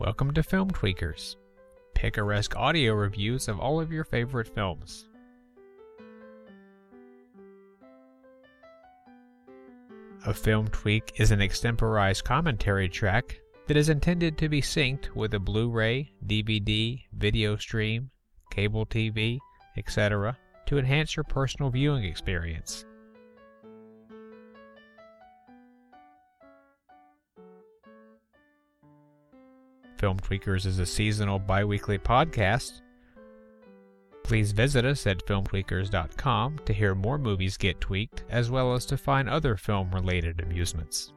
Welcome to Film Tweakers, picaresque audio reviews of all of your favorite films. A film tweak is an extemporized commentary track that is intended to be synced with a Blu ray, DVD, video stream, cable TV, etc., to enhance your personal viewing experience. Film Tweakers is a seasonal bi weekly podcast. Please visit us at filmtweakers.com to hear more movies get tweaked, as well as to find other film related amusements.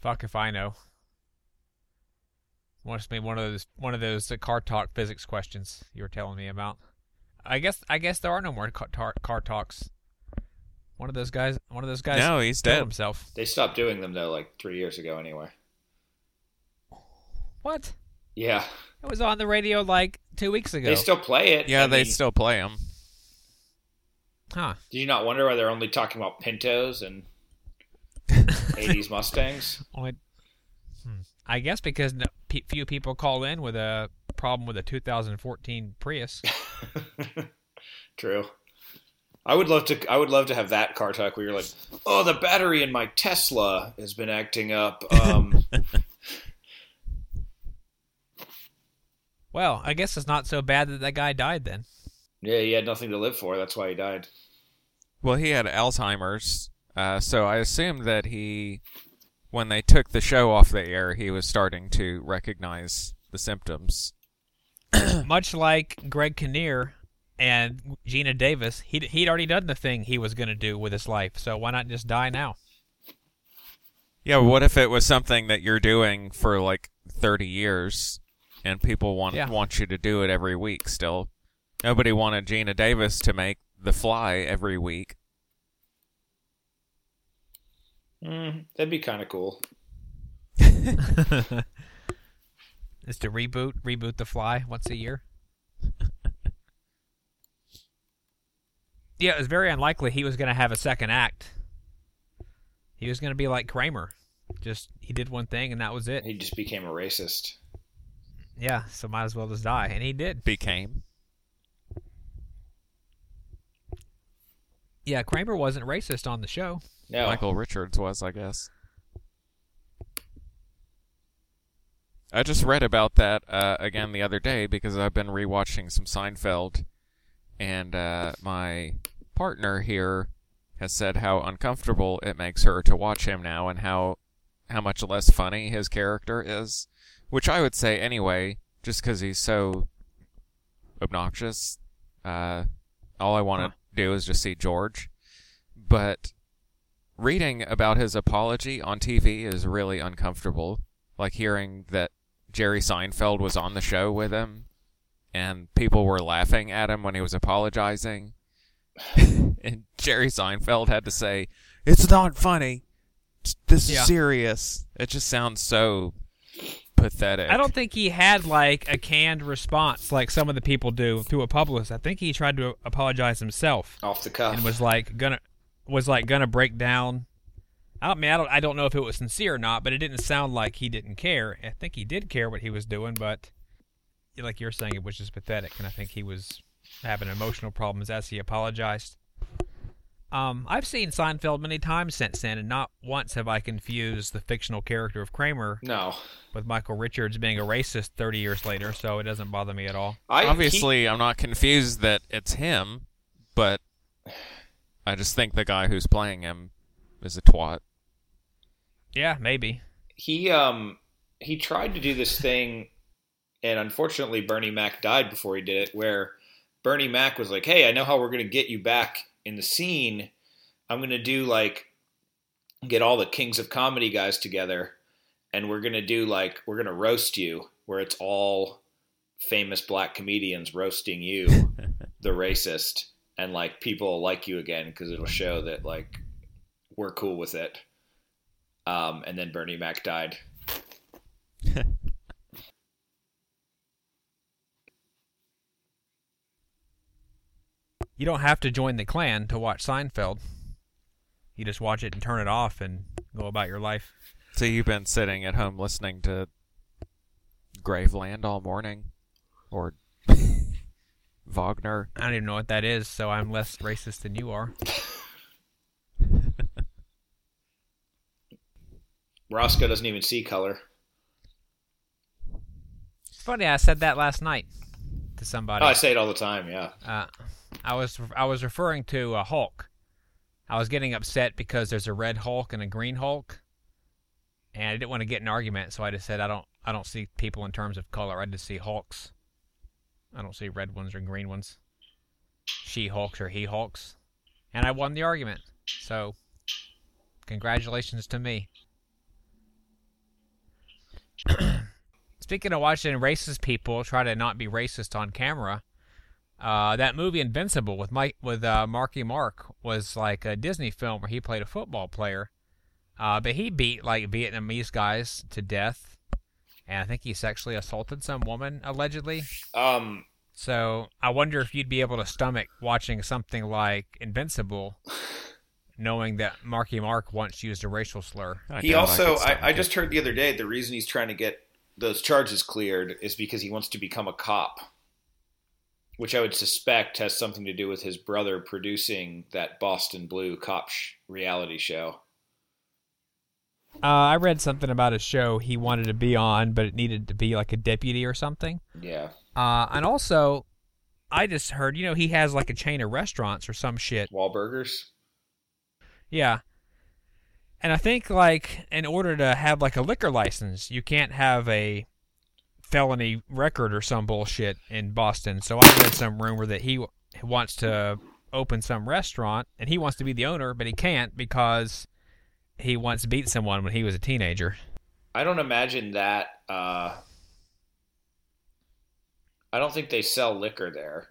Fuck if I know. Must be one of those one of those uh, car talk physics questions you were telling me about. I guess I guess there are no more car, tar- car talks. One of those guys. One of those guys. No, he's dead. himself. They stopped doing them though, like three years ago. Anyway. What? Yeah, It was on the radio like two weeks ago. they still play it. Yeah, I they mean, still play them. huh? Did you not wonder why they're only talking about Pintos and '80s Mustangs? Only, hmm. I guess because no, pe- few people call in with a problem with a 2014 Prius. True. I would love to. I would love to have that car talk where you're like, "Oh, the battery in my Tesla has been acting up." Um, well, I guess it's not so bad that that guy died then. yeah, he had nothing to live for. That's why he died. Well, he had Alzheimer's, uh, so I assumed that he, when they took the show off the air, he was starting to recognize the symptoms. Much like Greg Kinnear and Geena Davis, he'd, he'd already done the thing he was going to do with his life, so why not just die now? Yeah, but what if it was something that you're doing for like 30 years, and people want Yeah. want you to do it every week? Still, nobody wanted Geena Davis to make The Fly every week. Mm, that'd be kind of cool. Is to reboot, reboot The Fly once a year. yeah, it was very unlikely he was going to have a second act. He was going to be like Kramer, just he did one thing and that was it. He just became a racist. Yeah, so might as well just die, and he did. Became. Yeah, Kramer wasn't racist on the show. No, Michael Richards was, I guess. I just read about that uh, again the other day because I've been rewatching some Seinfeld, and uh, my partner here has said how uncomfortable it makes her to watch him now, and how how much less funny his character is, which I would say anyway, just because he's so obnoxious. Uh, all I want to do is just see George, but reading about his apology on TV is really uncomfortable. Like hearing that Jerry Seinfeld was on the show with him and people were laughing at him when he was apologizing. and Jerry Seinfeld had to say, It's not funny. This is Yeah. serious. It just sounds so pathetic. I don't think he had like a canned response like some of the people do to a publicist. I think he tried to apologize himself off the cuff. and was like gonna was like gonna break down. I don't I mean I don't I don't know if it was sincere or not, but it didn't sound like he didn't care. I think he did care what he was doing, but like you're saying, it was just pathetic, and I think he was having emotional problems as he apologized. Um, I've seen Seinfeld many times since then, and not once have I confused the fictional character of Kramer no, with Michael Richards being a racist 30 years later, so it doesn't bother me at all. I Obviously, I'm not confused that it's him, but I just think the guy who's playing him is a twat. Yeah, maybe. he, he um he tried to do this thing, and unfortunately, Bernie Mac died before he did it. Where Bernie Mac was like, "Hey, I know how we're gonna get you back in the scene. I'm gonna do like get all the kings of comedy guys together, and we're gonna do like we're gonna roast you, where it's all famous black comedians roasting you, the racist, and like people will like you again because it'll show that like we're cool with it." Um, and then Bernie Mac died. You don't have to join the Klan to watch Seinfeld. You just watch it and turn it off and go about your life. So you've been sitting at home listening to Graveland all morning, or Wagner. I don't even know what that is, so I'm less racist than you are. Roscoe doesn't even see color. It's funny. I said that last night to somebody. Oh, I say it all the time. Yeah. Uh, I was I was referring to a Hulk. I was getting upset because there's a red Hulk and a green Hulk, and I didn't want to get an argument, so I just said I don't I don't see people in terms of color. I just see Hulks. I don't see red ones or green ones. She Hulks or he Hulks, and I won the argument. So, congratulations to me. Speaking of watching racist people try to not be racist on camera, uh, that movie Invincible with Mike with uh, Marky Mark was like a Disney film where he played a football player, uh, but he beat like Vietnamese guys to death, and I think he sexually assaulted some woman allegedly. Um, So I wonder if you'd be able to stomach watching something like Invincible, knowing that Marky Mark once used a racial slur. I he doubt I also I I just heard the other day the reason he's trying to get those charges cleared is because he wants to become a cop, which I would suspect has something to do with his brother producing that Boston Blue cop sh- reality show. Uh, I read something about a show he wanted to be on, but it needed to be like a deputy or something. Yeah. Uh, and also, I just heard, you know, he has like a chain of restaurants or some shit. Wahlburgers. Yeah. And I think, like, in order to have like a liquor license, you can't have a felony record or some bullshit in Boston. So I read some rumor that he wants to open some restaurant and he wants to be the owner, but he can't because he once beat someone when he was a teenager. I don't imagine that. Uh, I don't think they sell liquor there.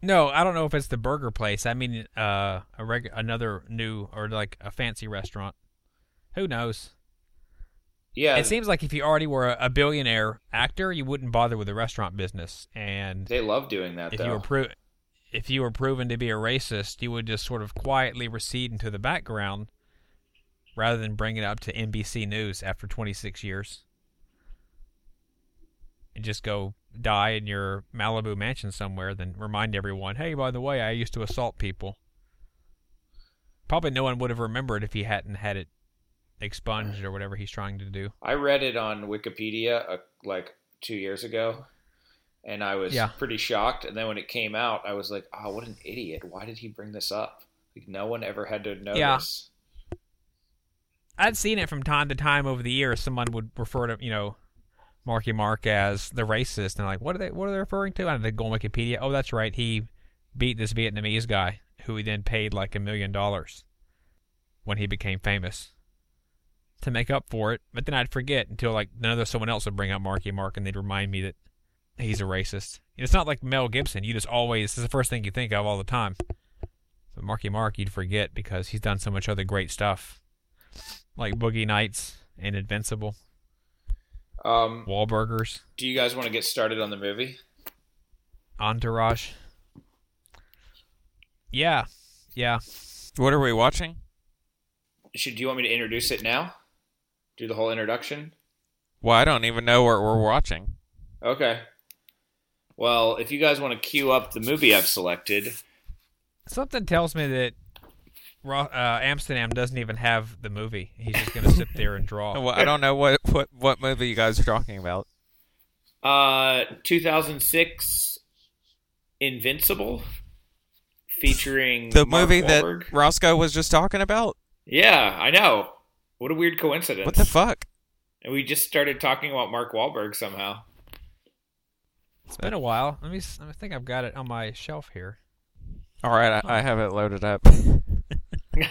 No, I don't know if it's the burger place. I mean, uh, a reg- another new or like a fancy restaurant. Who knows? Yeah, It seems like if you already were a, billionaire actor, you wouldn't bother with the restaurant business. And they love doing that if though. you were pro- if you were proven to be a racist, you would just sort of quietly recede into the background, rather than bring it up to NBC News after 26 years, and just go die in your Malibu mansion somewhere. Then remind everyone, hey, by the way, I used to assault people. Probably no one would have remembered if he hadn't had it expunged or whatever he's trying to do. I read it on Wikipedia uh, like two years ago, and I was Yeah. pretty shocked. And then when it came out, I was like, "Oh, what an idiot! Why did he bring this up? Like, no one ever had to know Yeah. this." I'd seen it from time to time over the years. Someone would refer to you know Marky Mark as the racist, and I'm like, what are they? What are they referring to? And they go on Wikipedia. Oh, that's right. He beat this Vietnamese guy, who he then paid like a million dollars when he became famous to make up for it. But then I'd forget until like another someone else would bring up Marky Mark, and they'd remind me that he's a racist. It's not like Mel Gibson. You just always this is the first thing you think of all the time. But Marky Mark, you'd forget because he's done so much other great stuff like Boogie Nights and Invincible, Um, Wahlburgers, do you guys want to get started on the movie? Entourage. Yeah, yeah. What are we watching? Should do you want me to introduce it now? Do the whole introduction? Well, I don't even know what we're watching. Okay. Well, if you guys want to queue up the movie I've selected, Something tells me that Ro- uh, Amsterdam doesn't even have the movie. He's just gonna sit there and draw. Well, I don't know what, what, what movie you guys are talking about. uh, 2006 Invincible, featuring The Mark movie that Roscoe was just talking about? Yeah, I know. What a weird coincidence. What the fuck? And we just started talking about Mark Wahlberg somehow. It's been a while. Let me. s- I think I've got it on my shelf here. All right, I, I have it loaded up. I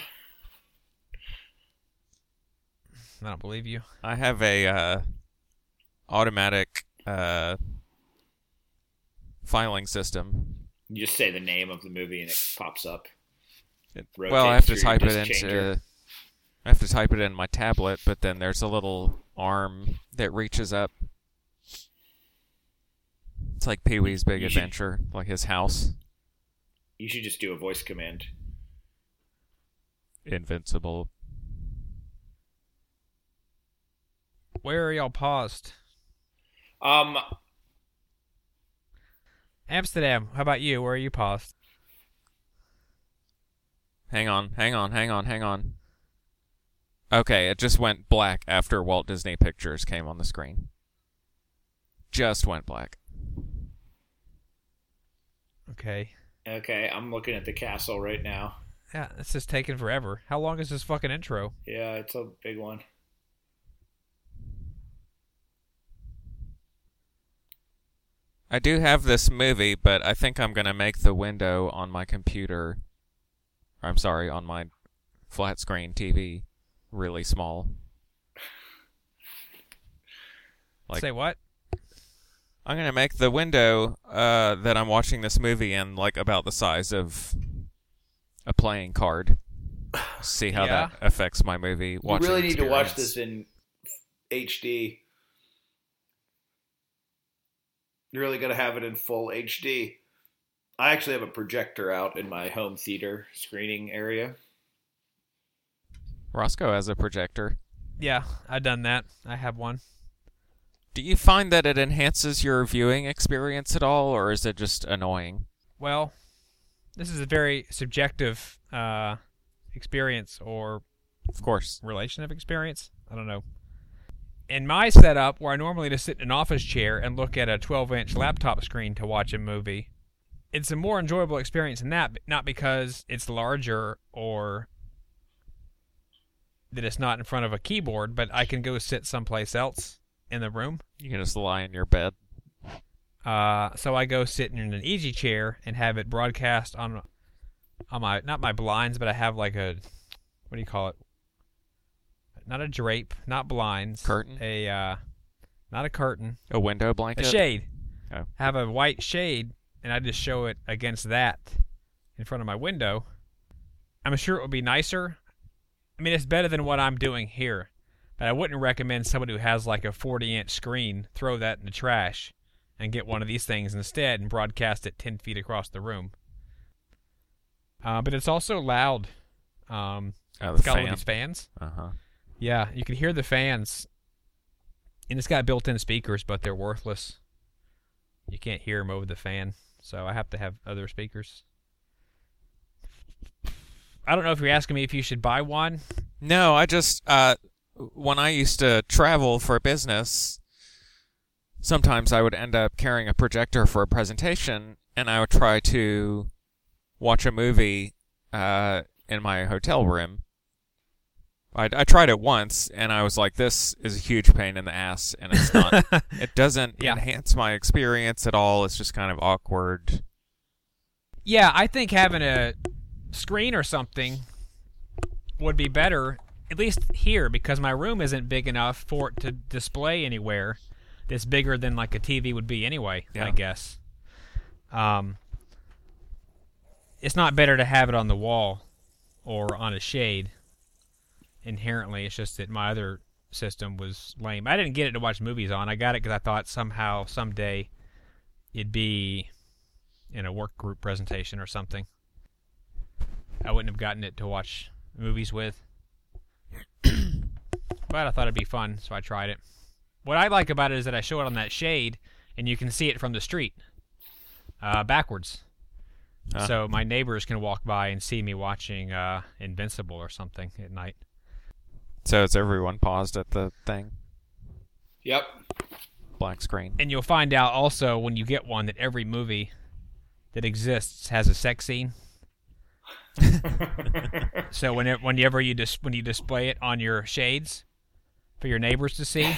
don't believe you. I have a uh, automatic uh, filing system. You just say the name of the movie and it pops up. It- Rotates well, I have to type it disc into. changer. I have to type it in my tablet, but then there's a little arm that reaches up. It's like Pee Wee's Big You should- Adventure, like his house. You should just do a voice command. Invincible. Where are y'all paused? Um, Amsterdam. How about you? Where are you paused? Hang on, hang on, hang on, hang on. Okay, it just went black after Walt Disney Pictures came on the screen. Just went black. Okay. okay, I'm looking at the castle right now. Yeah, this is taking forever. How long is this fucking intro? Yeah, it's a big one. I do have this movie, but I think I'm going to make the window on my computer. I'm sorry, on my flat screen TV really small. Like- Say what? I'm going to make the window uh, that I'm watching this movie in like about the size of a playing card. See how Yeah. that affects my movie You watching really need to watch this in HD. You're really gonna have it in full HD. I actually have a projector out in my home theater screening area. Roscoe has a projector. Yeah, I've done that. I have one. Do you find that it enhances your viewing experience at all, or is it just annoying? Well, this is a very subjective uh, experience or Of course. relation of experience. I don't know. In my setup, where I normally just sit in an office chair and look at a 12-inch laptop screen to watch a movie, it's a more enjoyable experience than that. but Not because it's larger or that it's not in front of a keyboard, but I can go sit someplace else in the room. You can just lie in your bed. Uh, so I go sit in an easy chair and have it broadcast on on my not my blinds, but I have like a what do you call it? Not a drape, not blinds. Curtain? A uh, not a curtain, A window blanket, a shade. Oh. Have a white shade, and I just show it against that in front of my window. I'm sure it would be nicer. I mean, it's better than what I'm doing here, but I wouldn't recommend somebody who has like a 40 inch screen throw that in the trash and get one of these things instead and broadcast it 10 feet across the room. Uh, but it's also loud. Um, Oh, it's got all these fans. Uh huh. Yeah, you can hear the fans. And it's got built in speakers, but they're worthless. You can't hear them over the fan, so I have to have other speakers. I don't know if you're asking me if you should buy one. No, I just uh, when I used to travel for business, sometimes I would end up carrying a projector for a presentation, and I would try to watch a movie uh, in my hotel room. I, I tried it once, and I was like, "This is a huge pain in the ass," and it's not. it doesn't Yeah. enhance my experience at all. It's just kind of awkward. Yeah, I think having a screen or something would be better, at least here, because my room isn't big enough for it to display anywhere that's bigger than like a TV would be anyway, Yeah. I guess. Um, it's not better to have it on the wall or on a shade inherently. It's just that my other system was lame. I didn't get it to watch movies on. I got it because I thought somehow, someday, it'd be in a work group presentation or something. I wouldn't have gotten it to watch movies with. but I thought it'd be fun, so I tried it. What I like about it is that I show it on that shade, and you can see it from the street, uh, backwards. Ah. So my neighbors can walk by and see me watching uh, Invincible or something at night. So it's everyone paused at the thing, Yep. black screen. And you'll find out also when you get one that every movie that exists has a sex scene. So whenever, whenever you dis- when you display it on your shades for your neighbors to see,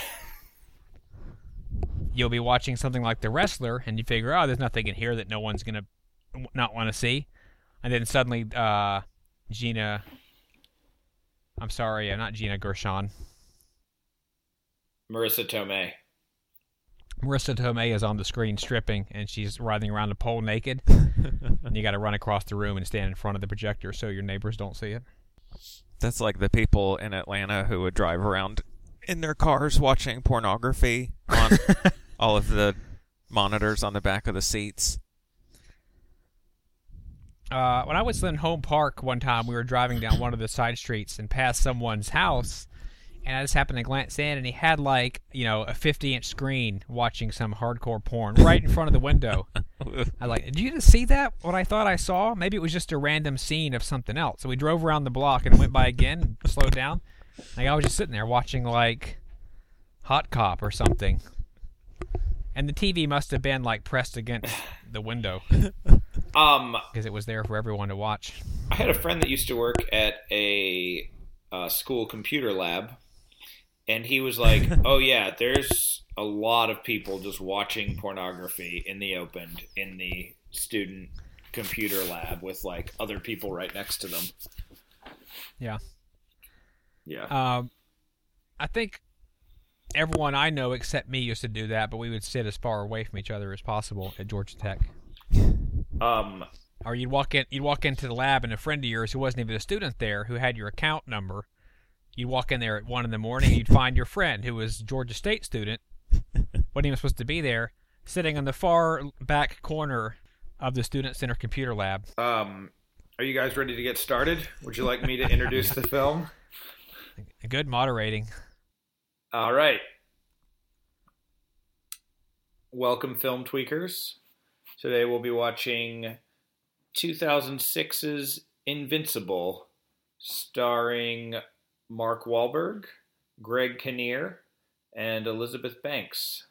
you'll be watching something like The Wrestler, and you figure, oh, there's nothing in here that no one's gonna not want to see, and then suddenly, uh, Gina, I'm sorry, uh, not Gina Gershon, Marisa Tomei. Marisa Tomei is on the screen stripping, and she's writhing around a pole naked, and you got to run across the room and stand in front of the projector so your neighbors don't see it. That's like the people in Atlanta who would drive around in their cars watching pornography on all of the monitors on the back of the seats. Uh, when I was in Home Park one time, we were driving down one of the side streets and passed someone's house, and I just happened to glance in, and he had like you know a 50 inch screen watching some hardcore porn right in front of the window. I was like, did you just see that? What I thought I saw? Maybe it was just a random scene of something else. So we drove around the block and went by again, and slowed down. Like I was just sitting there watching like Hot Cop or something, and the TV must have been like pressed against the window Um, because it was there for everyone to watch. I had a friend that used to work at a uh, school computer lab, and he was like, "Oh yeah, there's a lot of people just watching pornography in the open in the student computer lab with like other people right next to them." Yeah. Yeah. Um, I think everyone I know except me used to do that, but we would sit as far away from each other as possible at Georgia Tech. Um, Or you'd walk in, you'd walk into the lab, and a friend of yours who wasn't even a student there, who had your account number, you'd walk in there at one in the morning, you'd find your friend who was a Georgia State student, wasn't even supposed to be there, sitting in the far back corner of the student center computer lab. um, are you guys ready to get started? Would you like me to introduce the film? Good moderating. All right. Welcome, film tweakers. Today we'll be watching 2006's Invincible, starring Mark Wahlberg, Greg Kinnear, and Elizabeth Banks.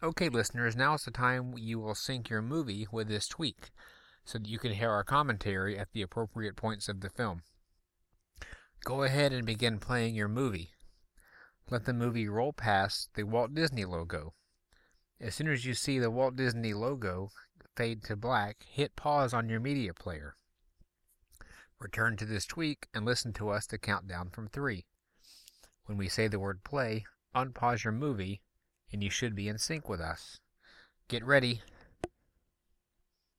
Okay, listeners, now is the time you will sync your movie with this tweak so that you can hear our commentary at the appropriate points of the film. Go ahead and begin playing your movie. Let the movie roll past the Walt Disney logo. As soon as you see the Walt Disney logo fade to black, hit pause on your media player. Return to this tweak and listen to us to count down from three. When we say the word play, unpause your movie and you should be in sync with us. Get ready.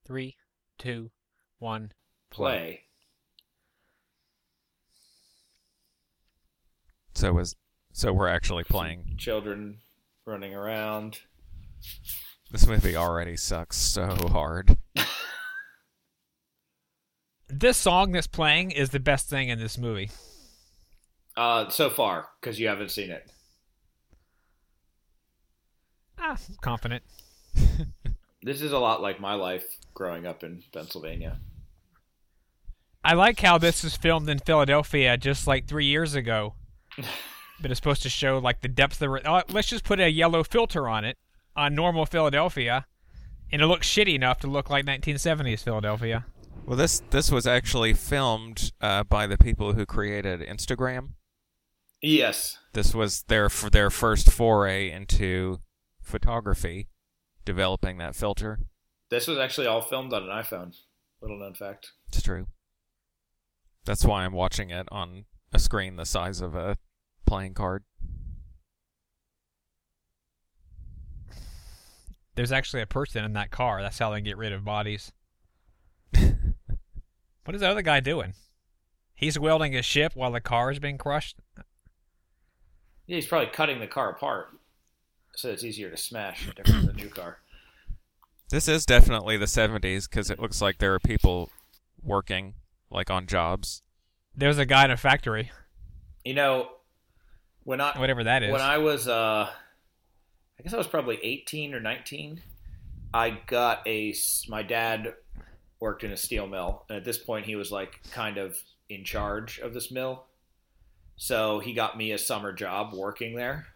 Three, two, one, Play. So was so we're actually playing. Children running around. This movie already sucks so hard. This song that's playing is the best thing in this movie. Uh, so far, because you haven't seen it. Ah, confident. This is a lot like my life growing up in Pennsylvania. I like how this is filmed in Philadelphia just like three years ago. but it's supposed to show like the depth of. Oh, let's just put a yellow filter on it on normal Philadelphia, and it looks shitty enough to look like 1970s Philadelphia. Well, this this was actually filmed uh, by the people who created Instagram. Yes. This was their for their first foray into photography, developing that filter. This was actually all filmed on an iPhone. Little known fact. It's true. That's why I'm watching it on a screen the size of a playing card. There's actually a person in that car. That's how they get rid of bodies. what is the other guy doing? He's welding his ship while the car is being crushed. Yeah, he's probably cutting the car apart so it's easier to smash different than the new car. This is definitely the 70s because it looks like there are people working like on jobs. There's a guy in a factory, You know, when I whatever that is. when I was uh I guess I was probably 18 or 19, I got a. my dad worked in a steel mill and at this point he was like kind of in charge of this mill. So he got me a summer job working there,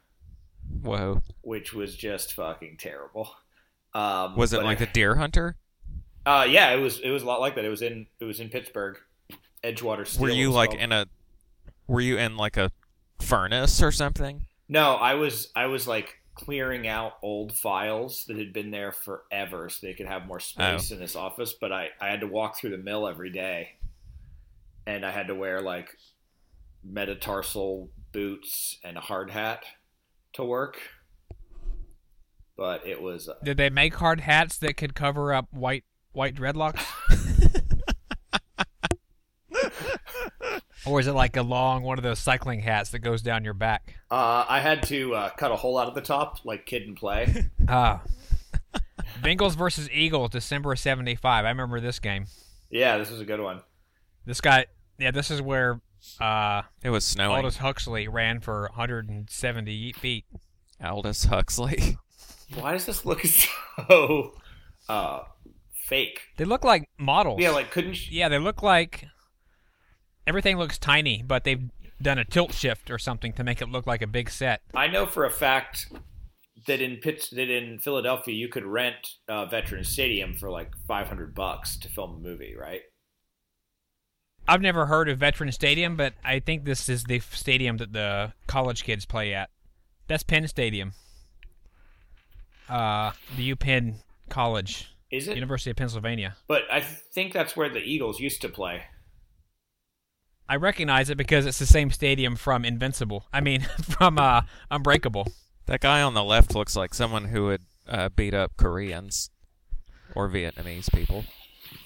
Whoa. which was just fucking terrible. Um, Was it like a deer hunter? Uh, yeah, it was. It was a lot like that. It was in. It was in Pittsburgh, Edgewater. Steel Were you like called. in a were you in like a furnace or something? No, I was. I was like clearing out old files that had been there forever, so they could have more space Oh. in this office. But I, I had to walk through the mill every day, and I had to wear like metatarsal boots and a hard hat to work. But it was. Uh, Did they make hard hats that could cover up white white dreadlocks? or is it like a long one of those cycling hats that goes down your back? uh, I had to uh, cut a hole out of the top, like Kid and Play. Ah. Bengals versus Eagles, December '75. I remember this game. Yeah, this was a good one. This guy, yeah, this is where uh, It was snowing. Aldous Huxley ran for 170 feet. Aldous Huxley. Why does this look so uh, fake? They look like models. Yeah, like couldn't you, yeah, they look like everything looks tiny, but they've done a tilt shift or something to make it look like a big set. I know for a fact that in Pitts, that in Philadelphia you could rent uh, Veterans Stadium for like five hundred bucks to film a movie, right? I've never heard of Veteran Stadium, but I think this is the stadium that the college kids play at. That's Penn Stadium. Uh, the UPenn College, Is it? University of Pennsylvania. but I think that's where the Eagles used to play. I recognize it because it's the same stadium from Invincible. I mean, from uh, Unbreakable. That guy on the left looks like someone who would uh, beat up Koreans or Vietnamese people.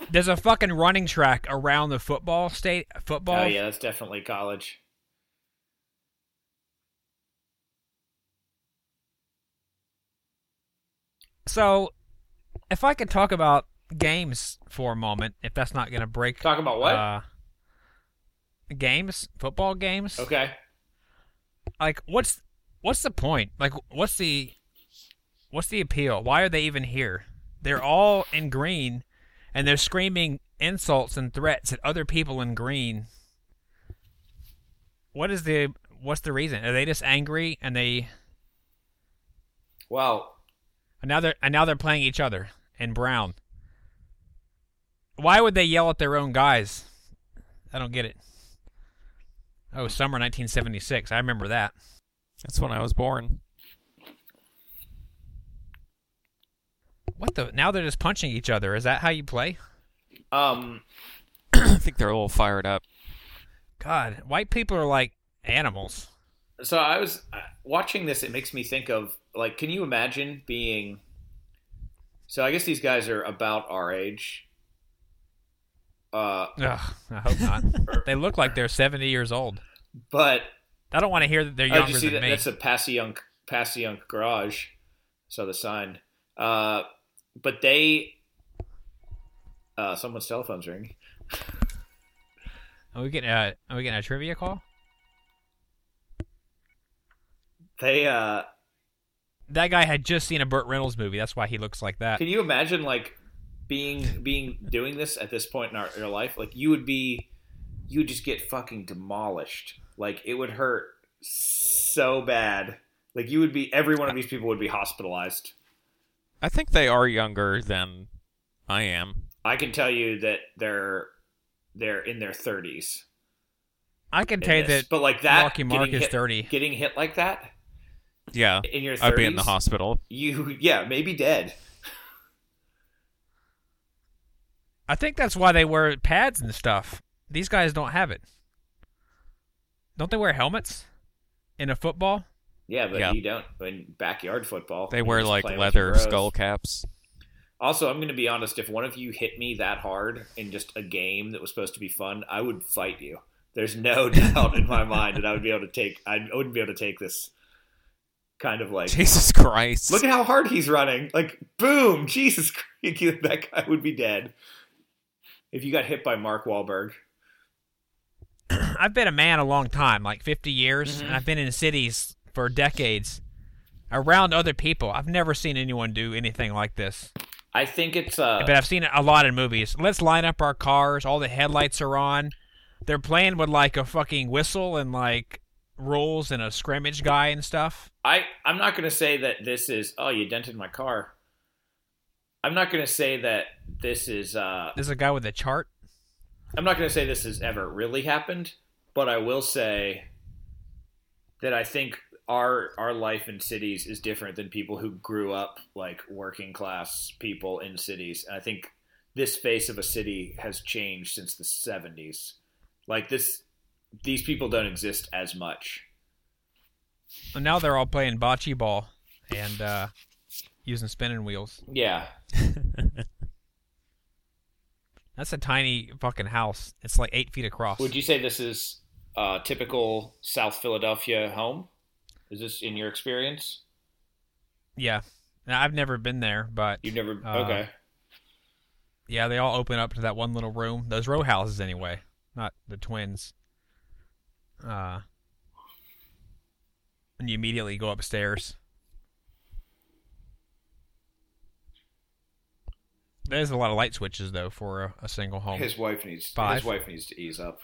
There's a fucking running track around the football state football. Oh yeah, that's definitely college. So, if I could talk about games for a moment, if that's not going to break. Talk about what? Uh, games, football games. okay. Like, what's what's the point? Like, what's the what's the appeal? Why are they even here? They're all in green, and they're screaming insults and threats at other people in green. What is the what's the reason? Are they just angry and they Well, and now they're and now they're playing each other in brown? Why would they yell at their own guys? I don't get it. Oh, summer 1976. I remember that. That's when I was born. What the? Now they're just punching each other. Is that how you play? um, I think they're a little fired up. God, white people are like animals. so I was uh, watching this. It makes me think of like, can you imagine being? So I guess these guys are about our age. Uh, Ugh, I hope not. they look like they're 70 years old. but I don't want to hear that they're Oh, younger you see than that? me. That's a Passy Passy garage. Saw the sign. Uh, but they, uh, someone's telephone's ringing. Are we getting a, are we getting a trivia call? They, uh, That guy had just seen a Burt Reynolds movie. That's why he looks like that. can you imagine like being being doing this at this point in our your life? Like you would be, you would just get fucking demolished. Like it would hurt so bad. Like you would be. Every one of these people would be hospitalized. I think they are younger than I am. I can tell you that they're they're in their thirties. I can tell you that but like that, Marky Mark getting is hit- 30. Getting hit like that Yeah, in your 30s, I'd be in the hospital. You, yeah, maybe dead. I think that's why they wear pads and stuff. These guys don't have it. Don't they wear helmets in a football? Yeah, but Yeah. you don't in backyard football. They wear like playing with your leather skull caps. Also, I'm going to be honest. If one of you hit me that hard in just a game that was supposed to be fun, I would fight you. There's no doubt in my mind that I would be able to take. I wouldn't be able to take this kind of like. Jesus Christ! Look at how hard he's running! Like, boom! Jesus Christ, that guy would be dead if you got hit by Mark Wahlberg. I've been a man a long time, like 50 years, Mhm. and I've been in cities for decades around other people. I've never seen anyone do anything like this. I think it's uh, but I've seen it a lot in movies. Let's line up our cars. All the headlights are on. They're playing with like a fucking whistle and like rules and a scrimmage guy and stuff. I I'm not going to say that this is oh you dented my car. I'm not going to say that this is uh There's a guy with a chart. I'm not going to say this has ever really happened, but I will say that I think our our life in cities is different than people who grew up like working class people in cities. And I think this face of a city has changed since the 70s. Like this these people don't exist as much. And now they're all playing bocce ball and uh, using spinning wheels. Yeah. That's a tiny fucking house. It's like eight feet across. Would you say this is uh, typical South Philadelphia home? Is this in your experience? Yeah, Now, I've never been there, but You've never Uh, okay. yeah, they all open up to that one little room. Those row houses, anyway, not the twins. Uh, and you immediately go upstairs. There's a lot of light switches though for a, a single home. His wife needs Five. his wife needs to ease up.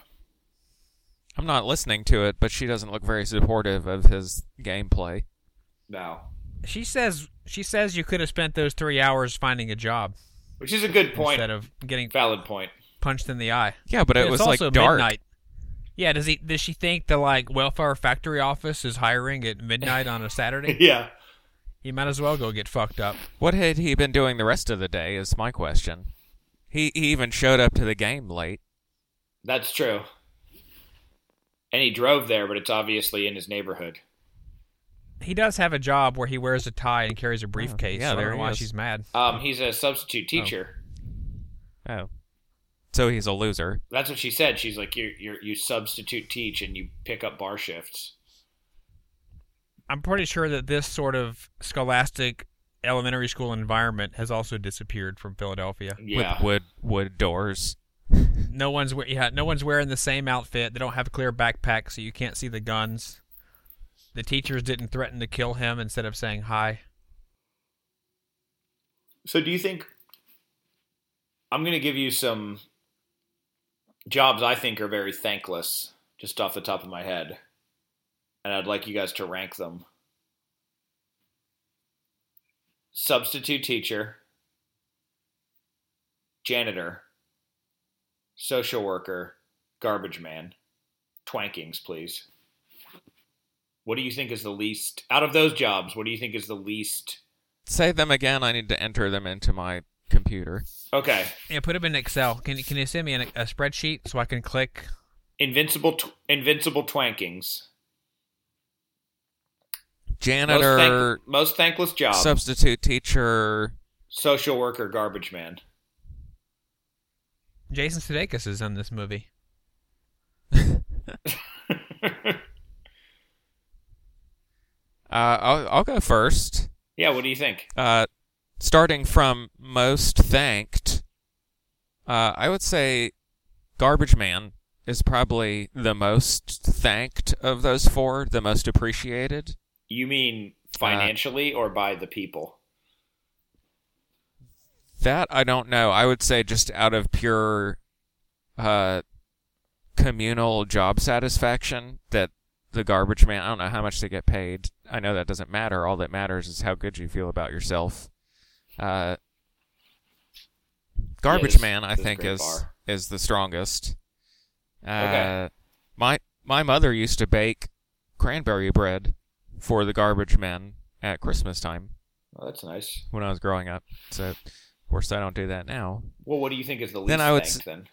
I'm not listening to it, but she doesn't look very supportive of his gameplay. now. She says she says you could have spent those three hours finding a job Which is a good point. instead of getting Valid point. punched in the eye. Yeah, but it it's was also like dark. midnight. Yeah, does he does she think the like welfare factory office is hiring at midnight on a Saturday? yeah. He might as well go get fucked up. What had he been doing the rest of the day? Is my question. He he even showed up to the game late. That's true. And he drove there, but it's obviously in his neighborhood. He does have a job where he wears a tie and carries a briefcase. yeah, so I there don't know he why is. she's mad. Um, he's a substitute teacher. Oh, so he's a loser. That's what she said. She's like, you you you substitute teach and you pick up bar shifts. I'm pretty sure that this sort of scholastic elementary school environment has also disappeared from Philadelphia. Yeah. With wood wood doors. No one's we- yeah, no one's wearing the same outfit. They don't have a clear backpack, so you can't see the guns. The teachers didn't threaten to kill him instead of saying hi. So do you think I'm going to give you some jobs I think are very thankless just off the top of my head. And I'd like you guys to rank them. Substitute teacher, janitor, social worker, garbage man. Twankings, please. What do you think is the least out of those jobs? What do you think is the least Say them again. I need to enter them into my computer. Okay. Yeah, put them in Excel. Can you can you send me an, a spreadsheet so I can click? Invincible, tw- invincible twankings. Most, Janitor, thank- most thankless job. substitute teacher. social worker, garbage man. Jason Sudeikis is in this movie. Uh, I'll, I'll go first. yeah. What do you think? Uh, starting from most thanked, uh, I would say Garbage Man is probably the most thanked of those four, the most appreciated. You mean financially or by the people? That I don't know. I would say just out of pure uh, communal job satisfaction that the garbage man, I don't know how much they get paid. I know that doesn't matter. All that matters is how good you feel about yourself. Uh, garbage man, I think, is bar. is the strongest. Uh, Okay. My my mother used to bake cranberry bread for the garbage man at Christmas time Oh, that's nice. when I was growing up. So, of course, I don't do that now. Well, what do you think is the least Then I would thanked? then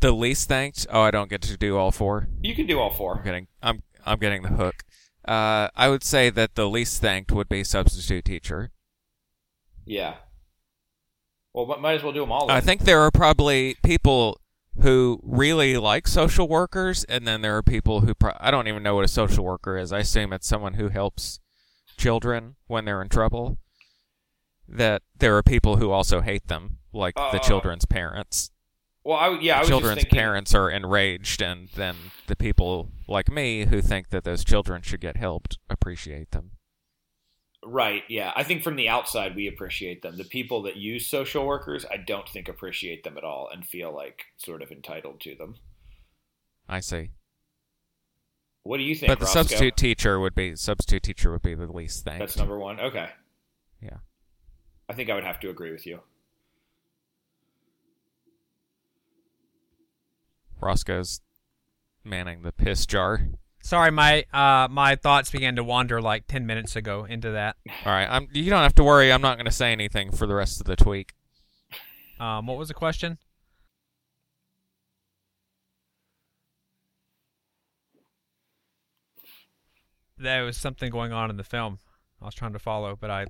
The least thanked. Oh, I don't get to do all four. you can do all I'm four. getting. I'm. I'm getting the hook. Uh, I would say that the least thanked would be substitute teacher. Yeah. Well, mi- might as well do them all. Then. I think there are probably people who really like social workers, and then there are people who pro- I don't even know what a social worker is. I assume it's someone who helps children when they're in trouble. That there are people who also hate them, like the Uh, children's parents. Well, I yeah, I was children's thinking, parents are enraged, and then the people like me who think that those children should get helped appreciate them. Right. Yeah. I think from the outside we appreciate them. The people that use social workers, I don't think appreciate them at all and feel like sort of entitled to them. I see. What do you think? But the Roscoe? substitute teacher would be substitute teacher would be the least thing. That's number one. Okay. Yeah. I think I would have to agree with you. Roscoe's manning the piss jar. Sorry, my uh my thoughts began to wander like ten minutes ago into that. All right, I'm. You don't have to worry. I'm not going to say anything for the rest of the tweak. Um, what was the question? There was something going on in the film. I was trying to follow, but I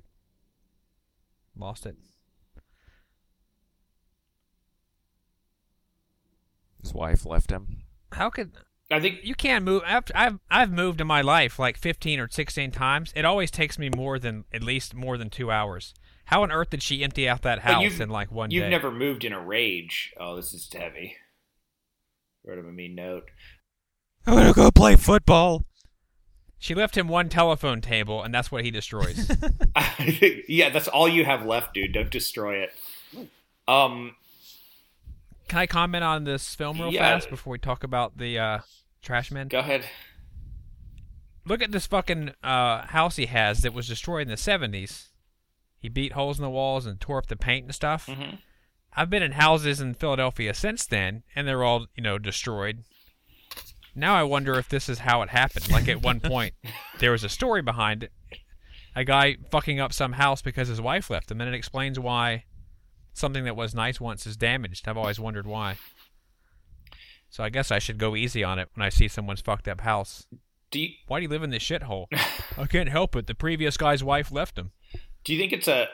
lost it. His wife left him. How could I think You can't move. I've, I've I've moved in my life like 15 or 16 times. It always takes me more than at least more than two hours. How on earth did she empty out that house you've- in like one you've day? never moved in a rage. Oh, this is heavy. Wrote him a mean note. I'm gonna go play football. She left him one telephone table, and that's what he destroys. yeah, that's all you have left, dude. Don't destroy it. Um, Can I comment on this film real Yeah. fast before we talk about the uh, trash man. go ahead. Look at this fucking uh, house he has that was destroyed in the 70s. He beat holes in the walls and tore up the paint and stuff. hmm I've been in houses in Philadelphia since then, and they're all, you know, destroyed. Now I wonder if this is how it happened. Like at one point, there was a story behind it. A guy fucking up some house because his wife left him, and it explains why something that was nice once is damaged. I've always wondered why. So I guess I should go easy on it when I see someone's fucked up house. Do you Why do you live in this shithole? I can't help it. The previous guy's wife left him. do you think it's a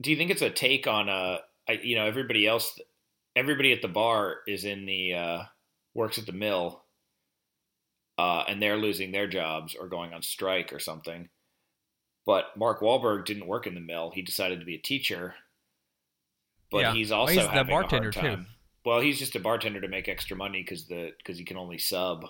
do you think it's a take on uh I, you know everybody else everybody at the bar is in the uh works at the mill uh and they're losing their jobs or going on strike or something but Mark Wahlberg didn't work in the mill he decided to be a teacher but Yeah. he's Well, also he's the bartender, a too. Well he's just a bartender to make extra money because the because he can only sub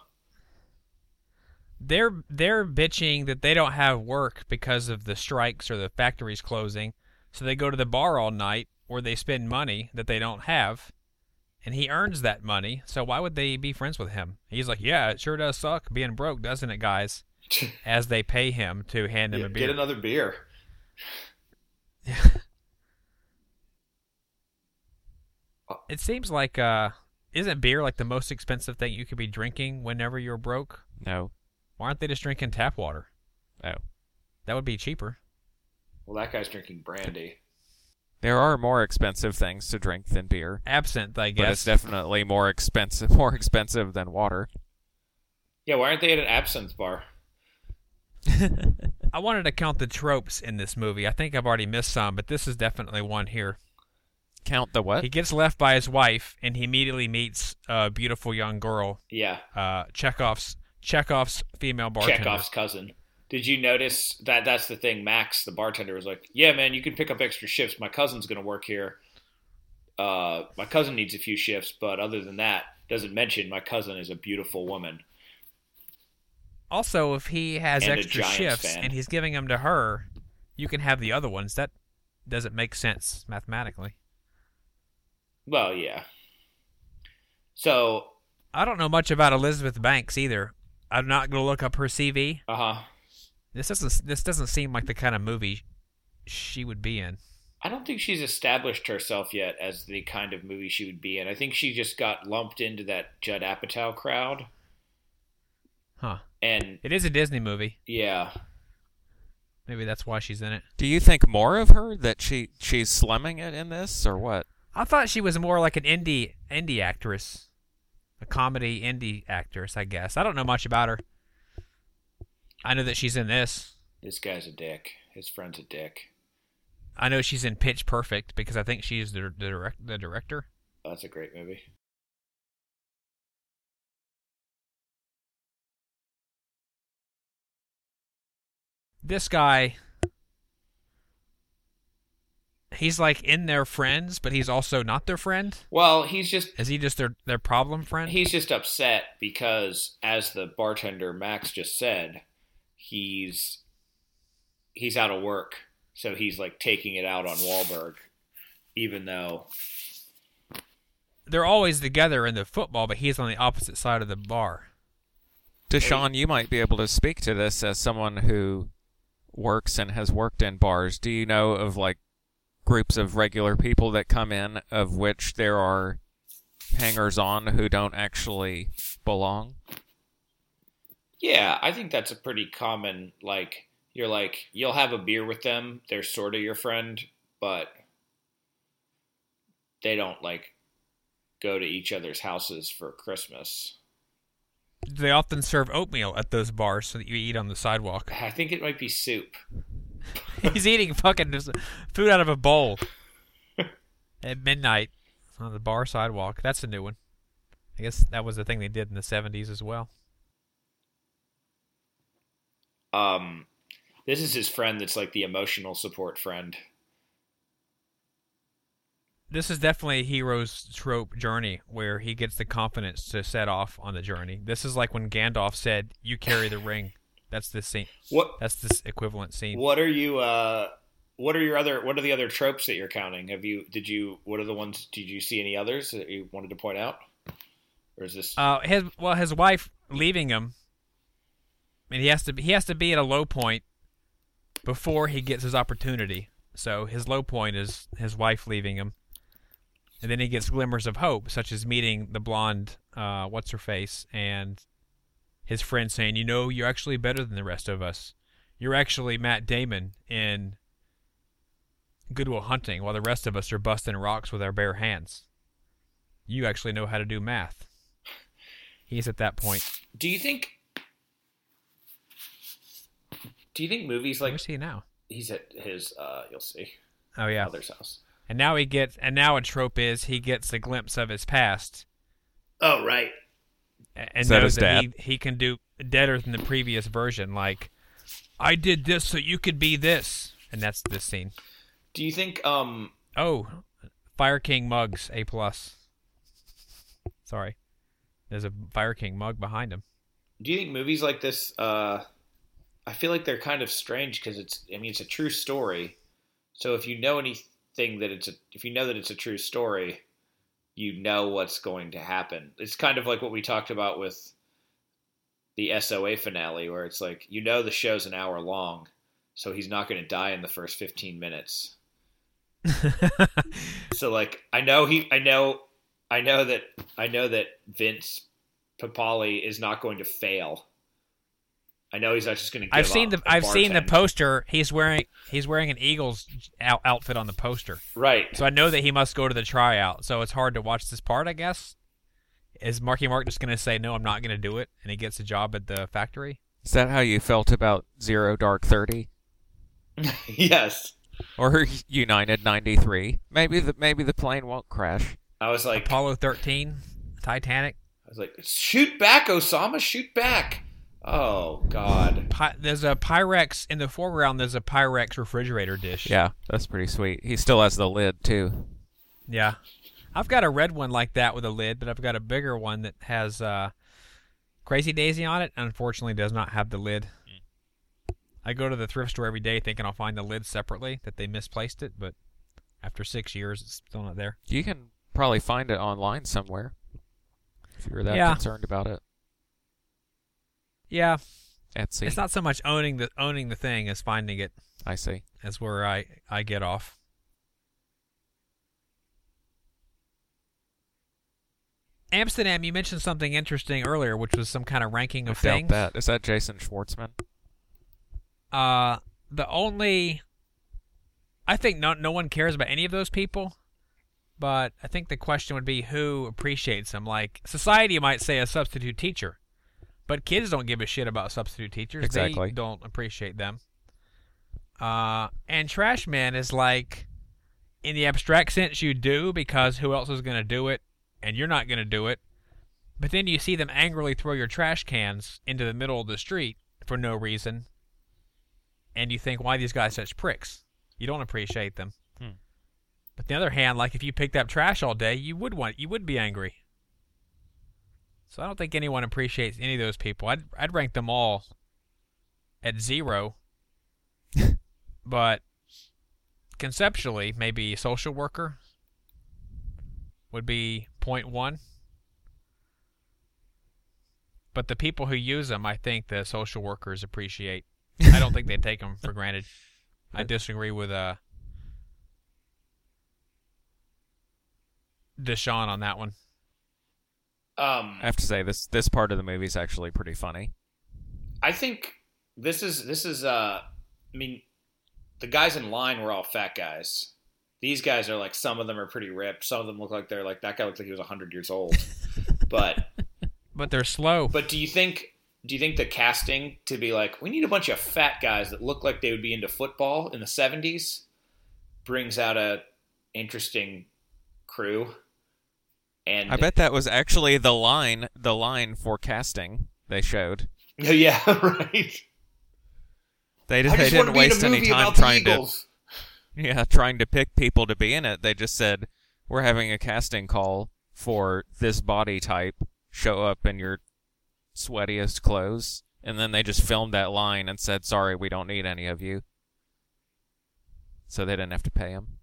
they're they're bitching that they don't have work because of the strikes or the factories closing, so they go to the bar all night where they spend money that they don't have, and he earns that money. So why would they be friends with him? He's like, yeah, it sure does suck being broke, doesn't it, guys? As they pay him to hand him Yeah, a beer. get another beer It seems like uh, isn't beer like the most expensive thing you could be drinking whenever you're broke? No. Why aren't they just drinking tap water? Oh. That would be cheaper. well that guy's drinking brandy There are more expensive things to drink than beer, Absinthe, I guess. but it's guess. definitely more expensive more expensive than water. yeah why aren't they at an absinthe bar I wanted to count the tropes in this movie. I think I've already missed some, but this is definitely one here. Count the what? He gets left by his wife, and he immediately meets a beautiful young girl, yeah uh, Chekhov's Chekhov's female bartender. Chekhov's cousin. Did you notice that? That's the thing. Max, the bartender, was like, "Yeah, man, you can pick up extra shifts. My cousin's gonna work here. Uh, my cousin needs a few shifts, but other than that, doesn't mention my cousin is a beautiful woman." Also, if he has And extra shifts fan. and he's giving them to her, you can have the other ones. That doesn't make sense mathematically. Well, yeah. So, I don't know much about Elizabeth Banks either. I'm not going to look up her CV. uh huh. This doesn't this doesn't seem like the kind of movie she would be in. I don't think she's established herself yet as the kind of movie she would be in. I think she just got lumped into that Judd Apatow crowd, Huh. and It is a Disney movie. yeah, Maybe that's why she's in it. Do you think more of her that she she's slumming it in this or what? I thought she was more like an indie indie actress, a comedy indie actress. I guess I don't know much about her. I know that she's in this. this guy's a dick. His friend's a dick. I know she's in Pitch Perfect because I think she's the the, direct, the director. That's a great movie. This guy, he's like in their friends, but he's also not their friend. Well, he's just Is he just their their problem friend? he's just upset because, as the bartender Max just said, he's he's out of work, so he's like taking it out on Wahlberg, even though They're always together in the football, but he's on the opposite side of the bar. Deshaun, you might be able to speak to this as someone who works and has worked in bars. Do you know of like groups of regular people that come in of which there are hangers on who don't actually belong? yeah, I think that's a pretty common like you're like you'll have a beer with them, they're sort of your friend, but they don't like go to each other's houses for Christmas. They often serve oatmeal at those bars so that you eat on the sidewalk. I think it might be soup. He's eating fucking food out of a bowl at midnight on the bar sidewalk. That's a new one. I guess that was the thing they did in the '70s as well. Um, this is his friend that's like the emotional support friend. This is definitely a hero's trope journey where he gets the confidence to set off on the journey. This is like when Gandalf said, "You carry the ring." That's the scene. What That's this equivalent scene. what are you uh what are your other what are the other tropes that you're counting? Have you did you what are the ones did you see any others that you wanted to point out? Or is this Uh, his well, his wife leaving him. I mean, he has to he has to be at a low point before he gets his opportunity. So his low point is his wife leaving him, and then he gets glimmers of hope, such as meeting the blonde, uh, what's her face, and his friend saying, "You know, you're actually better than the rest of us. You're actually Matt Damon in Good Will Hunting, while the rest of us are busting rocks with our bare hands. You actually know how to do math." He's at that point. Do you think Do you think movies like Where's he now? he's at his uh you'll see Oh yeah. mother's house. And now he gets and now a trope is he gets a glimpse of his past Oh right. A- and Is that knows that he, he can do better than the previous version. Like, I did this so you could be this, and that's this scene. Do you think um Oh, Fire King mugs A plus. Sorry, there's a Fire King mug behind him. do you think movies like this uh I feel like they're kind of strange because it's I mean it's a true story. So if you know anything that it's a if you know that it's a true story, you know what's going to happen. It's kind of like what we talked about with the SOA finale where it's like you know the show's an hour long, so he's not going to die in the first 15 minutes. So like I know he I know I know that I know that Vince Papale is not going to fail. I know he's not just going to. I've seen the I've seen the poster. He's wearing he's wearing an Eagles out, outfit on the poster, Right. so I know that he must go to the tryout. So it's hard to watch this part. I guess is Marky Mark just going to say no? I'm not going to do it, and he gets a job at the factory. Is that how you felt about Zero Dark Thirty yes. or United ninety three? Maybe the maybe the plane won't crash. I was like, Apollo 13, Titanic. I was like, shoot back, Osama, shoot back. Oh God. Pi- there's a Pyrex in the foreground. There's a Pyrex refrigerator dish. Yeah, that's pretty sweet. He still has the lid too. Yeah. I've got a red one like that with a lid, but I've got a bigger one that has uh, Crazy Daisy on it. Unfortunately, does not have the lid. I go to the thrift store every day thinking I'll find the lid separately, that they misplaced it, but after six years, it's still not there. You can probably find it online somewhere if you're that Yeah. concerned about it. Yeah, Etsy. it's not so much owning the owning the thing as finding it. I see. Is where I I get off. Amsterdam, you mentioned something interesting earlier, which was some kind of ranking I of doubt things. that. Is that Jason Schwartzman? Uh, the only, I think no no one cares about any of those people, but I think the question would be who appreciates them. Like society might say a substitute teacher, but kids don't give a shit about substitute teachers. Exactly. They don't appreciate them. Uh, and trash man is like, in the abstract sense, you do because who else is going to do it, and you're not going to do it. But then you see them angrily throw your trash cans into the middle of the street for no reason, and you think, why are these guys such pricks? You don't appreciate them. Hmm. But on the other hand, like if you picked up trash all day, you would want you would be angry. So I don't think anyone appreciates any of those people. I'd I'd rank them all at zero. but conceptually, maybe social worker would be point one. But the people who use them, I think the social workers appreciate. I don't think they take them for granted. I disagree with uh Deshaun on that one. Um, I have to say this this part of the movie is actually pretty funny. I think this is this is uh I mean the guys in line were all fat guys. These guys are like some of them are pretty ripped. Some of them look like they're like that guy looks like he was 100 years old. but But they're slow. but do you think do you think the casting to be like we need a bunch of fat guys that look like they would be into football in the 70s brings out a interesting crew? And I bet that was actually the line, the line for casting they showed. yeah, right. They, I they just want didn't to be in a waste any time trying to yeah, trying to pick people to be in it. They just said, "We're having a casting call for this body type. Show up in your sweatiest clothes." And then they just filmed that line and said, "Sorry, we don't need any of you." So they didn't have to pay him.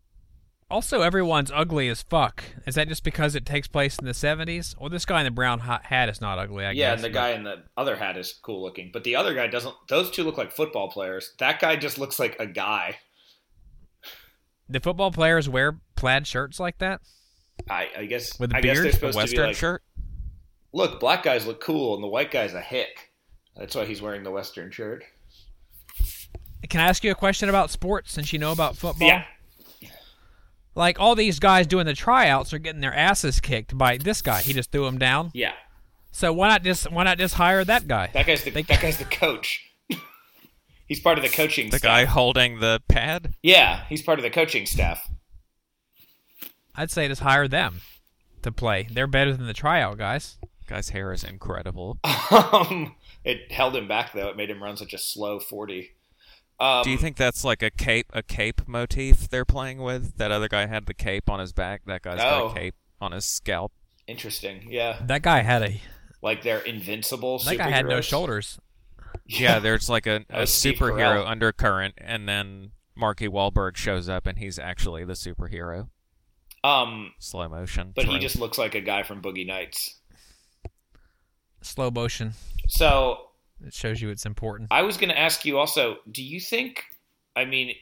Also, everyone's ugly as fuck. Is that just because it takes place in the 70s? Well, this guy in the brown hat is not ugly, I yeah, guess. and the but- guy in the other hat is cool looking, but the other guy doesn't. Those two look like football players. That guy just looks like a guy. The football players wear plaid shirts like that? I, I guess. With a I guess beard? they're A supposed to be western like, shirt. look, black guys look cool, and the white guy's a hick. That's why he's wearing the western shirt. Can I ask you a question about sports since you know about football? Yeah. Like, all these guys doing the tryouts are getting their asses kicked by this guy. He just threw them down. Yeah, So why not just why not just hire that guy? that guy's the They- that guy's the coach. he's part of the coaching. Staff. The staff. guy holding the pad. Yeah, he's part of the coaching staff. I'd say just hire them to play. They're better than the tryout guys. Guy's hair is incredible. Um, it held him back though. It made him run such a slow forty. Um, Do you think that's like a cape a cape motif they're playing with? That other guy had the cape on his back. That guy's got Oh. a cape on his scalp. Interesting. Yeah, That guy had a like they're invincible. that guy had no shoulders. Yeah, there's like a, a Oh, superhero undercurrent, and then Marky Wahlberg shows up, and he's actually the superhero. Um, Slow motion. but he just looks like a guy from Boogie Nights. Slow motion. So It shows you it's important. I was going to ask you also. Do you think? I mean,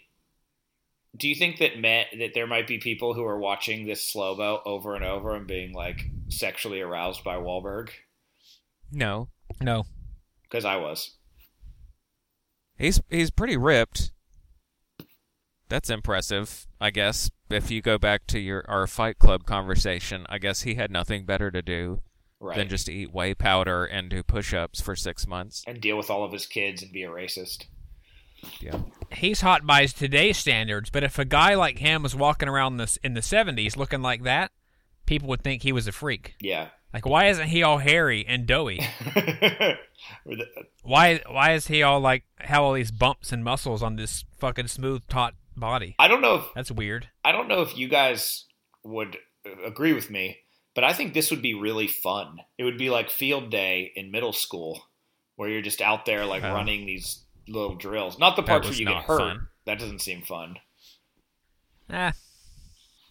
do you think that men, that there might be people who are watching this slow mo over and over and being like sexually aroused by Wahlberg? no. No. Because I was. He's he's pretty ripped. That's impressive, I guess. If you go back to your our Fight Club conversation, I guess he had nothing better to do Right. than just eat whey powder and do push-ups for six months. and deal with all of his kids and be a racist. Yeah. He's hot by his today's standards, but if a guy like him was walking around this in the 70s looking like that, people would think he was a freak. Yeah. Like why isn't he all hairy and doughy? Why why is he all like have all these bumps and muscles on this fucking smooth taut body? I don't know if That's weird. I don't know if you guys would uh, agree with me, but I think this would be really fun. It would be like field day in middle school, where you're just out there like running these little drills. Not the parts where you get hurt. fun. That doesn't seem fun. Ah,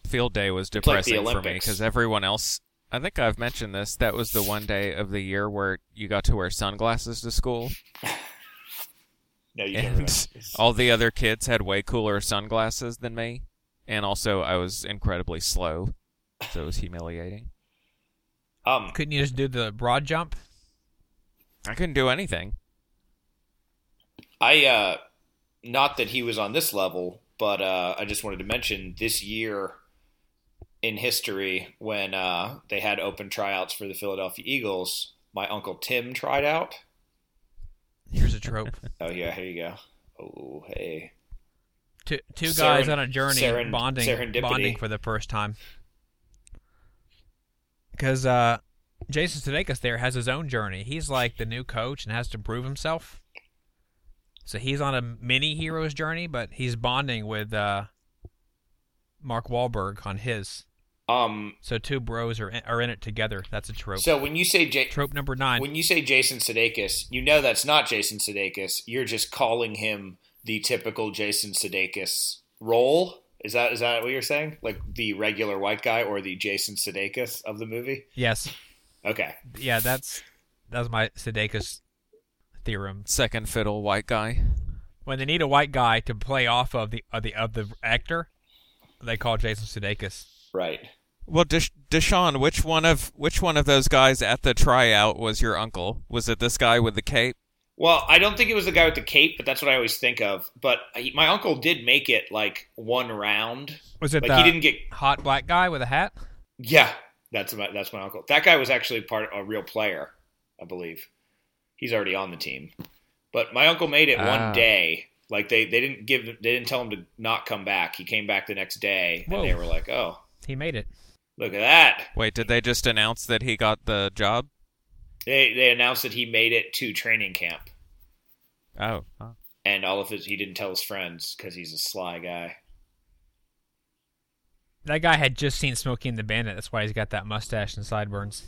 Field day was It's like depressing for me because everyone else. I think I've mentioned this. That was the one day of the year where you got to wear sunglasses to school, No, you and all the other kids had way cooler sunglasses than me. And also, I was incredibly slow, so it was humiliating. Um, couldn't you just do the broad jump? I couldn't do anything. I uh, not that he was on this level, but uh, I just wanted to mention this year in history when uh, they had open tryouts for the Philadelphia Eagles. My uncle Tim tried out. Here's a trope. Oh yeah, here you go. Oh hey. two two guys Seren- on a journey seren- bonding bonding for the first time. Because uh, Jason Sudeikis there has his own journey. He's like the new coach and has to prove himself. So he's on a mini hero's journey, but he's bonding with uh, Mark Wahlberg on his. Um. So two bros are in, are in it together. That's a trope. So when you say J- trope number nine. when you say Jason Sudeikis, you know that's not Jason Sudeikis. You're just calling him the typical Jason Sudeikis role. Is that is that what you're saying? Like the regular white guy or the Jason Sudeikis of the movie? yes, Okay. yeah, that's that's my Sudeikis theorem. Second fiddle white guy. when they need a white guy to play off of the of the of the actor, they call Jason Sudeikis. Right. Well, Desha- Deshaun, which one of which one of those guys at the tryout was your uncle? Was it this guy with the cape? Well, I don't think it was the guy with the cape, but that's what I always think of. But he, my uncle did make it like one round. Was it Like the he didn't get. hot black guy with a hat? Yeah, that's my that's my uncle. That guy was actually part a real player, I believe. He's already on the team. But my uncle made it Ah. one day. Like they, they didn't give they didn't tell him to not come back. He came back the next day, Whoa. and they were like, "Oh, He made it. Look at that. Wait, did they just announce that he got the job? They they announced that he made it to training camp, Oh. oh. and all of his he didn't tell his friends because he's a sly guy. That guy had just seen Smokey and the Bandit. That's why he's got that mustache and sideburns.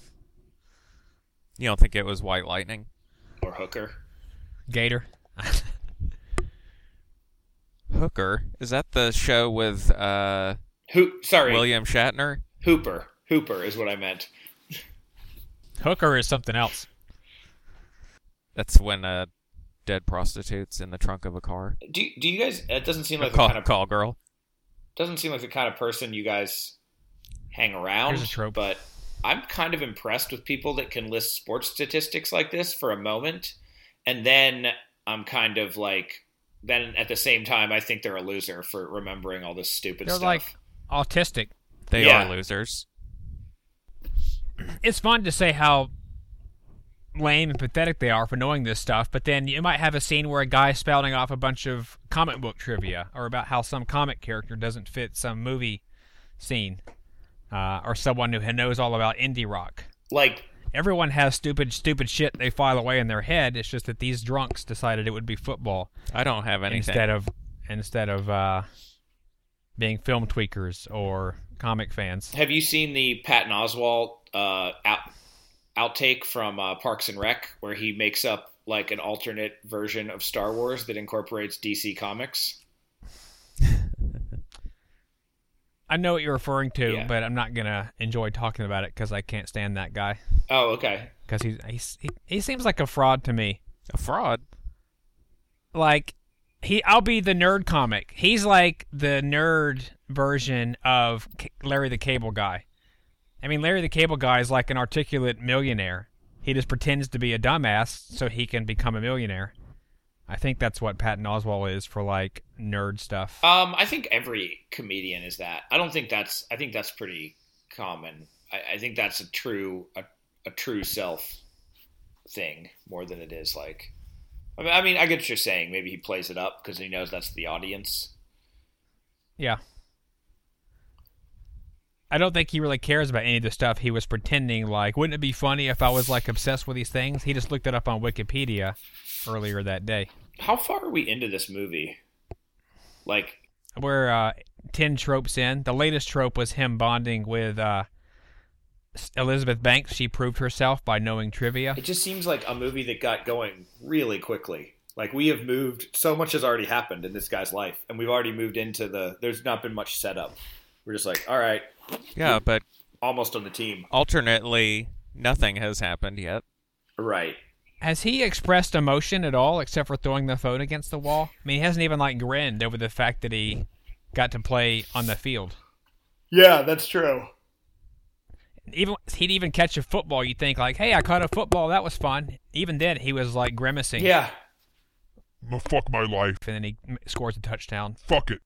You don't think it was White Lightning? Or Hooker. Gator. Hooker? Is that the show with uh, Who? Sorry, William Shatner? Hooper. Hooper is what I meant. Hooker is something else. That's when uh, dead prostitutes in the trunk of a car. Do do you guys? It doesn't seem like the call, kind of call girl. doesn't seem like the kind of person you guys hang around. Here's a trope. But I'm kind of impressed with people that can list sports statistics like this for a moment, and then I'm kind of like, then at the same time, I think they're a loser for remembering all this stupid They're stuff. like autistic. They Yeah. are losers. It's fun to say how lame and pathetic they are for knowing this stuff, but then you might have a scene where a guy's spouting off a bunch of comic book trivia or about how some comic character doesn't fit some movie scene, uh, or someone who knows all about indie rock. like Everyone has stupid, stupid shit they file away in their head. It's just that these drunks decided it would be football I don't have anything. instead of instead of uh, being film tweakers or comic fans. Have you seen the Patton Oswalt uh, out, outtake from uh, Parks and Rec, where he makes up like an alternate version of Star Wars that incorporates DC Comics? I know what you're referring to, Yeah. but I'm not gonna enjoy talking about it because I can't stand that guy. Oh, okay. Because he's, he's he, he seems like a fraud to me. a fraud. Like he, I'll be the nerd comic. He's like the nerd version of K- Larry the Cable Guy. I mean, Larry the Cable Guy is like an articulate millionaire. He just pretends to be a dumbass so he can become a millionaire. I think that's what Patton Oswalt is for like nerd stuff. Um, I think every comedian is that. I don't think that's. I think that's pretty common. I, I think that's a true a, a true self thing more than it is like. I mean, I mean, I get what you're saying. Maybe he plays it up because he knows that's the audience. Yeah. I don't think he really cares about any of the stuff he was pretending like. Wouldn't it be funny if I was like obsessed with these things? He just looked it up on Wikipedia earlier that day. How far are we into this movie? Like, We're uh, 10 tropes in. The latest trope was him bonding with uh, Elizabeth Banks. She proved herself by knowing trivia. it just seems like a movie that got going really quickly. Like we have moved, so much has already happened in this guy's life, and we've already moved into the. There's not been much setup. We're just like, all right, Yeah, but almost on the team. alternately, nothing has happened yet. Right. Has he expressed emotion at all except for throwing the phone against the wall? I mean, he hasn't even like grinned over the fact that he got to play on the field. Yeah, that's true. even he'd even catch a football. You think like, hey, I caught a football. That was fun. Even then, he was like grimacing. Yeah. "No, fuck my life. And then he scores a touchdown. Fuck it.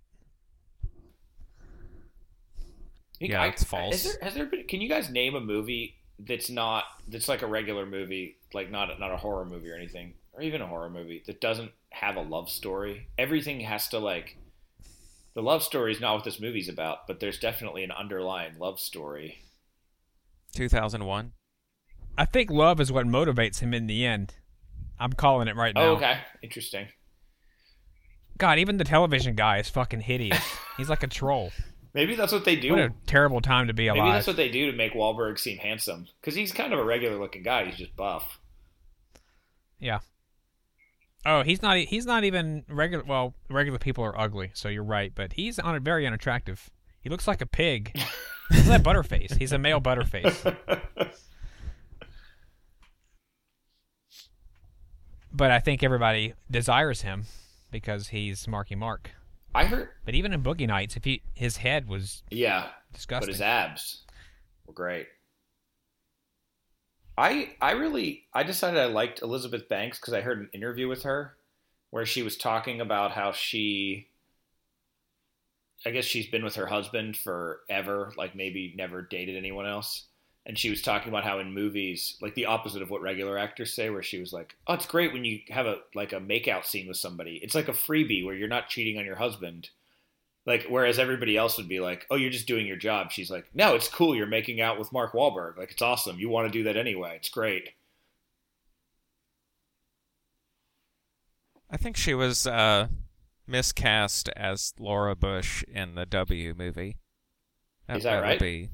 Yeah, it's false. Has there, has there been? Can you guys name a movie that's not that's like a regular movie, like not not a horror movie or anything, or even a horror movie that doesn't have a love story? Everything has to like. The love story is not what this movie's about, but there's definitely an underlying love story. 2001. I think love is what motivates him in the end. I'm calling it right oh, now. Oh, okay, interesting. God, even the television guy is fucking hideous. He's like a troll. Maybe that's what they do. What a terrible time to be alive. Maybe that's what they do to make Wahlberg seem handsome, because he's kind of a regular looking guy. He's just buff. Yeah. Oh, he's not. He's not even regular. Well, regular people are ugly, so you're right. But he's on very unattractive. He looks like a pig. he's like Butterface. He's a male Butterface. But I think everybody desires him because he's Marky Mark. I heard, But even in Boogie Nights, if he his head was yeah, disgusting, but his abs were great. I I really I decided I liked Elizabeth Banks because I heard an interview with her where she was talking about how she I guess she's been with her husband forever, like maybe never dated anyone else. And she was talking about how in movies, like the opposite of what regular actors say, where she was like, "Oh, it's great when you have a like a makeout scene with somebody. It's like a freebie where you're not cheating on your husband, Like, whereas everybody else would be like, "Oh, you're just doing your job." She's like, "No, it's cool. You're making out with Mark Wahlberg. Like, it's awesome. You want to do that anyway. It's great." I think she was uh, miscast as Laura Bush in the W movie. Is that right? be,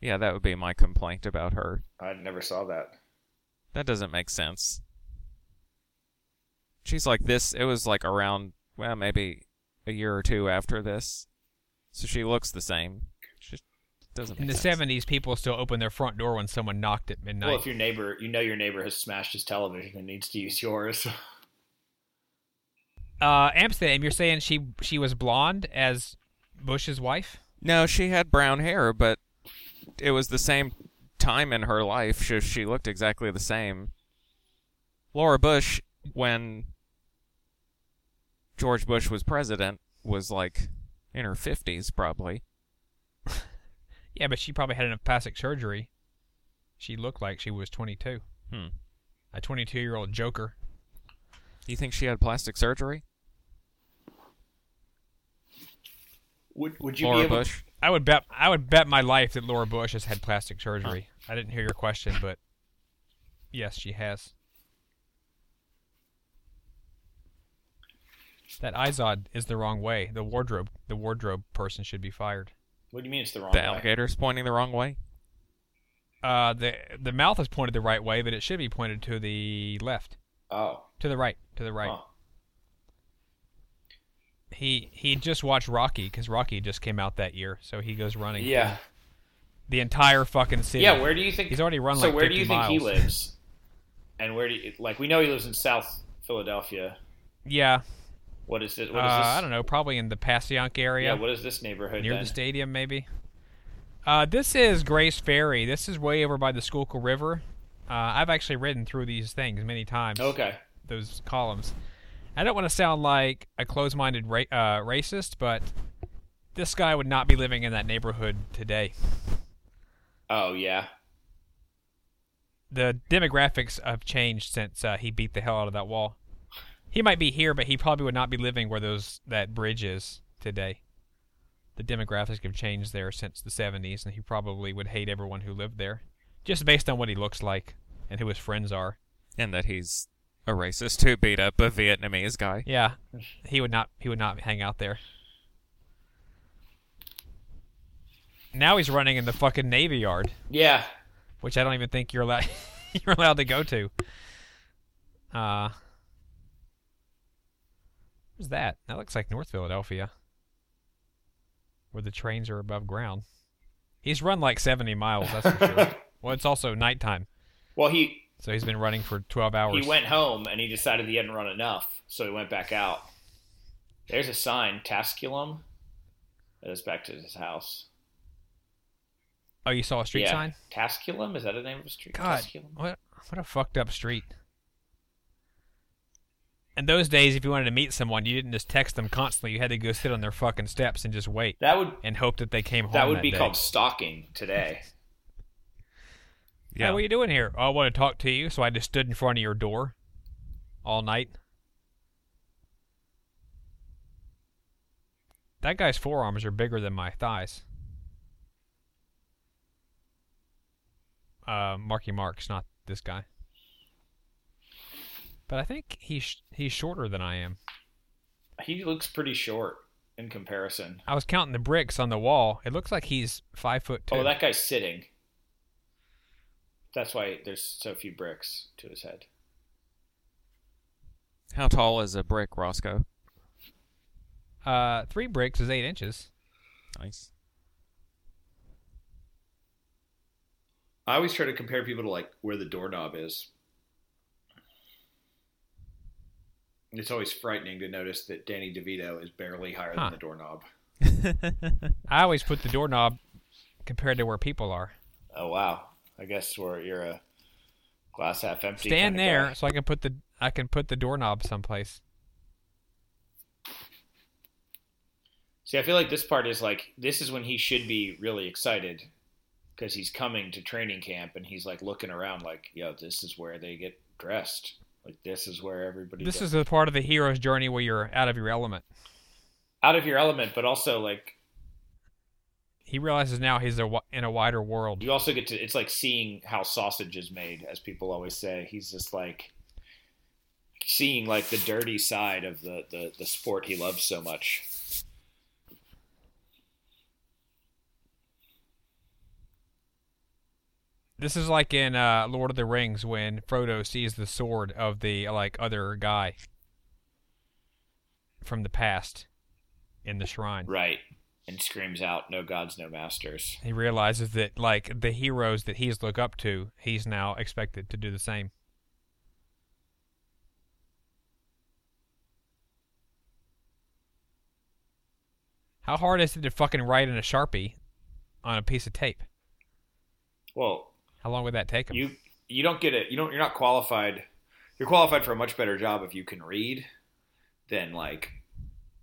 yeah, that would be my complaint about her. I never saw that. That doesn't make sense. She's like this. It was like around, well, maybe a year or two after this. So she looks the same. She doesn't In make the sense. '70s, people still opened their front door when someone knocked at midnight. Well, if your neighbor, you know your neighbor has smashed his television and needs to use yours. uh, Amsterdam, you're saying she she was blonde as Bush's wife? No, she had brown hair, but it was the same time in her life. She, she looked exactly the same. Laura Bush, when George Bush was president, was like in her 50s, probably. Yeah, but she probably had enough plastic surgery. She looked like she was 22. Hmm. A 22 year old joker. You think she had plastic surgery? would Would you Laura be able? Bush? I would bet I would bet my life that Laura Bush has had plastic surgery. I didn't hear your question, but yes, she has. That Izod is the wrong way. The wardrobe the wardrobe person should be fired. What do you mean it's the wrong way? The way? alligator's pointing the wrong way? Uh, the the mouth is pointed the right way, but it should be pointed to the left, Oh, to the right, to the right. Huh. He he just watched Rocky because Rocky just came out that year, so he goes running. Yeah, the entire fucking city. yeah. Where do you think He's already run like all over. So like where 50 do you think he lives? And where do you like? We know he lives in South Philadelphia. Yeah, What is it? uh, What is this? I don't know, probably in the Passyunk area. Yeah, what is this neighborhood near then? the stadium, maybe. Uh, this is Gray's Ferry. This is way over by the Schuylkill River. Uh, I've actually ridden through these things many times. Okay. Those columns. I don't want to sound like a close-minded ra- uh, racist, but this guy would not be living in that neighborhood today. Oh yeah. The demographics have changed since uh, he beat the hell out of that wall. He might be here, but he probably would not be living where those that bridge is today. The demographics have changed there since the 70s, and he probably would hate everyone who lived there, just based on what he looks like and who his friends are. And that he's a racist who beat up a Vietnamese guy. Yeah, he would not. He would not hang out there. Now he's running in the fucking navy yard, Yeah. which I don't even think you're allowed. you're allowed to go to. Uh, what's that? That looks like North Philadelphia, where the trains are above ground. He's run like 70 miles. That's for sure. well, it's also nighttime, Well, he so he's been running for 12 hours. he went home and he decided he hadn't run enough, so he went back out. There's a sign, Tasculum. That is back to his house. oh, you saw a street yeah. sign? Tasculum? Is that the name of a street? God, Tasculum? what what a fucked up street. In those days, if you wanted to meet someone, you didn't just text them constantly. You had to go sit on their fucking steps and just wait That would and hope that they came home. that would be day. called stalking today. Hey, what are you doing here? Oh, I want to talk to you, so I just stood in front of your door all night. That guy's forearms are bigger than my thighs. Uh, Marky Mark's not this guy. But I think he's he's shorter than I am. He looks pretty short in comparison. I was counting the bricks on the wall. It looks like he's five foot two. Oh, that guy's sitting. That's why there's so few bricks to his head. How tall is a brick, Roscoe? uh, three bricks is eight inches. Nice. I always try to compare people to like where the doorknob is. It's always frightening to notice that Danny DeVito is barely higher Huh. than the doorknob. I always put the doorknob compared to where people are. Oh wow! I guess where you're a glass half empty. Stand there guy. so I can put the I can put the doorknob someplace. See, I feel like this part is like this is when he should be really excited because he's coming to training camp and he's like looking around like, yo, this is where they get dressed. Like this is where everybody. This goes. is the part of the hero's journey where you're out of your element. out of your element, but also like He realizes now he's a, in a wider world. you also get to it's like seeing how sausage is made, as people always say. He's just like seeing like the dirty side of the the, the sport he loves so much. This is like in uh, Lord of the Rings when Frodo sees the sword of the like other guy from the past in the shrine. Right. And screams out, No gods, no masters. He realizes that like the heroes that he's looked up to, he's now expected to do the same. How hard is it to fucking write in a sharpie on a piece of tape? Well, How long would that take him? you you don't get it you don't you're not qualified you're qualified for a much better job if you can read than like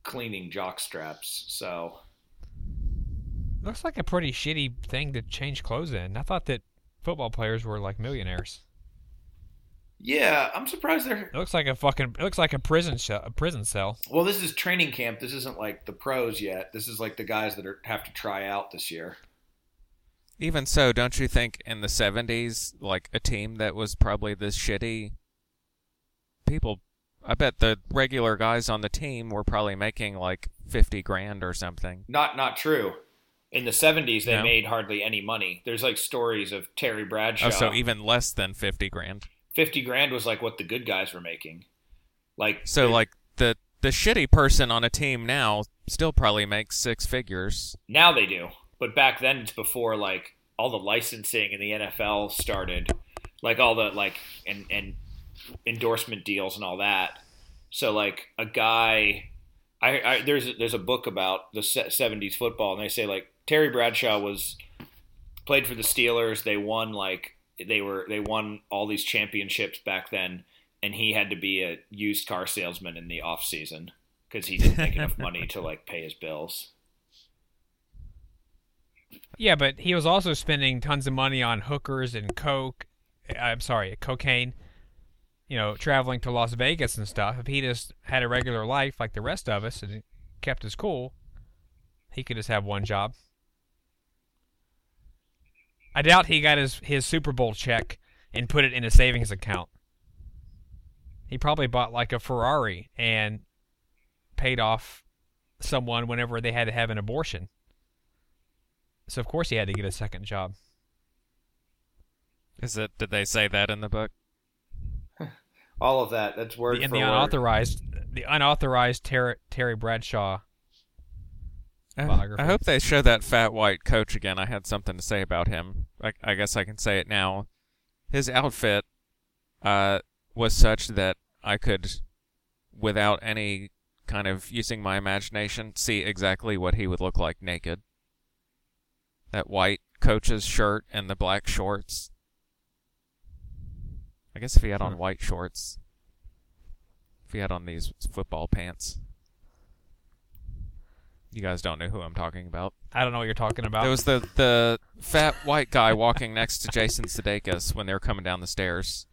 cleaning jock straps. So Looks like a pretty shitty thing to change clothes in. I thought that football players were like millionaires. Yeah, I'm surprised they're It looks like a fucking. It looks like a prison cell. A prison cell. Well, this is training camp. This isn't like the pros yet. This is like the guys that are have to try out this year. Even so, don't you think in the 70s, like a team that was probably this shitty, people, I bet the regular guys on the team were probably making like 50 grand or something. Not not true. In the 70s, they No. made hardly any money. There's like stories of Terry Bradshaw. Oh, so even less than 50 grand. 50 grand was like what the good guys were making. Like So like the the shitty person on a team now still probably makes six figures. now they do, but back then it's before like all the licensing in the NFL started, like all the like and and endorsement deals and all that. So like a guy, I, I there's there's a book about the '70s football, and they say like Terry Bradshaw was played for the Steelers. They won like they were they won all these championships back then, and he had to be a used car salesman in the off season because he didn't make enough money to like pay his bills. Yeah, but he was also spending tons of money on hookers and coke. Uh, I'm sorry, cocaine. You know, traveling to Las Vegas and stuff. If he just had a regular life like the rest of us and kept his cool, he could just have one job. I doubt he got his his Super Bowl check and put it in a savings account. He probably bought like a Ferrari and paid off someone whenever they had to have an abortion. So of course he had to get a second job. Is it? Did they say that in the book? All of that. That's word The, and the word. unauthorized, the unauthorized Ter- Terry Bradshaw. I, Biography. I hope they show that fat white coach again. I had something to say about him. I, I guess I can say it now. His outfit uh, was such that I could, without any kind of using my imagination, see exactly what he would look like naked. That white coach's shirt and the black shorts. I guess if he had on white shorts, if he had on these football pants. You guys don't know who I'm talking about. I don't know what you're talking about. There was the the fat white guy walking next to Jason Sudeikis when they were coming down the stairs.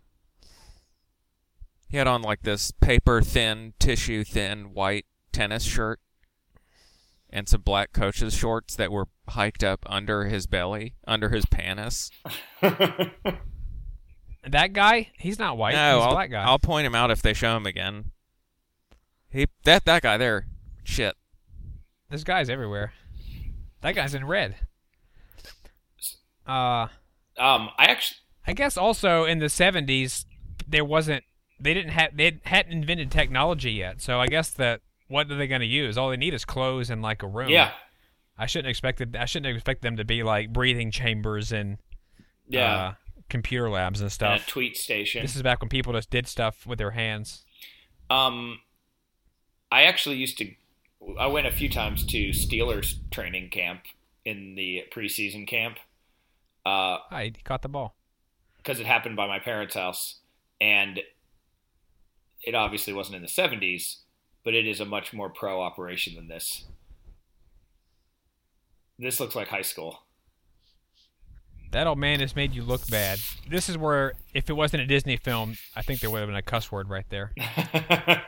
He had on like this paper thin, tissue thin white tennis shirt and some black coach's shorts that were hiked up under his belly, under his panis. that guy, he's not white. no, he's I'll, black guy. I'll point him out if they show him again. He that that guy there, shit. There's guys everywhere. That guy's in red. Uh, um, I actually I guess also in the 70s there wasn't they didn't have they hadn't invented technology yet. So I guess that what are they going to use? All they need is clothes and like a room. yeah I shouldn't expected I shouldn't expect them to be like breathing chambers and yeah uh, computer labs and and stuff. tweet station. This is back when people just did stuff with their hands. Um, I actually used to. I went a few times to Steelers training camp in the preseason camp uh, Hi, he caught the ball. Because it happened by my parents' house, and it obviously wasn't in the '70s, but it is a much more pro operation than this. This looks like high school. That old man has made you look bad. This is where, if it wasn't a Disney film, I think there would have been a cuss word right there.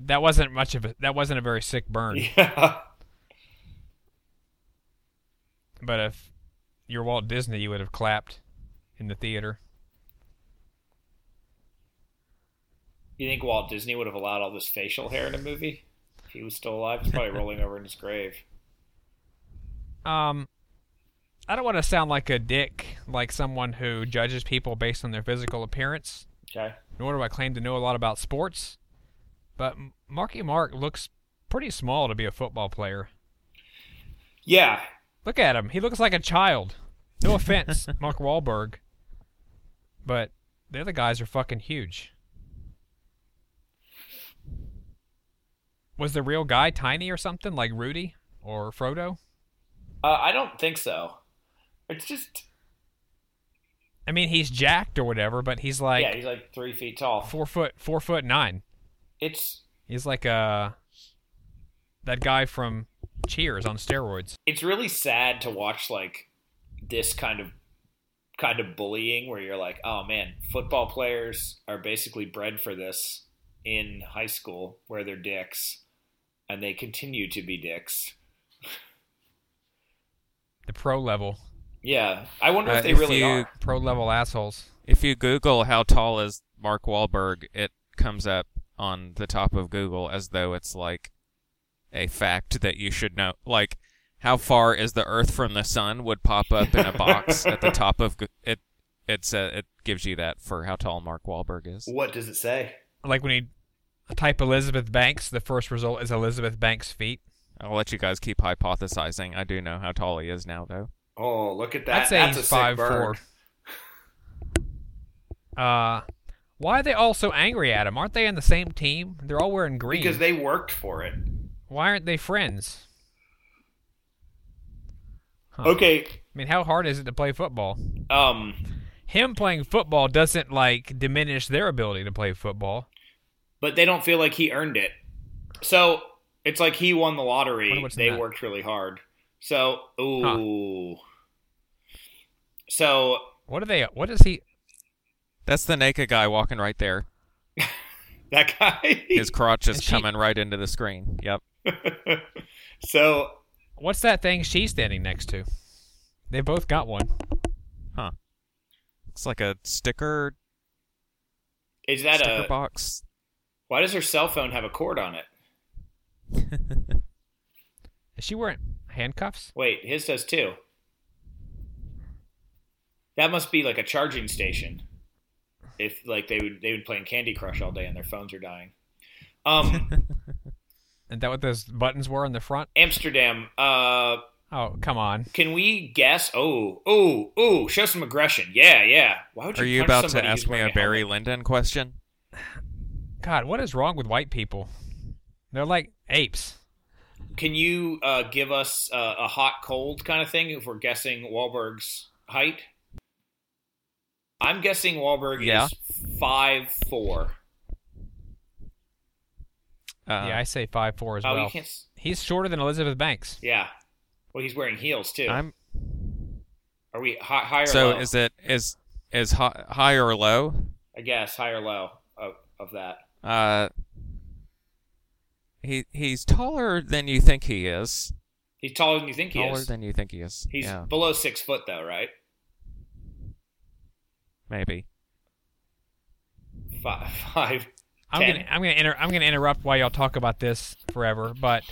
that wasn't much of a that wasn't a very sick burn. Yeah. But if you're Walt Disney, you would have clapped in the theater. You think Walt Disney would have allowed all this facial hair in a movie? If he was still alive, he's probably rolling over in his grave. Um, I don't want to sound like a dick, like someone who judges people based on their physical appearance. Okay. Nor do I claim to know a lot about sports. But Marky Mark looks pretty small to be a football player. Yeah. Look at him. He looks like a child. No offense, Mark Wahlberg. But the other guys are fucking huge. Was the real guy tiny or something like Rudy or Frodo? Uh, I don't think so. It's just I mean, he's jacked or whatever, but he's like yeah, he's like three feet tall. four foot four foot nine. It's He's like uh that guy from Cheers on steroids. it's really sad to watch like this kind of kind of bullying where you're like, oh man, football players are basically bred for this in high school where they're dicks, and they continue to be dicks. The pro level, Yeah, I wonder Uh, if they if really you- are. pro level assholes. If you Google how tall is Mark Wahlberg, it comes up on the top of Google as though it's like a fact that you should know. Like, how far is the Earth from the sun would pop up in a box at the top of it. It's uh, it gives you that for how tall Mark Wahlberg is. What does it say? Like when you type Elizabeth Banks, the first result is Elizabeth Banks' feet. I'll let you guys keep hypothesizing. I do know how tall he is now, though. Oh, look at that! I'd say That's he's a sick five bird. four. Uh, why are they all so angry at him? Aren't they in the same team? They're all wearing green. Because they worked for it. Why aren't they friends? Huh. Okay. I mean, how hard is it to play football? Um. Him playing football doesn't like diminish their ability to play football. but they don't feel like he earned it. So it's like he won the lottery. They that. worked really hard. So ooh. So What are they? What is he? That's the naked guy walking right there. that guy. His crotch is And she- coming right into the screen. Yep. so What's that thing she's standing next to? They both got one. Huh. It's like a sticker is that sticker a? box. Why does her cell phone have a cord on it? Is she wearing handcuffs? Wait, his does too. That must be like a charging station. If like they would they would playing Candy Crush all day and their phones are dying. Um, Is that what those buttons were in the front? Amsterdam. Uh, Oh, come on. Can we guess? Oh, oh, oh! Show some aggression. Yeah, yeah. Why would you? Are you about to ask me a Barry helmet? Lyndon question? God, what is wrong with white people? They're like apes. Can you uh, give us uh, a hot cold kind of thing if we're guessing Wahlberg's height? I'm guessing Wahlberg Yeah. is five four. Uh, yeah, I say five four as oh, well. you can't. s- He's shorter than Elizabeth Banks. Yeah. Well, he's wearing heels too. I'm Are we high, high so low? is it is is hi, high or low? I guess high or low of, of that. Uh, he he's taller than you think he is. He's taller than you think he taller is. than you think he is. he's yeah, below six foot though, right? Maybe. Five, five. I'm Ten. gonna I'm gonna inter- I'm gonna interrupt while y'all talk about this forever, but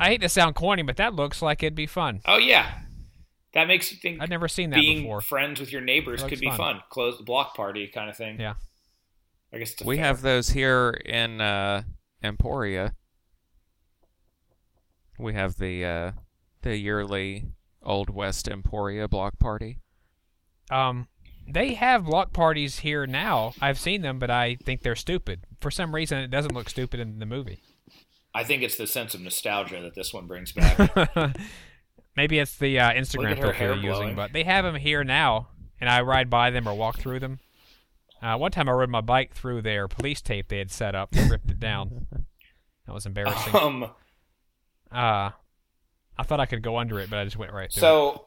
I hate to sound corny, but that looks like it'd be fun. Oh yeah, that makes you think I'd never seen that being before. friends with your neighbors could be fun. fun. Close the block party kind of thing. Yeah. I guess it's We fair- have those here in uh, Emporia. We have the uh, the yearly Old West Emporia block party. Um, they have block parties here now. I've seen them, but I think they're stupid. For some reason, it doesn't look stupid in the movie. I think it's the sense of nostalgia that this one brings back. Maybe it's the uh, Instagram filter you're using, blowing. but they have them here now, and I ride by them or walk through them. Uh, one time I rode my bike through their police tape they had set up and ripped it down. That was embarrassing. um, Uh, I thought I could go under it, but I just went right through. it.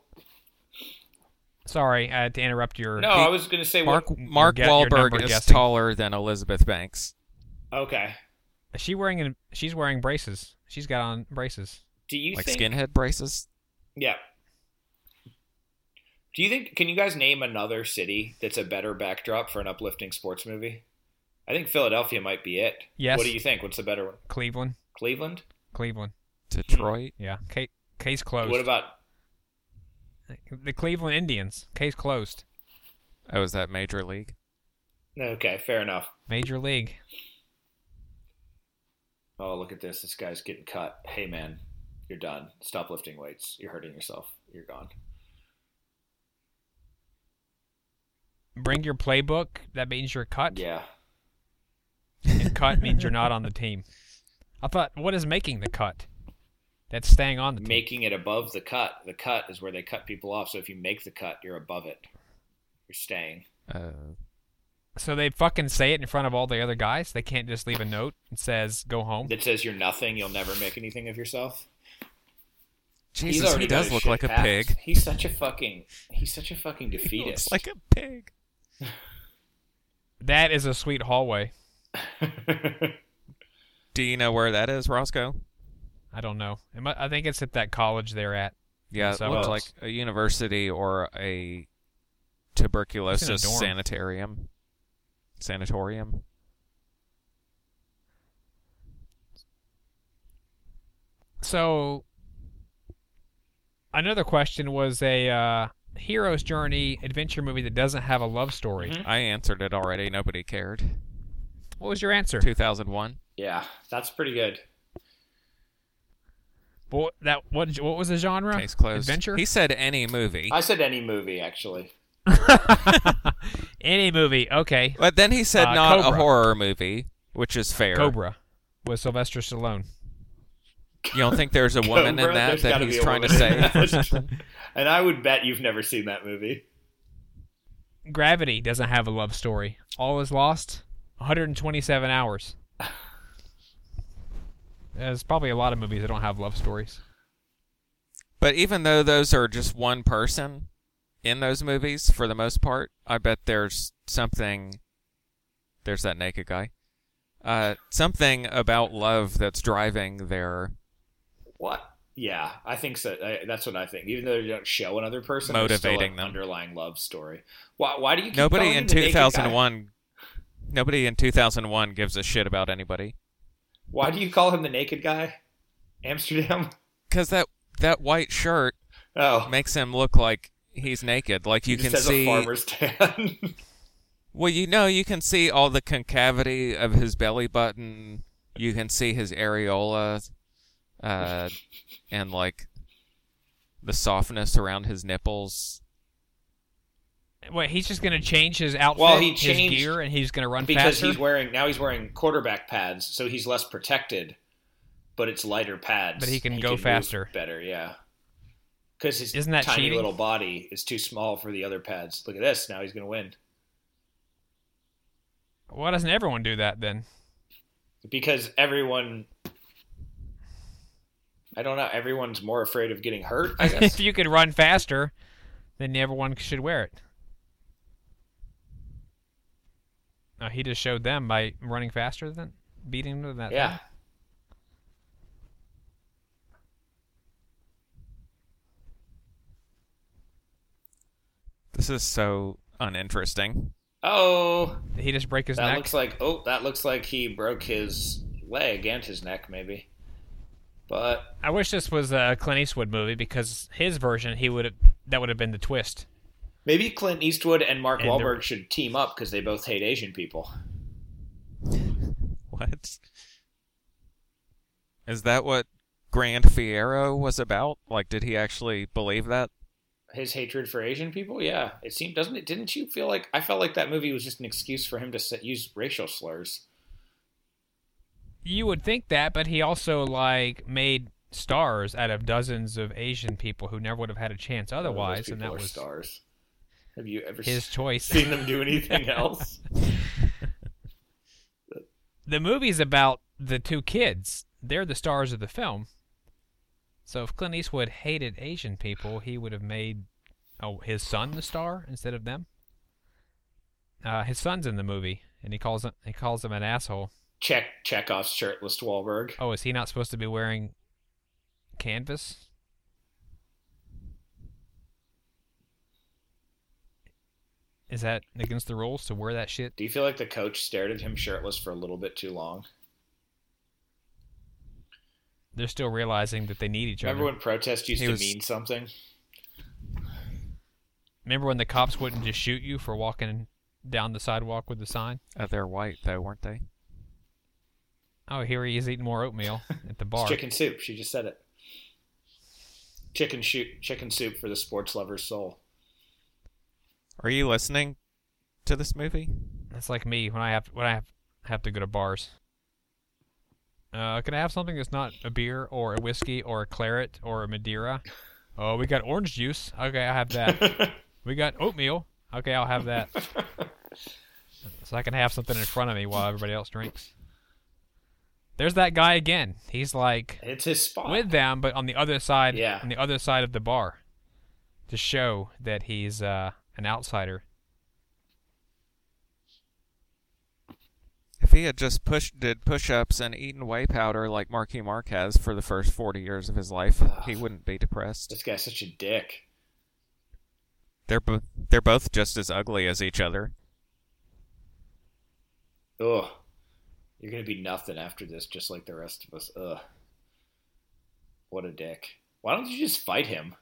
So sorry, I had to interrupt your. no, I was going to say Mark what, Mark get- Wahlberg is guessing. taller than Elizabeth Banks. Okay, Is she wearing an, she's wearing braces. She's got on braces. Do you like think? skinhead braces. Yeah. Do you think? Can you guys name another city that's a better backdrop for an uplifting sports movie? I think Philadelphia might be it. Yes. What do you think? What's the better one? Cleveland. Cleveland. Cleveland. Detroit. Yeah. Case, case closed. What about? The Cleveland Indians? Case closed. Oh, is that Major League? Okay, fair enough. Major League. Oh, look at this. This guy's getting cut. Hey, man, you're done. Stop lifting weights. You're hurting yourself. You're gone. Bring your playbook. That means you're cut. Yeah. And cut means you're not on the team. I thought, what is making the cut? That's staying on the team. Making it above the cut. The cut is where they cut people off. So if you make the cut, you're above it. You're staying. Uh, So they fucking say it in front of all the other guys. They can't just leave a note that says "Go home." That says you're nothing. You'll never make anything of yourself. Jesus, he does look shit like a packed. pig. He's such a fucking. He's such a fucking He defeatist. looks like a pig. That is a sweet hallway. Do you know where that is, Roscoe? I don't know. It I think it's at that college they're at. Yeah, it So looks like a university or a tuberculosis dorm. sanitarium. Sanatorium. So another question was a uh, hero's journey adventure movie that doesn't have a love story. Mhm. I answered it already. Nobody cared. What was your answer? 2001. yeah, that's pretty good. What that what what was the genre? Case closed. Adventure. He said any movie. I said any movie actually. Any movie. Okay. But then he said Uh, not a horror movie, which is fair. Cobra with Sylvester Stallone. You don't think there's a woman Cobra? in that There's that he's trying to woman in save or that. something? And I would bet you've never seen that movie. Gravity doesn't have a love story. All is lost. 127 hours. There's probably a lot of movies that don't have love stories. But even though those are just one person in those movies, for the most part, I bet there's something. There's that naked guy. Uh, something about love that's driving their What? Yeah, I think so. I, that's what I think. Even though they don't show another person, Motivating still an them. underlying love story. Why? Why do you? Keep nobody in him the naked guy? 2001. Nobody in 2001 gives a shit about anybody Why do you call him the naked guy? Amsterdam. because that that white shirt Oh, makes him look like he's naked. Like you just can see. a farmer's tan. Well, you know, you can see all the concavity of his belly button. You can see his areola, uh, and like the softness around his nipples. Wait, he's just gonna change his outfit, Well, he his gear, and he's gonna run because faster. he's wearing now he's wearing quarterback pads, so he's less protected, but it's lighter pads. But he can go move faster. better. Yeah, because his Isn't that tiny cheating? little body is too small for the other pads. Look at this. Now he's going to win Why doesn't everyone do that then? because everyone. I don't know. Everyone's more afraid of getting hurt. I guess. if you could run faster, then everyone should wear it. No, he just showed them by running faster than beating them to that. yeah. thing. This is so uninteresting. Oh, Did he just break his that neck? looks like oh, that looks like he broke his leg and his neck, maybe. But I wish this was a Clint Eastwood movie because his version, he would have that would have been the twist. Maybe Clint Eastwood and Mark And Wahlberg the- should team up because they both hate Asian people. What? Is that what Grand Fiero was about? Like, did he actually believe that? his hatred for Asian people. Yeah, it seemed doesn't it? Didn't you feel like I felt like that movie was just an excuse for him to s- use racial slurs? You would think that, but he also like made stars out of dozens of Asian people who never would have had a chance Those otherwise, and that are was stars. Have you ever his choice. seen them do anything else? the movie's about the two kids. They're the stars of the film. So if Clint Eastwood hated Asian people, he would have made oh his son the star instead of them. Uh, his son's in the movie, and he calls him he calls him an asshole. Check Chekhov's shirtless Wahlberg. Oh, is he not supposed to be wearing canvas? Is that against the rules to wear that shit? Do you feel like the coach stared at him shirtless for a little bit too long? They're still realizing that they need each Remember other. Remember when protest used He to was- mean something? Remember when the cops wouldn't just shoot you for walking down the sidewalk with the sign? Uh, they're white though, weren't they? Oh, here he is eating more oatmeal at the bar. It's chicken soup. She just said it. Chicken shoot, chicken soup for the sports lover's soul. Are you listening to this movie? That's like me when I have when I have, have to go to bars. Uh, can I have something that's not a beer or a whiskey or a claret or a Madeira? Oh, we got orange juice. Okay, I have that. we got oatmeal. Okay, I'll have that. so I can have something in front of me while everybody else drinks. There's that guy again. He's like it's his spot. with them, but on the other side, Yeah. on the other side of the bar, to show that he's uh, an outsider. If he had just pushed did push-ups and eaten whey powder like Marky Mark has for the first 40 years of his life, he wouldn't be depressed. this guy's such a dick. They're bo- they're both just as ugly as each other. Ugh. You're gonna be nothing after this, just like the rest of us. Ugh. What a dick. Why don't you just fight him?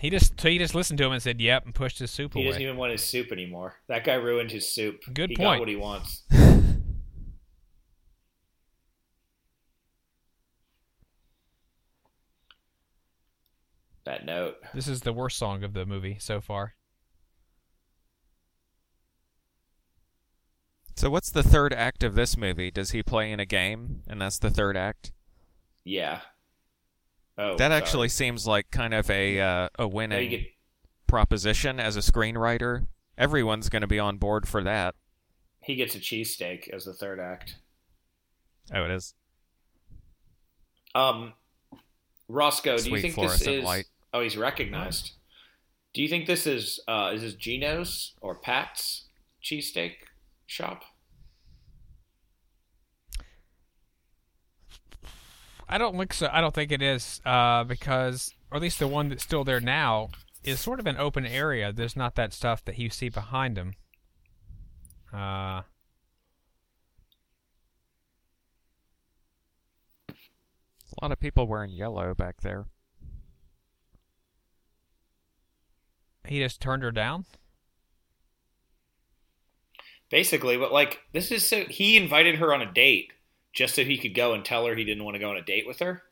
He just so he just listened to him and said, "Yep," and pushed his soup He away. doesn't even want his soup anymore. That guy ruined his soup. Good he point. got what he wants. that note. This is the worst song of the movie so far. So what's the third act of this movie? Does he play in a game and that's the third act? Yeah. Oh, that sorry. actually seems like kind of a uh, a winning get proposition as a screenwriter. Everyone's going to be on board for that. he gets a cheesesteak as the third act. Oh, it is. Um, Roscoe, do you think this is? light. Oh, he's recognized. Do you think this is? Uh, is this Geno's or Pat's cheesesteak shop? I don't think so. I don't think it is uh, because, or at least the one that's still there now, is sort of an open area. There's not that stuff that you see behind him. Uh, A lot of people wearing yellow back there. he just turned her down. Basically, but like this is so he invited her on a date just so he could go and tell her he didn't want to go on a date with her.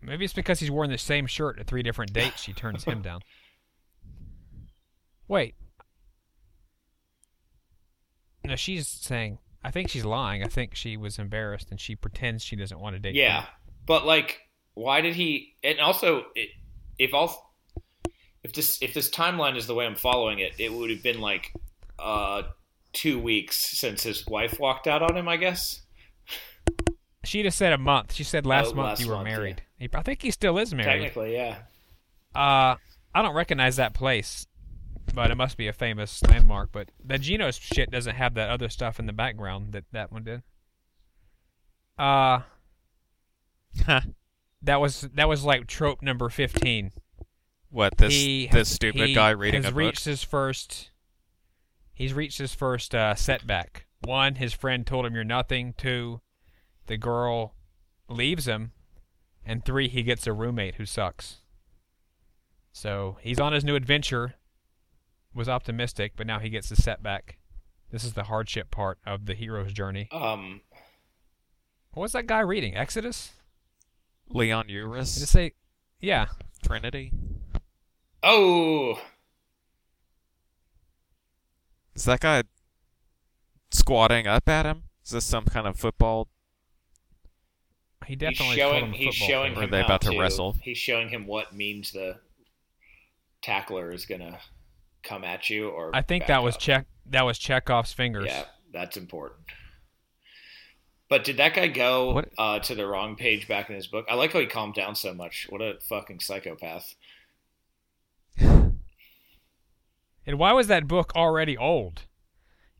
Maybe it's because he's wearing the same shirt at three different dates. She turns him down. Wait. No, she's saying. I think she's lying. I think she was embarrassed and she pretends she doesn't want to date. Yeah, him. but like, why did he? And also, it, if all, if this if this timeline is the way I'm following it, it would have been like uh two weeks since his wife walked out on him. I guess. She just said a month. She said last Oh, month last you were month, married. He- I think he still is married. Technically, yeah. Uh, I don't recognize that place, but it must be a famous landmark. But the Geno's shit doesn't have that other stuff in the background that that one did. Uh, that was that was like trope number fifteen. what this he this stupid he guy reading has a book? reached his first. He's reached his first uh, setback. One, his friend told him you're nothing. Two, the girl leaves him, and three, he gets a roommate who sucks. So he's on his new adventure. Was optimistic, but now he gets a setback. This is the hardship part of the hero's journey. Um, What was that guy reading? Exodus? Leon Uris. Did it say? Yeah. Trinity. oh, Is that guy squatting up at him? Is this some kind of football? He he's definitely told him showing a he's football showing player. Or are him they about to wrestle? He's showing him what means the tackler is gonna come at you, or I think back that was up. check. That was Chekhov's fingers. Yeah, that's important. But did that guy go uh, to the wrong page back in his book? I like how he calmed down so much. What a fucking psychopath. And why was that book already old?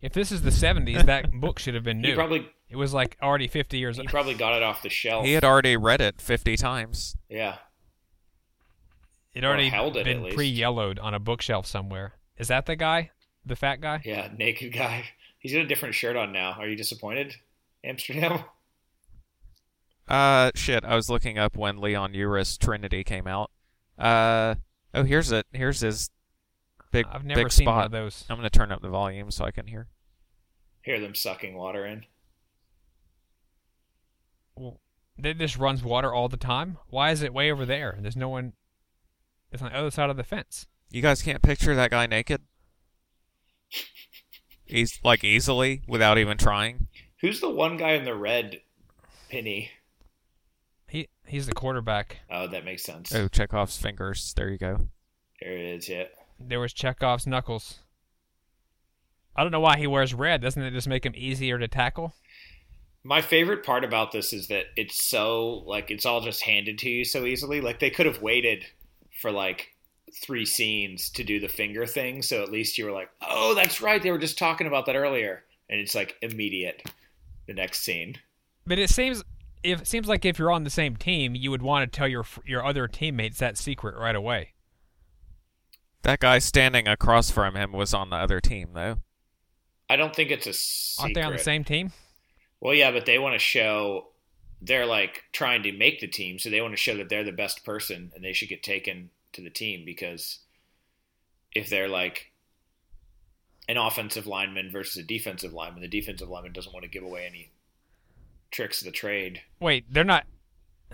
If this is the 70s, that book should have been He new. probably it was like already 50 years old. he probably got it off the shelf. He had already read it 50 times. yeah. It already held it, been pre-yellowed on a bookshelf somewhere. Is that the guy? The fat guy? Yeah, naked guy. He's got a different shirt on now. Are you disappointed, Amsterdam? Uh, shit. I was looking up when Leon Uris Trinity came out. Uh, oh, here's it. Here's his big I've never big seen spot. one of those. I'm gonna turn up the volume so I can hear. Hear them sucking water in. Well, it just runs water all the time. Why is it way over there? There's no one. It's on the other side of the fence. You guys can't picture that guy naked. He's like easily without even trying. Who's the one guy in the red penny? He he's the quarterback. Oh, that makes sense. Oh, Chekhov's fingers. There you go. There it is. Yeah. There was Chekhov's knuckles. I don't know why he wears red. Doesn't it just make him easier to tackle? My favorite part about this is that it's so like it's all just handed to you so easily. Like they could have waited for like three scenes to do the finger thing, so at least you were like, "Oh, that's right. They were just talking about that earlier." And it's like immediate. The next scene. But it seems if it seems like if you're on the same team, you would want to tell your your other teammates that secret right away. That guy standing across from him was on the other team, though. I don't think it's a secret. Aren't they on the same team? Well, yeah, but they want to show they're like trying to make the team, so they want to show that they're the best person and they should get taken to the team because if they're like an offensive lineman versus a defensive lineman, the defensive lineman doesn't want to give away any tricks of the trade. Wait, they're not.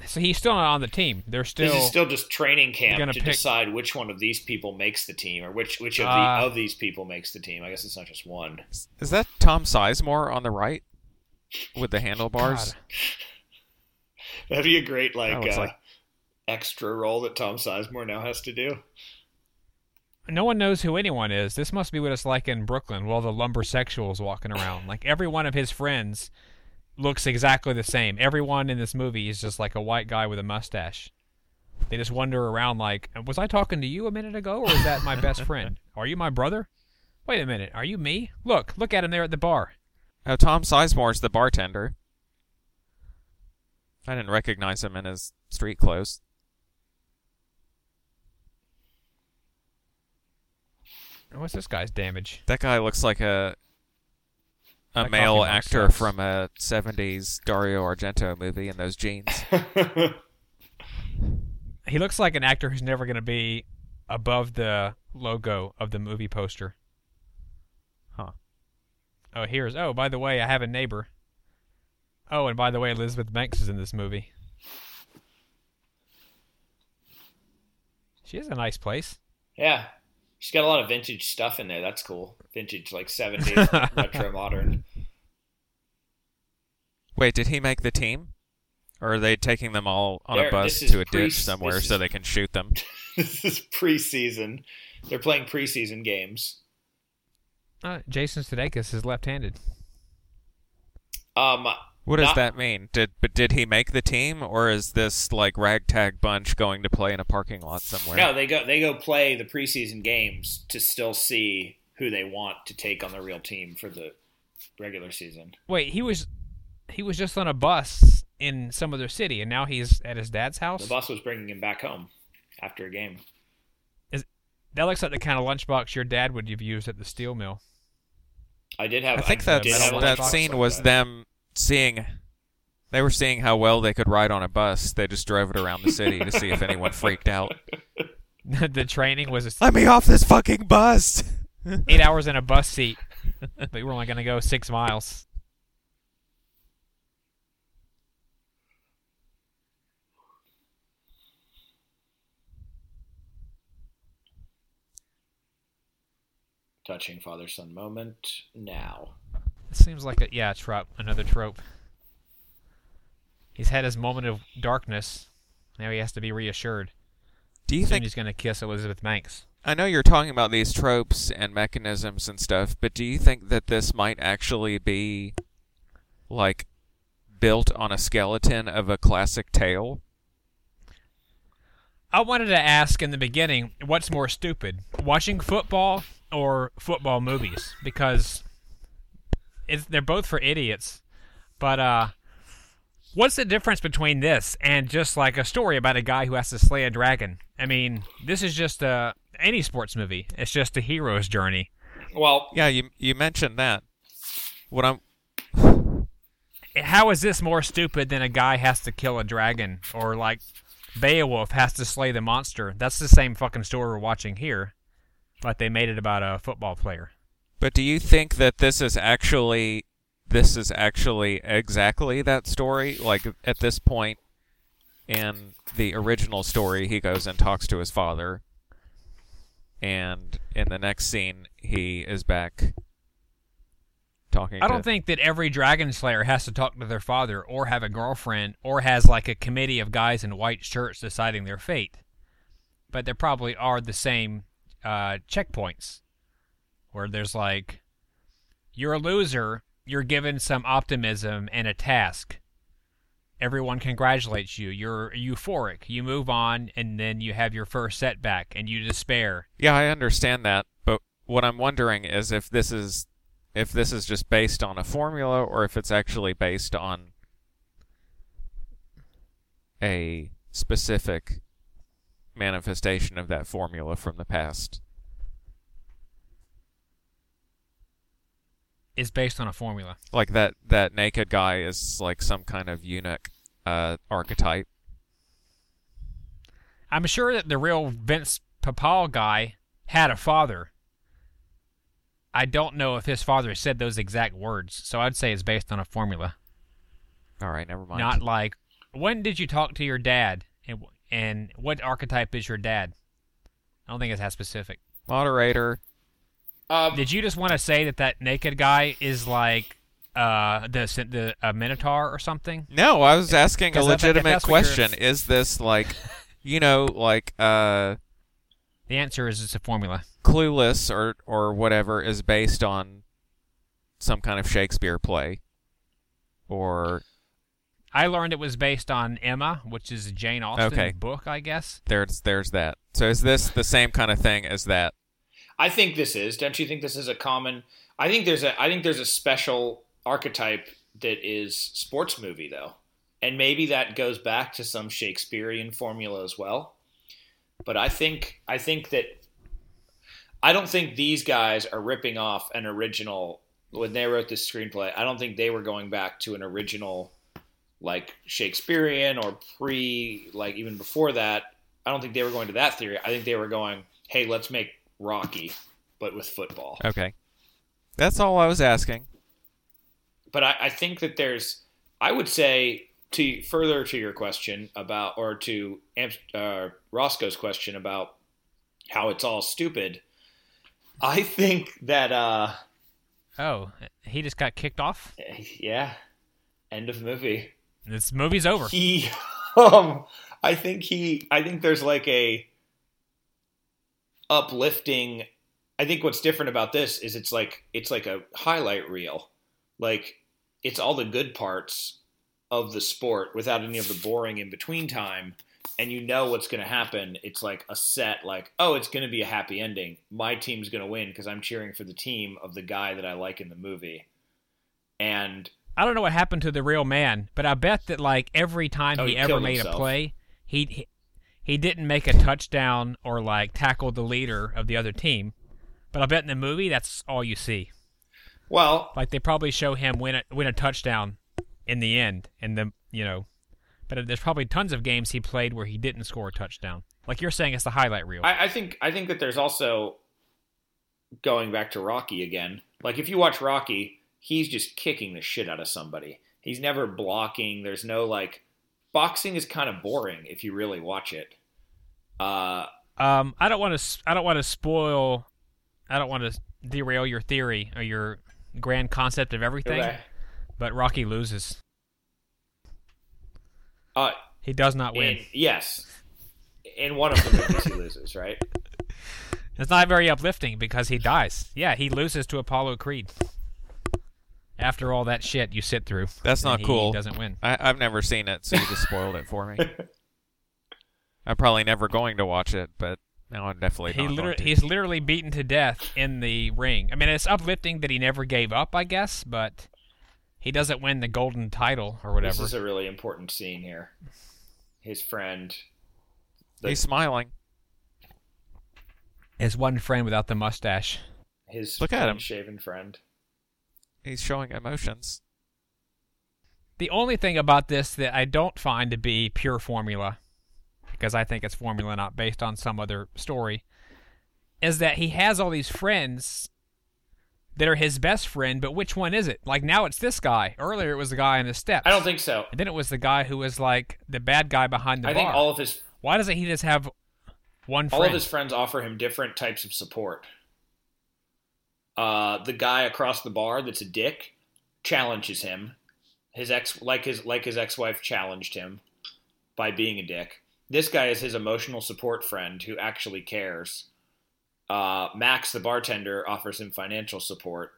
So he's still not on the team. They're still. this is still just training camp gonna to pick- decide which one of these people makes the team or which which of Ah. the of these people makes the team. I guess it's not just one. Is that Tom Sizemore on the right with the handlebars? God. That'd be a great like, uh, like- extra role that Tom Sizemore now has to do. No one knows who anyone is. This must be what it's like in Brooklyn, while the lumbersexuals walking around. Like every one of his friends looks exactly the same. Everyone in this movie is just like a white guy with a mustache. They just wander around like, was I talking to you a minute ago, or is that my best friend? Are you my brother? Wait a minute, are you me? Look, look at him there at the bar. Oh, Tom Sizemore's the bartender. I didn't recognize him in his street clothes. What's this guy's damage? That guy looks like a a male actor sucks. from a '70s Dario Argento movie in those jeans. He looks like an actor who's never going to be above the logo of the movie poster. Huh. Oh, here's. Oh, by the way, I have a neighbor. Oh, and by the way, Elizabeth Banks is in this movie. She has a nice place. Yeah. She's got a lot of vintage stuff in there. That's cool. Vintage, like 70s, retro modern. Wait, did he make the team? Or are they taking them all on They're- a bus to a pre- ditch somewhere this so they can shoot them? this is preseason. They're playing preseason games. Uh, Jason Sudeikis is left-handed. Um, What does Not- that mean? Did but did he make the team, or is this like ragtag bunch going to play in a parking lot somewhere? no, they go they go play the preseason games to still see who they want to take on the real team for the regular season. Wait, he was he was just on a bus in some other city, and now he's at his dad's house. The bus was bringing him back home after a game. Is That looks like the kind of lunchbox your dad would have used at the steel mill. I did have. I think I that did have a that lunchbox scene like was that. them seeing. They were seeing how well they could ride on a bus. They just drove it around the city to see if anyone freaked out. the training was Let me off this fucking bus! eight hours in a bus seat, but we were only going to go six miles. touching father son moment now. Seems like a yeah, trope, another trope. He's had his moment of darkness. Now he has to be reassured. Do you Soon think he's going to kiss Elizabeth Banks. I know you're talking about these tropes and mechanisms and stuff, but do you think that this might actually be like built on a skeleton of a classic tale? I wanted to ask in the beginning, what's more stupid, watching football or football movies? Because it's they're both for idiots. But uh, what's the difference between this and just like a story about a guy who has to slay a dragon? I mean, this is just a any sports movie. It's just a hero's journey. Well, Yeah, you you mentioned that. What I'm How is this more stupid than a guy has to kill a dragon or like Beowulf has to slay the monster? That's the same fucking story we're watching here, but they made it about a football player. But do you think that this is actually this is actually exactly that story? Like at this point in the original story, he goes and talks to his father, and in the next scene, he is back talking. I don't to, think that every dragon slayer has to talk to their father or have a girlfriend or has like a committee of guys in white shirts deciding their fate. But there probably are the same uh, checkpoints where there's like, you're a loser, you're given some optimism and a task. Everyone congratulates you. You're euphoric. You move on, and then you have your first setback, and you despair. Yeah, I understand that, but what I'm wondering is if this is if this is just based on a formula or if it's actually based on a specific manifestation of that formula from the past. Is based on a formula. Like that that naked guy is like some kind of eunuch uh, archetype. I'm sure that the real Vince Papale guy had a father. I don't know if his father said those exact words, so I'd say it's based on a formula. All right, never mind. Not like, when did you talk to your dad? And, and what archetype is your dad? I don't think it's that specific. moderator. Um, Did you just want to say that that naked guy is like uh, the the a minotaur or something? No, I was asking a Because I think if legitimate that's question. Is this like, you know, like uh The answer is it's a formula. Clueless or or whatever is based on some kind of Shakespeare play, or I learned it was based on Emma, which is a Jane Austen Okay. book, I guess. there's there's that. So is this the same kind of thing as that? I think this is. Don't you think this is a common? I think there's a. I think there's a special archetype that is sports movie though, and maybe that goes back to some Shakespearean formula as well. But I think I think that I don't think these guys are ripping off an original when they wrote this screenplay. I don't think they were going back to an original like Shakespearean or pre like even before that. I don't think they were going to that theory. I think they were going, "Hey, let's make Rocky, but with football." Okay, that's all I was asking. But I, I think that there's, I would say, to further to your question about, or to uh, Roscoe's question about how it's all stupid. I think that, uh, Oh, he just got kicked off. yeah, end of movie. This movie's over. He, um, I think he, I think there's like a uplifting. I think what's different about this is it's like it's like a highlight reel, like it's all the good parts of the sport without any of the boring in between time, and you know what's going to happen. It's like a set, like oh, it's going to be a happy ending. My team's going to win because I'm cheering for the team of the guy that I like in the movie, and I don't know what happened to the real man, but I bet that like every time Oh, he, he ever made himself. a play, he, he didn't make a touchdown or like tackle the leader of the other team. But I bet in the movie that's all you see. well, Like they probably show him win a win a touchdown in the end, and the you know, but there's probably tons of games he played where he didn't score a touchdown. Like you're saying, it's the highlight reel. I, I think I think that there's also going back to Rocky again. Like if you watch Rocky, he's just kicking the shit out of somebody. He's never blocking. There's no like boxing is kind of boring if you really watch it. Uh, Um, I don't want to. I don't want to spoil. I don't want to derail your theory or your grand concept of everything. okay. But Rocky loses. Uh, He does not win. in, yes, in one of the movies he loses, right? It's not very uplifting because he dies. Yeah, he loses to Apollo Creed. After all that shit you sit through, That's not he cool. He doesn't win. I, I've never seen it, so you just spoiled it for me. I'm probably never going to watch it, but No, I'm definitely he literally, he's literally beaten to death in the ring. I mean, it's uplifting that he never gave up, I guess, but he doesn't win the golden title or whatever. This whatever. is a really important scene here. His friend, the- He's smiling. His one friend without the mustache. his Look at him. shaven friend. He's showing emotions. The only thing about this that I don't find to be pure formula, because I think it's formula not based on some other story, is that he has all these friends that are his best friend, but which one is it? Like now it's this guy. Earlier it was the guy in the steps. I don't think so. And then it was the guy who was like the bad guy behind the I bar. think all of his Why doesn't he just have one Friend? all of his friends offer him different types of support. Uh, the guy across the bar that's a dick challenges him. His ex, like his like his ex wife, challenged him by being a dick. This guy is his emotional support friend who actually cares. Uh, Max, the bartender, offers him financial support.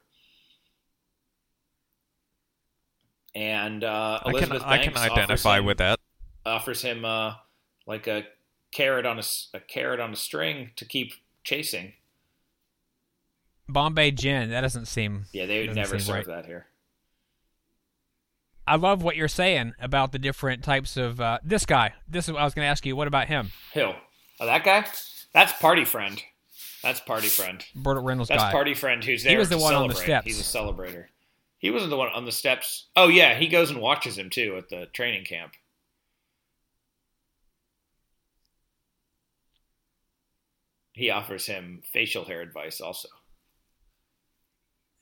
And uh, I can Elizabeth I can Banks offers identify him- with that. offers him uh, like a carrot on a, a carrot on a string to keep chasing. Bombay Gin. That doesn't seem. Yeah, they would never serve right. that here. I love what you're saying about the different types of uh, this guy. This is what I was going to ask you. What about him, Hill. Oh, that guy? That's party friend. That's party friend. Burt Reynolds That's guy? party friend who's there. He was the one on the steps. He's a celebrator. He wasn't the one on the steps. Oh yeah, he goes and watches him too at the training camp. He offers him facial hair advice also.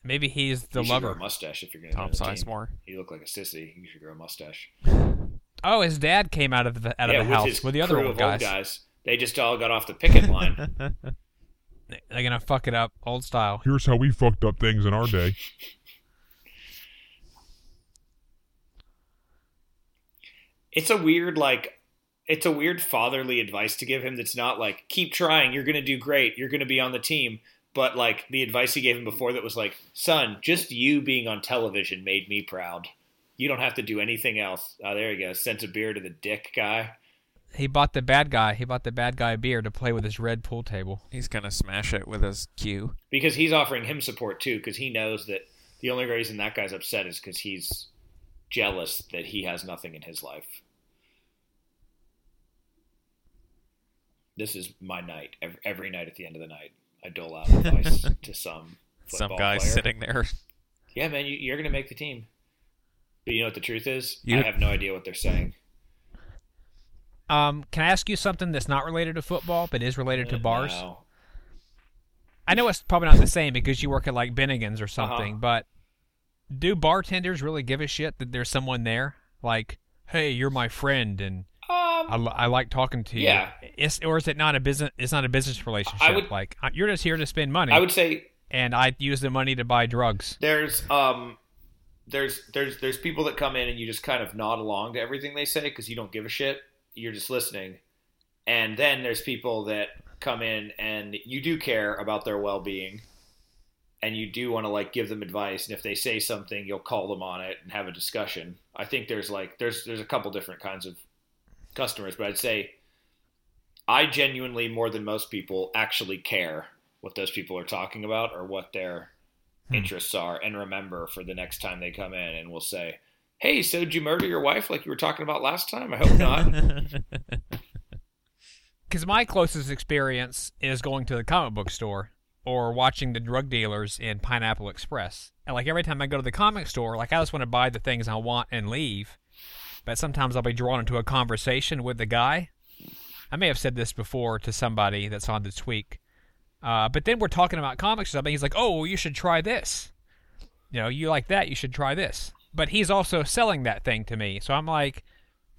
Maybe he's the you should grow lover. a mustache if you're going to Tom Sizemore. You look like a sissy. You should grow a mustache. Oh, his dad came out of the out yeah, of the with house with the other crew old of guys. old guys. They just all got off the picket line. They're gonna fuck it up, old style. Here's how we fucked up things in our day. it's a weird like it's a weird fatherly advice to give him that's not like keep trying you're going to do great you're going to be on the team but like the advice he gave him before that was like son just you being on television made me proud you don't have to do anything else oh there you go sense a beer to the dick guy He bought the bad guy. He bought the bad guy beer to play with his red pool table. He's gonna smash it with his cue. because he's offering him support too because he knows that the only reason that guy's upset is because he's jealous that he has nothing in his life this is my night every, every night at the end of the night i dole out advice to some Some guy player. sitting there. yeah man you, you're gonna make the team but you know what the truth is You- i have no idea what they're saying Um, can I ask you something that's not related to football but is related to bars? No. I know it's probably not the same because you work at like Bennigan's or something, Uh-huh. but do bartenders really give a shit that there's someone there? Like, hey, you're my friend, and I, I like talking to you. Yeah. It's, or is it not a business? It's not a business relationship. I would- like you're just here to spend money, i would say and I use the money to buy drugs. there's um there's there's there's people that come in and you just kind of nod along to everything they say because you don't give a shit you're just listening and then there's people that come in and you do care about their well-being and you do want to like give them advice and if they say something you'll call them on it and have a discussion i think there's like there's there's a couple different kinds of customers but i'd say i genuinely more than most people actually care what those people are talking about or what their Hmm. interests are and remember for the next time they come in and will say hey so did you murder your wife like you were talking about last time i hope not Because my closest experience is going to the comic book store or watching the drug dealers in Pineapple Express. And like every time I go to the comic store, like I just want to buy the things I want and leave. But sometimes I'll be drawn into a conversation with the guy. I may have said this before to somebody that's on the tweak. Uh, but then we're talking about comics or something. He's like, "Oh, you should try this. You know, you like that. You should try this." But he's also selling that thing to me, so I'm like,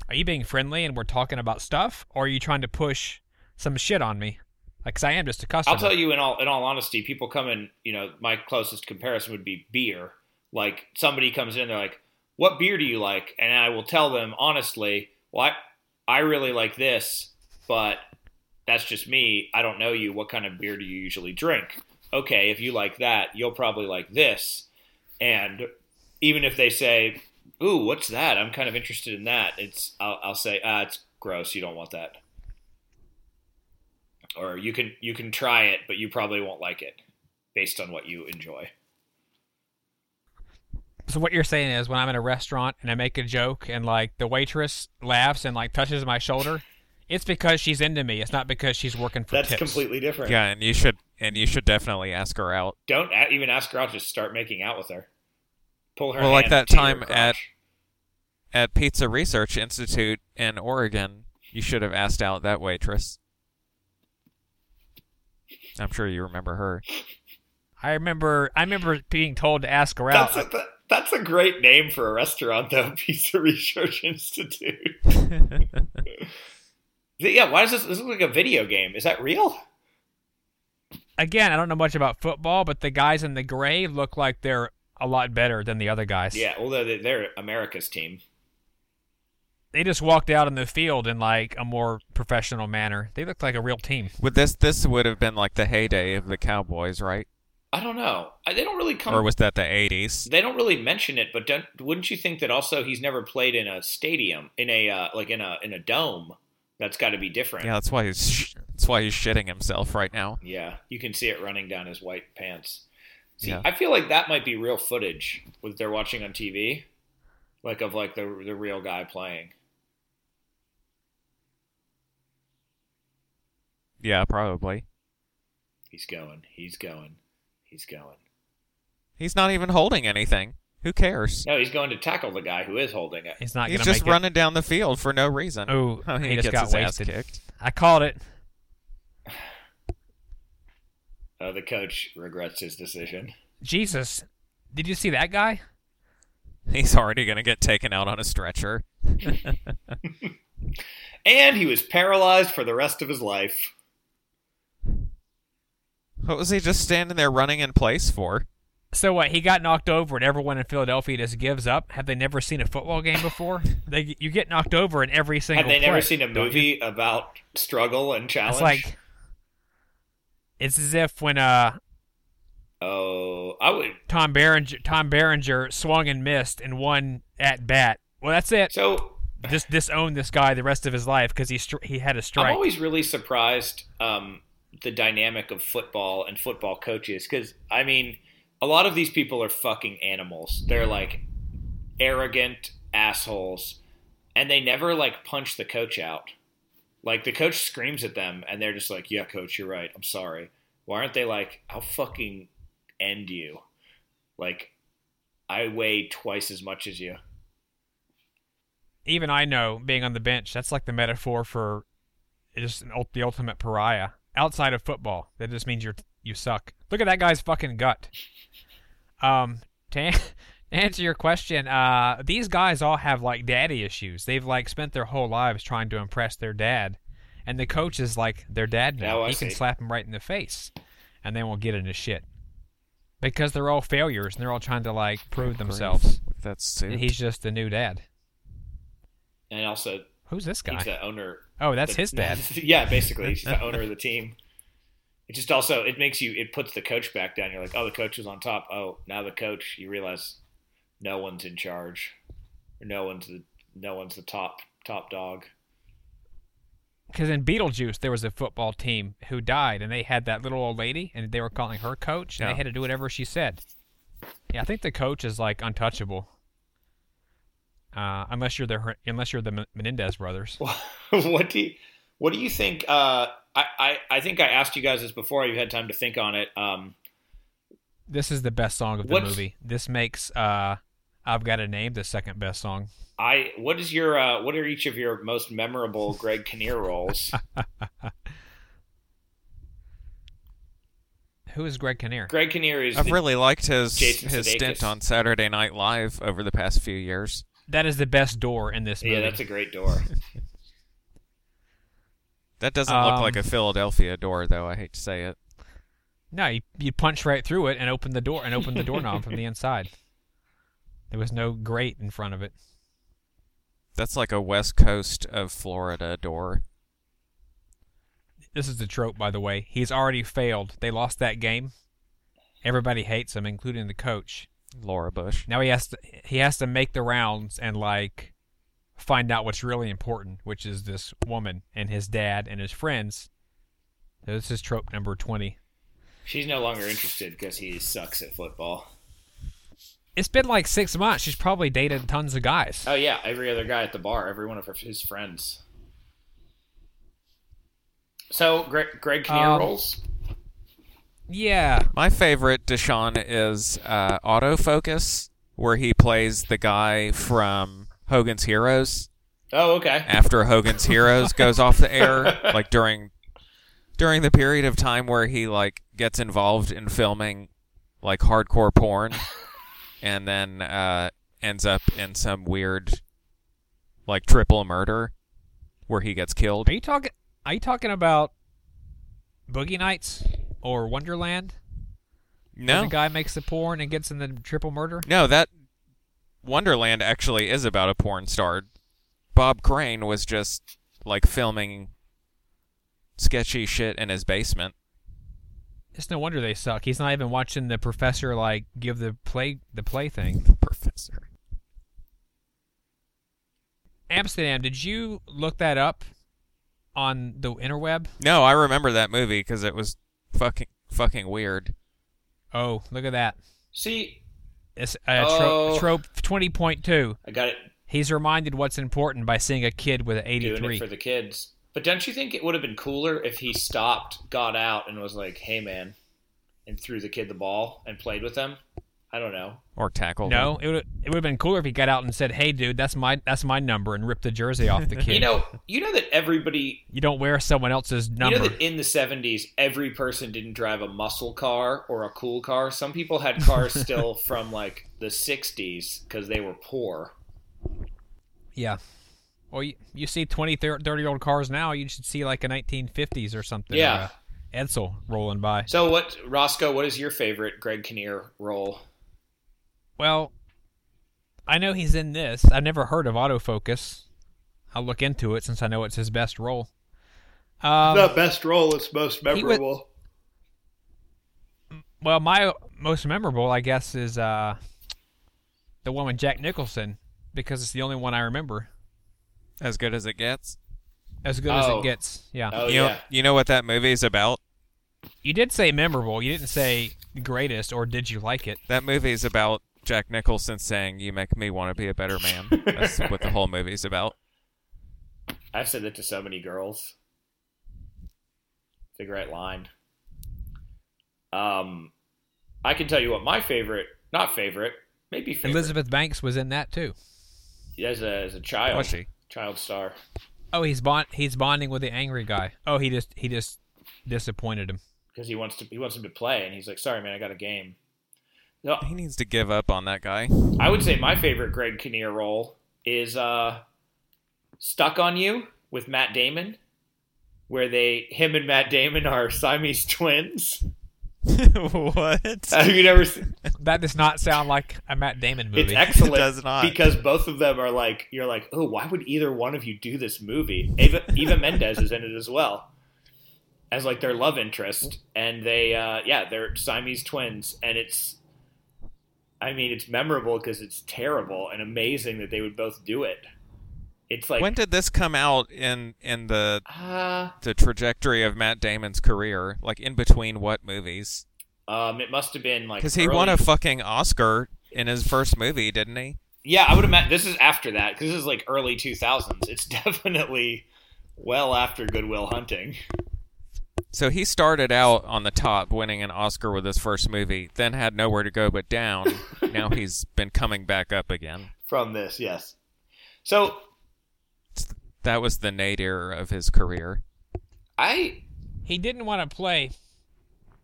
"Are you being friendly and we're talking about stuff, or are you trying to push some shit on me?" Like, 'cause I am just a customer. I'll tell you in all in all honesty, people come in. You know, my closest comparison would be beer. Like somebody comes in, they're like, "What beer do you like?" And I will tell them honestly, "Well, I, I really like this, but that's just me. I don't know you. What kind of beer do you usually drink?" Okay, if you like that, you'll probably like this. And even if they say, "Ooh, what's that?" I'm kind of interested in that. It's I'll, I'll say, "Ah, it's gross. You don't want that." or you can you can try it, but you probably won't like it based on what you enjoy. So what you're saying is when I'm in a restaurant and I make a joke and like the waitress laughs and like touches my shoulder, it's because she's into me. It's not because she's working for That's tips. completely different. Yeah, and you should and you should definitely ask her out. Don't a- even ask her out. Just start making out with her. Pull her. Well, like that time at- At Pizza Research Institute in Oregon, you should have asked out that waitress. I'm sure you remember her. I remember I remember being told to ask her out. That's a, that- that's a great name for a restaurant, though. Pizza Research Institute. yeah. Why does this? This look like a video game. Is that real? Again, I don't know much about football, but the guys in the gray look like they're a lot better than the other guys. Yeah. Although they- they're America's team. They just walked out in the field in like a more professional manner. They looked like a real team. With this this would have been like the heyday of the Cowboys, right? I don't know. I- They don't really come. Or was that the 80s? they don't really mention it, but don't, wouldn't you think that also he's never played in a stadium, in a uh, like in a in a dome? That's got to be different. Yeah, that's why he's sh- that's why he's shitting himself right now. Yeah, you can see it running down his white pants. See, Yeah. I feel like that might be real footage what they're watching on TV, like of like the the real guy playing. Yeah, probably. He's going. He's going. He's going. He's not even holding anything. Who cares? No, he's going to tackle the guy who is holding it. He's not He's going to just make running down the field for no reason. it. Oh, he, he, just gets got his wasted. ass kicked. I called it. Uh, the coach regrets his decision. Jesus, did you see that guy? He's already gonna get taken out on a stretcher. And he was paralyzed for the rest of his life. What was he just standing there running in place for? So what? He got knocked over, and everyone in Philadelphia just gives up. Have they never seen a football game before? they you get knocked over in every single. Have they never seen a don't you? movie about struggle and challenge? It's like it's as if when uh oh, I would. Tom Berenger Tom Berenger swung and missed and won at bat. Well, that's it. So Just disown this guy the rest of his life because he stri- he had a strike. I'm always really surprised um, the dynamic of football and football coaches because I mean, a lot of these people are fucking animals. They're like arrogant assholes, and they never like punch the coach out. Like the coach screams at them, and they're just like, "Yeah, coach, you're right. I'm sorry." Why aren't they like, "I'll fucking end you"? Like, I weigh twice as much as you. Even I know being on the bench. That's like the metaphor for just the ultimate pariah outside of football. That just means you're you suck. Look at that guy's fucking gut. Um, to an- answer your question, uh, these guys all have like daddy issues. They've like spent their whole lives trying to impress their dad, and the coach is like their dad now. Oh, I he can slap him right in the face, and they won't get into shit because they're all failures and they're all trying to like prove themselves. That's And he's just the new dad. And also, Who's this guy? he's the owner Oh, that's the- his dad. yeah, basically, he's the owner of the team. It just also it makes you it puts the coach back down. You're like, oh, the coach is on top. Oh, now the coach. You realize no one's in charge. No one's the no one's the top top dog. Because in Beetlejuice, there was a football team who died, and they had that little old lady, and they were calling her coach, and Yeah. they had to do whatever she said. Yeah, I think the coach is like untouchable. Uh, unless you're the unless you're the Menendez brothers. what do you what do you think? Uh, I, I I think I asked you guys this before. You had time to think on it. Um, This is the best song of the movie. This makes uh, I've got a name the second best song. I what is your uh, what are each of your most memorable Greg Kinnear roles? Who is Greg Kinnear? Greg Kinnear is I've the- really liked his Jason his Sudeikis. stint on Saturday Night Live over the past few years. That is the best door in this movie. yeah, that's a great door. That doesn't Um, look like a Philadelphia door, though. I hate to say it. No, you, you punch right through it and open the door and open the doorknob from the inside. There was no grate in front of it. That's like a West Coast of Florida door. This is the trope, by the way. He's already failed. They lost that game. Everybody hates him, including the coach. Laura Bush. Now he has to he has to make the rounds and like find out what's really important, which is this woman and his dad and his friends This is trope number twenty. She's no longer interested because he sucks at football. It's been like six months. She's probably dated tons of guys. Oh yeah, every other guy at the bar, every one of her, his friends. So Greg, Greg Kinnear Um, rolls. Yeah, My favorite Deshaun is uh, Autofocus, where he plays the guy from Hogan's Heroes Oh okay. after Hogan's Heroes goes off the air, like during during the period of time where he like gets involved in filming like hardcore porn, and then uh, ends up in some weird like triple murder where he gets killed. are you talking? Are you talking about Boogie Nights or Wonderland? No, the guy makes the porn and gets in the triple murder. No, that Wonderland actually is about a porn star. Bob Crane was just like filming sketchy shit in his basement. It's no wonder they suck. He's not even watching the professor like give the play the play thing. The professor. Amsterdam, did you look that up on the interweb? No, I remember that movie because it was fucking fucking weird. Oh, look at that. See, It's uh, Oh. trope, trope twenty point two. I got it He's reminded what's important by seeing a kid with an eighty three doing it for the kids. But don't you think it would have been cooler if he stopped, got out, and was like, "Hey, man," and threw the kid the ball and played with them? I don't know. Or tackle. No, it would it would have been cooler if he got out and said, "Hey, dude, that's my that's my number," and ripped the jersey off the kid. You know, you know that everybody You don't wear someone else's number. You know that in the 70s, every person didn't drive a muscle car or a cool car. Some people had cars still from like the 60s because they were poor. yeah. Well, you, you see 20, 30 year old cars now. You should see like a 1950s or something. Yeah. or Edsel rolling by. So, what, Roscoe, what is your favorite Greg Kinnear role? Well, I know he's in this. I've never heard of autofocus. I'll look into it since I know it's his best role. Um, best role is most memorable. would- well, my most memorable, I guess, is uh, the one with Jack Nicholson because it's the only one I remember. As good as it gets. As good as Oh. it gets. Yeah. Oh, you know, yeah. you know what that movie is about? You did say memorable. You didn't say greatest, or did you like it? That movie is about Jack Nicholson saying, "You make me want to be a better man." That's what the whole movie's about. I've said that to so many girls. It's a great line. Um, I can tell you what my favorite, not favorite, maybe favorite, Elizabeth Banks was in that too. as a as a child, Was she? child star. Oh, he's bond he's bonding with the angry guy. Oh, he just he just disappointed him. because he wants to he wants him to play, and he's like, "Sorry, man, I got a game." No, He needs to give up on that guy. I would say my favorite Greg Kinnear role is uh, "Stuck on You" with Matt Damon, where they him and Matt Damon are Siamese twins. what? Have you never? Seen, That does not sound like a Matt Damon movie. it's excellent. It does not. because both of them are like you're like, oh, why would either one of you do this movie? Eva, Eva Mendes is in it as well. As like their love interest, and they, uh, yeah, they're Siamese twins, and it's, I mean, it's memorable because it's terrible and amazing that they would both do it. It's like, when did this come out in in the uh, the trajectory of Matt Damon's career? Like in between what movies? um, it must have been like Because he won a fucking Oscar in his first movie, didn't he? Yeah, I would imagine this is after that because this is like early 2000s. It's definitely well after Good Will Hunting. So he started out on the top, winning an Oscar with his first movie, then had nowhere to go but down. now he's been coming back up again. From this, yes. So That was the nadir of his career. I he didn't want to play.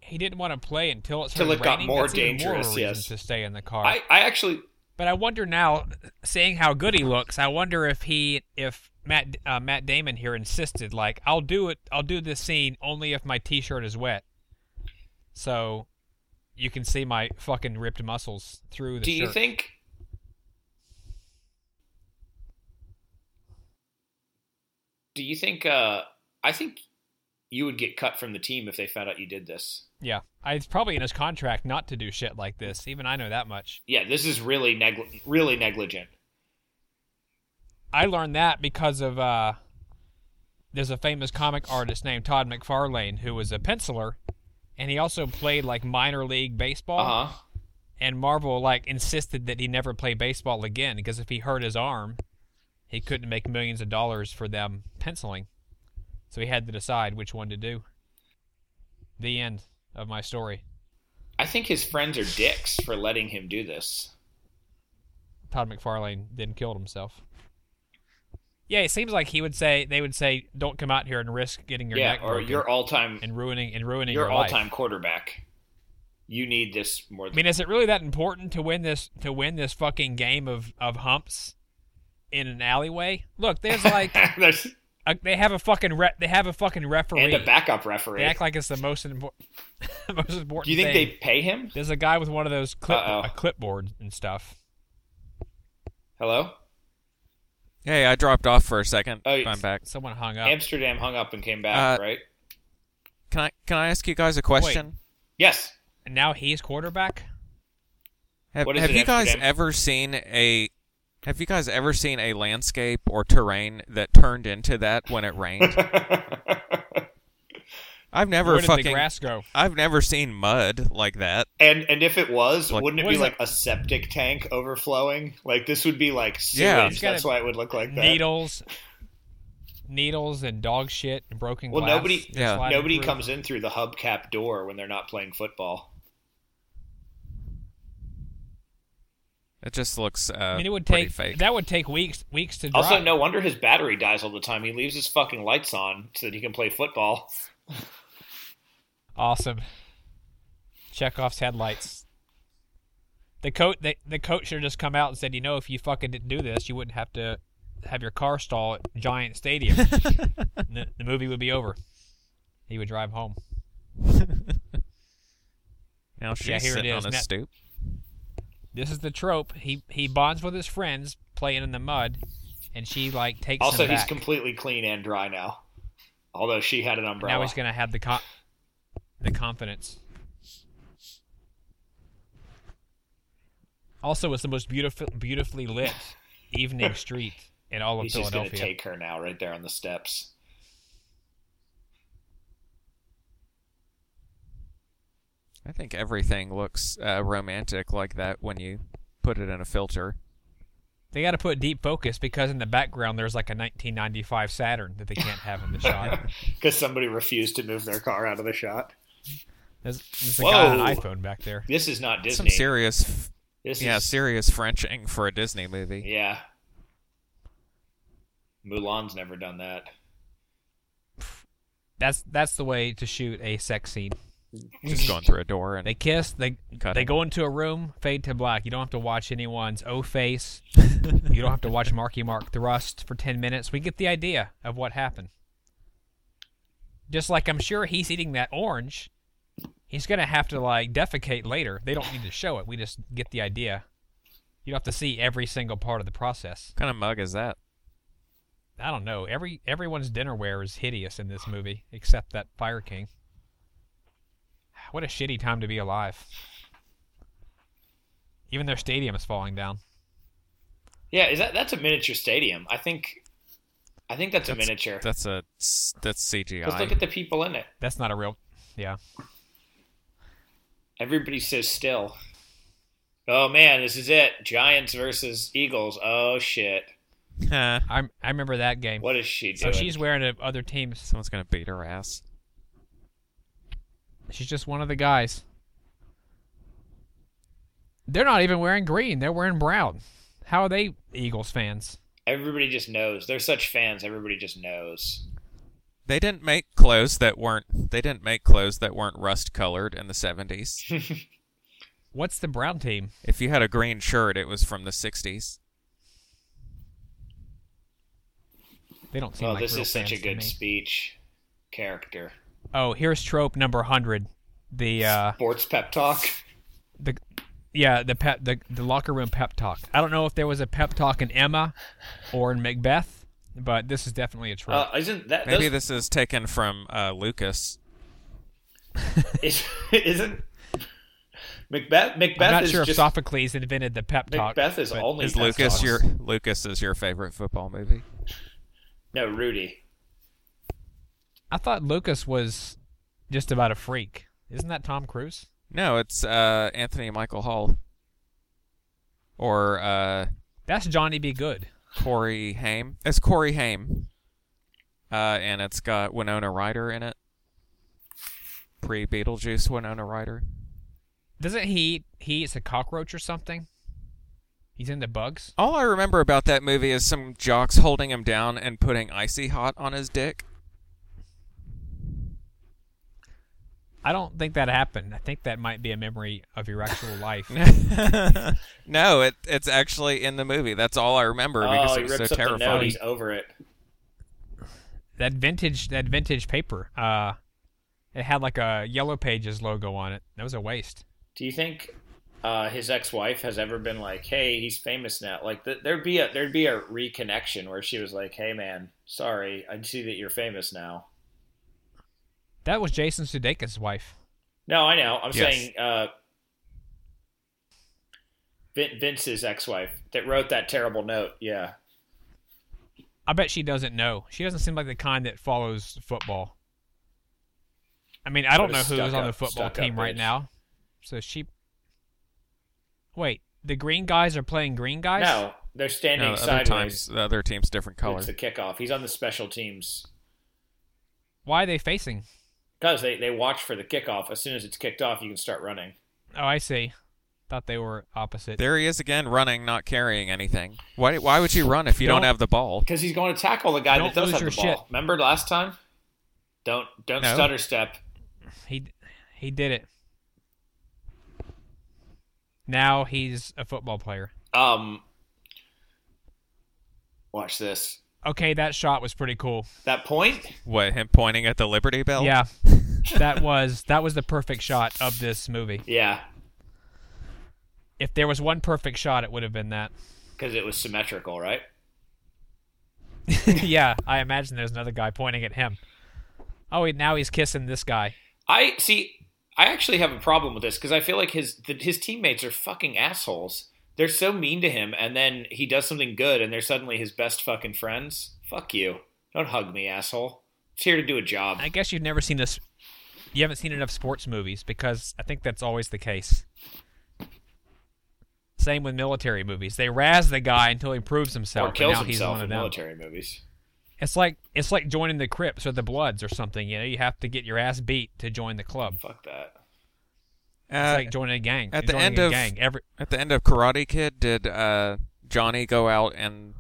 He didn't want to play until it Till started it got raining. more That's dangerous, More of a reason yes. to stay in the car. I, I actually But I wonder now, seeing how good he looks, I wonder if he, if Matt uh, Matt Damon here insisted, like, I'll do it, I'll do this scene only if my T-shirt is wet, so you can see my fucking ripped muscles through the do you think Do you think uh I think you would get cut from the team if they found out you did this. yeah, I, it's probably in his contract not to do shit like this. Even I know that much. Yeah, this is really negli- really negligent. I learned that because of uh, there's a famous comic artist named Todd McFarlane who was a penciler, and he also played like minor league baseball. Uh huh. And Marvel like insisted that he never play baseball again because if he hurt his arm, he couldn't make millions of dollars for them penciling. So he had to decide which one to do. The end of my story. I think his friends are dicks for letting him do this. Todd McFarlane then killed himself. Yeah, it seems like he would say they would say, "Don't come out here and risk getting your yeah, neck or your all-time, and ruining and ruining your your all-time quarterback. You need this more I mean, is it really that important to win this to win this fucking game of of humps in an alleyway? Look, there's like There's, a, they have a fucking re- they have a fucking referee. and a backup referee. they referee. act like it's the most important most important. Do you think thing. they pay him? There's a guy with one of those clip Uh-oh. a clipboard and stuff. Hello. Hey, I dropped off for a second. Oh, I'm back. Someone hung up. Amsterdam hung up and came back, Uh, right? Can I can I ask you guys a question? Yes. and now he's quarterback. Have, What is have it, you guys ever seen a have you guys ever seen a landscape or terrain that turned into that when it rained? I've never Where did fucking the grass go? I've never seen mud like that. and and if it was, Like- wouldn't it be is like a septic tank overflowing? Like this would be like sewage. Yeah. That's why it would look like that. Needles, needles, and dog shit and broken Well, glass. nobody- Yeah. Nobody through. comes in through the hubcap door when they're not playing football. It just looks uh, I mean, it would take fake. that would take weeks weeks to dry. Also, no wonder his battery dies all the time. He leaves his fucking lights on so that he can play football. Awesome. Chekhov's headlights. The coach, the, the coach should have just come out and said, you know, if you fucking didn't do this, you wouldn't have to have your car stall at Giant Stadium. the, the movie would be over. He would drive home. now she's Yeah, here it sitting is. on a Now- stoop. This is the trope. He he bonds with his friends playing in the mud, and she like takes Also, he's completely clean and dry now. Although she had an umbrella. now he's gonna have the con- the confidence. Also, it's the most beautiful, beautifully lit evening street in all of He's just going to Philadelphia. take her now, right there on the steps. I think everything looks uh, romantic like that when you put it in a filter. They got to put deep focus because in the background there's like a 1995 Saturn that they can't have in the shot. Because somebody refused to move their car out of the shot. There's, there's a guy on an iPhone back there. This is not Disney. Some Disney. serious, f- this yeah, is, serious Frenching for a Disney movie. Yeah. Mulan's never done that. That's that's the way to shoot a sex scene. Just going through a door and They kiss. They they it. go into a room, fade to black. You don't have to watch anyone's O face. you don't have to watch Marky Mark thrust for ten minutes. We get the idea of what happened. Just like I'm sure he's eating that orange, he's gonna have to like defecate later. They don't need to show it. We just get the idea. You don't have to see every single part of the process. what kind of mug is that? I don't know. Every everyone's dinnerware is hideous in this movie, except that Fire King. What a shitty time to be alive. Even their stadium is falling down. Yeah, is that that's a miniature stadium? I think I think that's, a miniature. That's a that's CGI. Let's look at the people in it. That's not a real. Yeah. Everybody so still. Oh man, this is it. Giants versus Eagles. Oh shit. Huh. I I remember that game. What is she so doing? she's wearing a other team's. Someone's gonna beat her ass. She's just one of the guys. They're not even wearing green. They're wearing brown. How are they Eagles fans? Everybody just knows. They're such fans. Everybody just knows. They didn't make clothes that weren't. They didn't make clothes that weren't rust colored in the seventies. What's the brown team? if you had a green shirt, it was from the sixties. They don't seem Well, like this real is such a good me. speech. Character. Oh, here's trope number 100. The uh Sports pep talk. the yeah, the pep the, the locker room pep talk. I don't know if there was a pep talk in Emma or in Macbeth, but this is definitely a trope. Uh, isn't that Maybe those- this is taken from uh, Lucas. is, isn't Macbeth? Macbeth I'm not is sure if just Sophocles invented the pep talk. Macbeth is only Is pep Lucas talks. your Lucas is your favorite football movie? no Rudy. I thought Lucas was just about a freak. Isn't that Tom Cruise? No, it's uh, Anthony Michael Hall. Or uh, That's Johnny Be Good. Corey Haim. It's Corey Haim. Uh, and it's got Winona Ryder in it. Pre Beetlejuice Winona Ryder. Doesn't he he eats a cockroach or something? He's into bugs. All I remember about that movie is some jocks holding him down and putting icy hot on his dick. I don't think that happened. I think that might be a memory of your actual life. no, it it's actually in the movie. That's all I remember because Oh, it he was rips so up the note. terrifying. He's over it. that vintage that vintage paper. Uh, it had like a Yellow Pages logo on it. That was a waste. Do you think uh, his ex-wife has ever been like, "Hey, he's famous now"? Like th- there'd be a there'd be a reconnection where she was like, "Hey, man, sorry, I see that you're famous now." That was Jason Sudeikis' wife. No, I know. I'm Yes. saying uh, Vince's ex-wife that wrote that terrible note. Yeah, I bet she doesn't know. She doesn't seem like the kind that follows football. I mean, I don't know What a who's on the football team right now. So she. Wait, the green guys are playing green guys. no, they're standing No, other sideways. times the other team's different color. It's the kickoff. He's on the special teams Why are they facing? Because they they watch for the kickoff. As soon as it's kicked off, you can start running. Oh, I see. Thought they were opposite. There he is again, running, not carrying anything. Why? Why would you run if you don't, Don't- have the ball? Because he's going to tackle the guy Don't that does have your the ball. shit. Remember last time? Don't don't No. stutter step. He he did it. Now he's a football player. Um, watch this. Okay, that shot was pretty cool. That point. What? Him pointing at the Liberty Bell? Yeah, that was that was the perfect shot of this movie. Yeah, If there was one perfect shot, it would have been that. because it was symmetrical, right? yeah, I imagine there's another guy pointing at him. Oh, wait, now he's kissing this guy. I see. I actually have a problem with this because I feel like his the, his teammates are fucking assholes. They're so mean to him, and then he does something good, and they're suddenly his best fucking friends. Fuck you! Don't hug me, asshole. It's here to do a job. I guess you've never seen this. You haven't seen enough sports movies because I think that's always the case. Same with military movies. They razz the guy until he proves himself, or and kills now he's himself one in of them. military movies. It's like it's like joining the Crips or the Bloods or something. You know, you have to get your ass beat to join the club. Fuck that. It's Uh, like joining a gang. at the end of- gang, every at the end of Karate Kid, did uh, Johnny go out and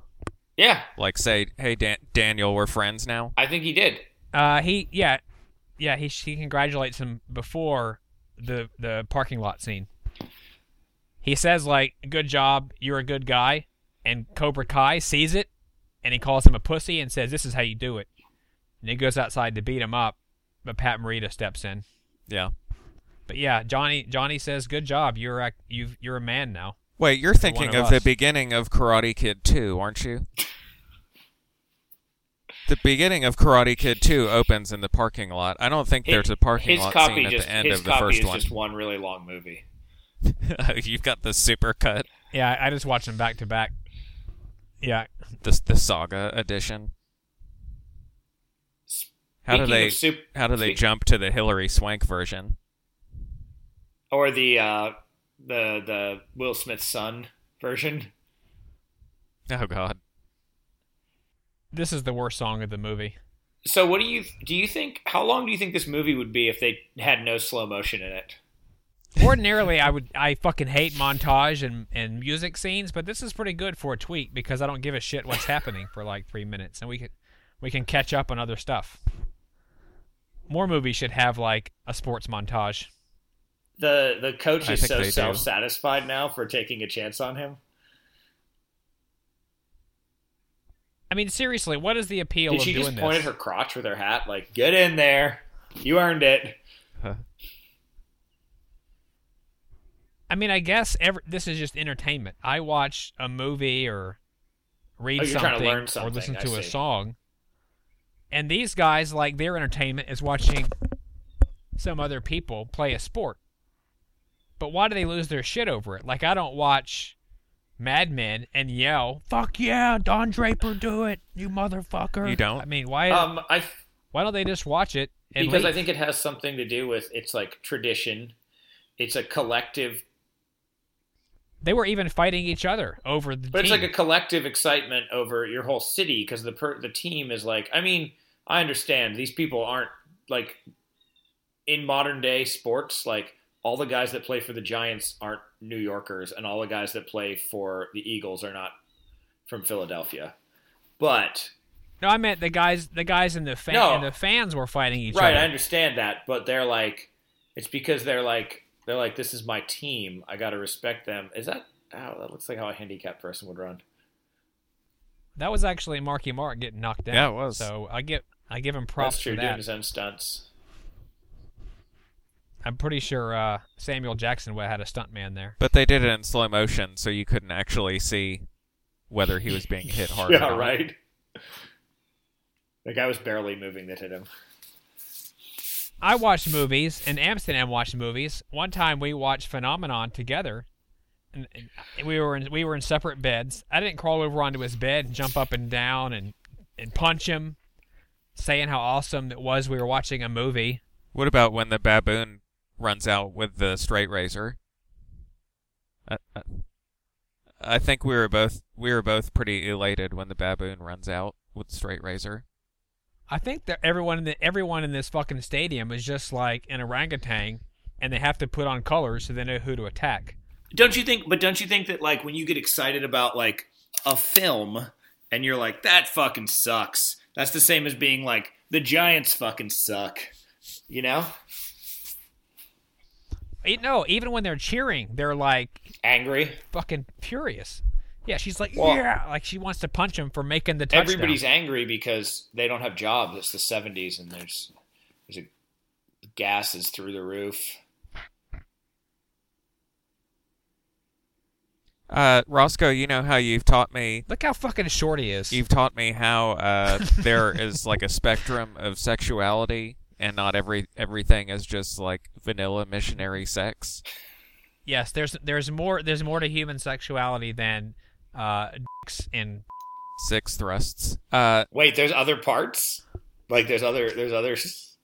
Yeah, like say, "Hey, Dan- Daniel, we're friends now"? I think he did. uh, he yeah yeah he he congratulates him before the the parking lot scene. He says like, "Good job, you're a good guy," and Cobra Kai sees it, and he calls him a pussy and says, "This is how you do it." And he goes outside to beat him up, but Pat Morita steps in. Yeah. But yeah, Johnny Johnny says, "Good job, you're a, you you're a man now." Wait, you're thinking of of, the beginning of Karate Kid 2, aren't you? the beginning of Karate Kid 2 opens in the parking lot. I don't think there's a parking lot copy scene at the end his of the copy first is one. just one really long movie. You've got the super cut, Yeah, I I just watched them back to back. Yeah, the the saga edition. How do they of sup- how do they speak- jump to the Hilary Swank version? Or the uh, the the Will Smith son version? Oh God. this is the worst song of the movie. So, what do you do? You think how long do you think this movie would be if they had no slow motion in it? Ordinarily, I would I fucking hate montage and, and music scenes, but this is pretty good for a tweak because I don't give a shit what's happening for like three minutes, and we can we can catch up on other stuff. More movies should have like a sports montage. The the coach I is so self satisfied now for taking a chance on him. I mean, seriously, what is the appeal Did of she doing just point at her crotch with her hat? Like, get in there, you earned it. I mean, I guess every, this is just entertainment. I watch a movie or read Oh, to something, or listen to a see. song, and these guys like their entertainment is watching some other people play a sport. But why do they lose their shit over it? Like I don't watch Mad Men and yell, "Fuck yeah, Don Draper, do it, you motherfucker!" You don't? I mean, why? Um, I Why don't they just watch it? And because I think it has something to do with it's like tradition. It's a collective, they were even fighting each other over the but it's like a collective excitement over your whole city because the per, the team is like. I mean, I understand these people aren't like in modern day sports. Like all the guys that play for the Giants aren't New Yorkers, and all the guys that play for the Eagles are not from Philadelphia. But no, I meant the guys. The guys in the fan No. and the fans were fighting each other. right, I understand that, but they're like, it's because they're like, they're like, this is my team. I got to respect them. Is that? Oh, that looks like how a handicapped person would run. That was actually Marky Mark getting knocked down. Yeah, it was. So I give I give him props That's true. for Doing that. his own stunts. I'm pretty sure uh, Samuel Jackson had a stuntman there. But they did it in slow motion, so you couldn't actually see whether he was being hit hard. yeah, not. right. The guy was barely moving that hit him. I watched movies, and Amsterdam watched movies. One time we watched Phenomenon together, and, and we were in, we were in separate beds. I didn't crawl over onto his bed and jump up and down and and punch him, saying how awesome it was we were watching a movie. What about when the baboon runs out with the straight razor? I, I, I think we were both we were both pretty elated when the baboon runs out with the straight razor. I think that everyone in the, everyone in this fucking stadium is just like an orangutan, and they have to put on colors so they know who to attack. Don't you think? But don't you think that like when you get excited about like a film and you're like that fucking sucks. That's the same as being like the Giants fucking suck. You know, You know, even when they're cheering, they're like angry. fucking furious. Yeah, she's like, Well- yeah, like she wants to punch him for making the touchdown. Everybody's angry because they don't have jobs. It's the '70s, and there's there's a gas is through the roof. Uh, Roscoe, you know how you've taught me Look how fucking short he is. you've taught me how uh, there is like a spectrum of sexuality, and not every everything is just like vanilla missionary sex. yes, there's there's more there's more to human sexuality than uh dicks and Six thrusts. Uh, Wait, there's other parts. Like there's other there's others.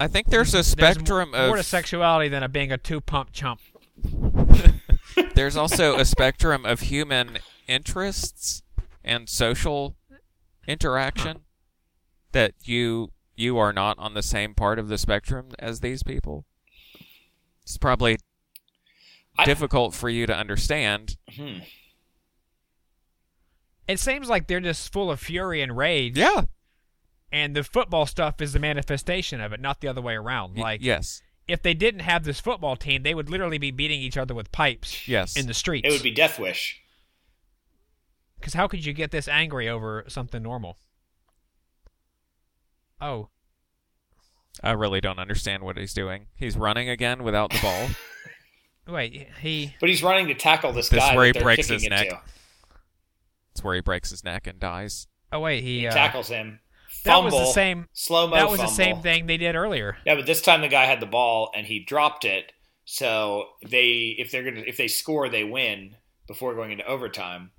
I think there's a there's spectrum more, more to sexuality than a being a two pump chump. there's also a spectrum of human interests and social interaction that you you are not on the same part of the spectrum as these people. It's probably I- difficult for you to understand. Hmm. It seems like they're just full of fury and rage. Yeah. And the football stuff is the manifestation of it, not the other way around. Y- Like yes. if they didn't have this football team, they would literally be beating each other with pipes Yes. in the streets. It would be Death Wish. Because how could you get this angry over something normal? Oh, I really don't understand what he's doing. He's running again without the ball. wait, he. But he's running to tackle this, This is guy where he breaks his neck. to. It's where he breaks his neck and dies. Oh wait, he. He uh, tackles him. that was the same. slow mo. That was the same thing they did earlier. Yeah, but this time the guy had the ball and he dropped it. So they, if they're gonna, if they score, they win before going into overtime.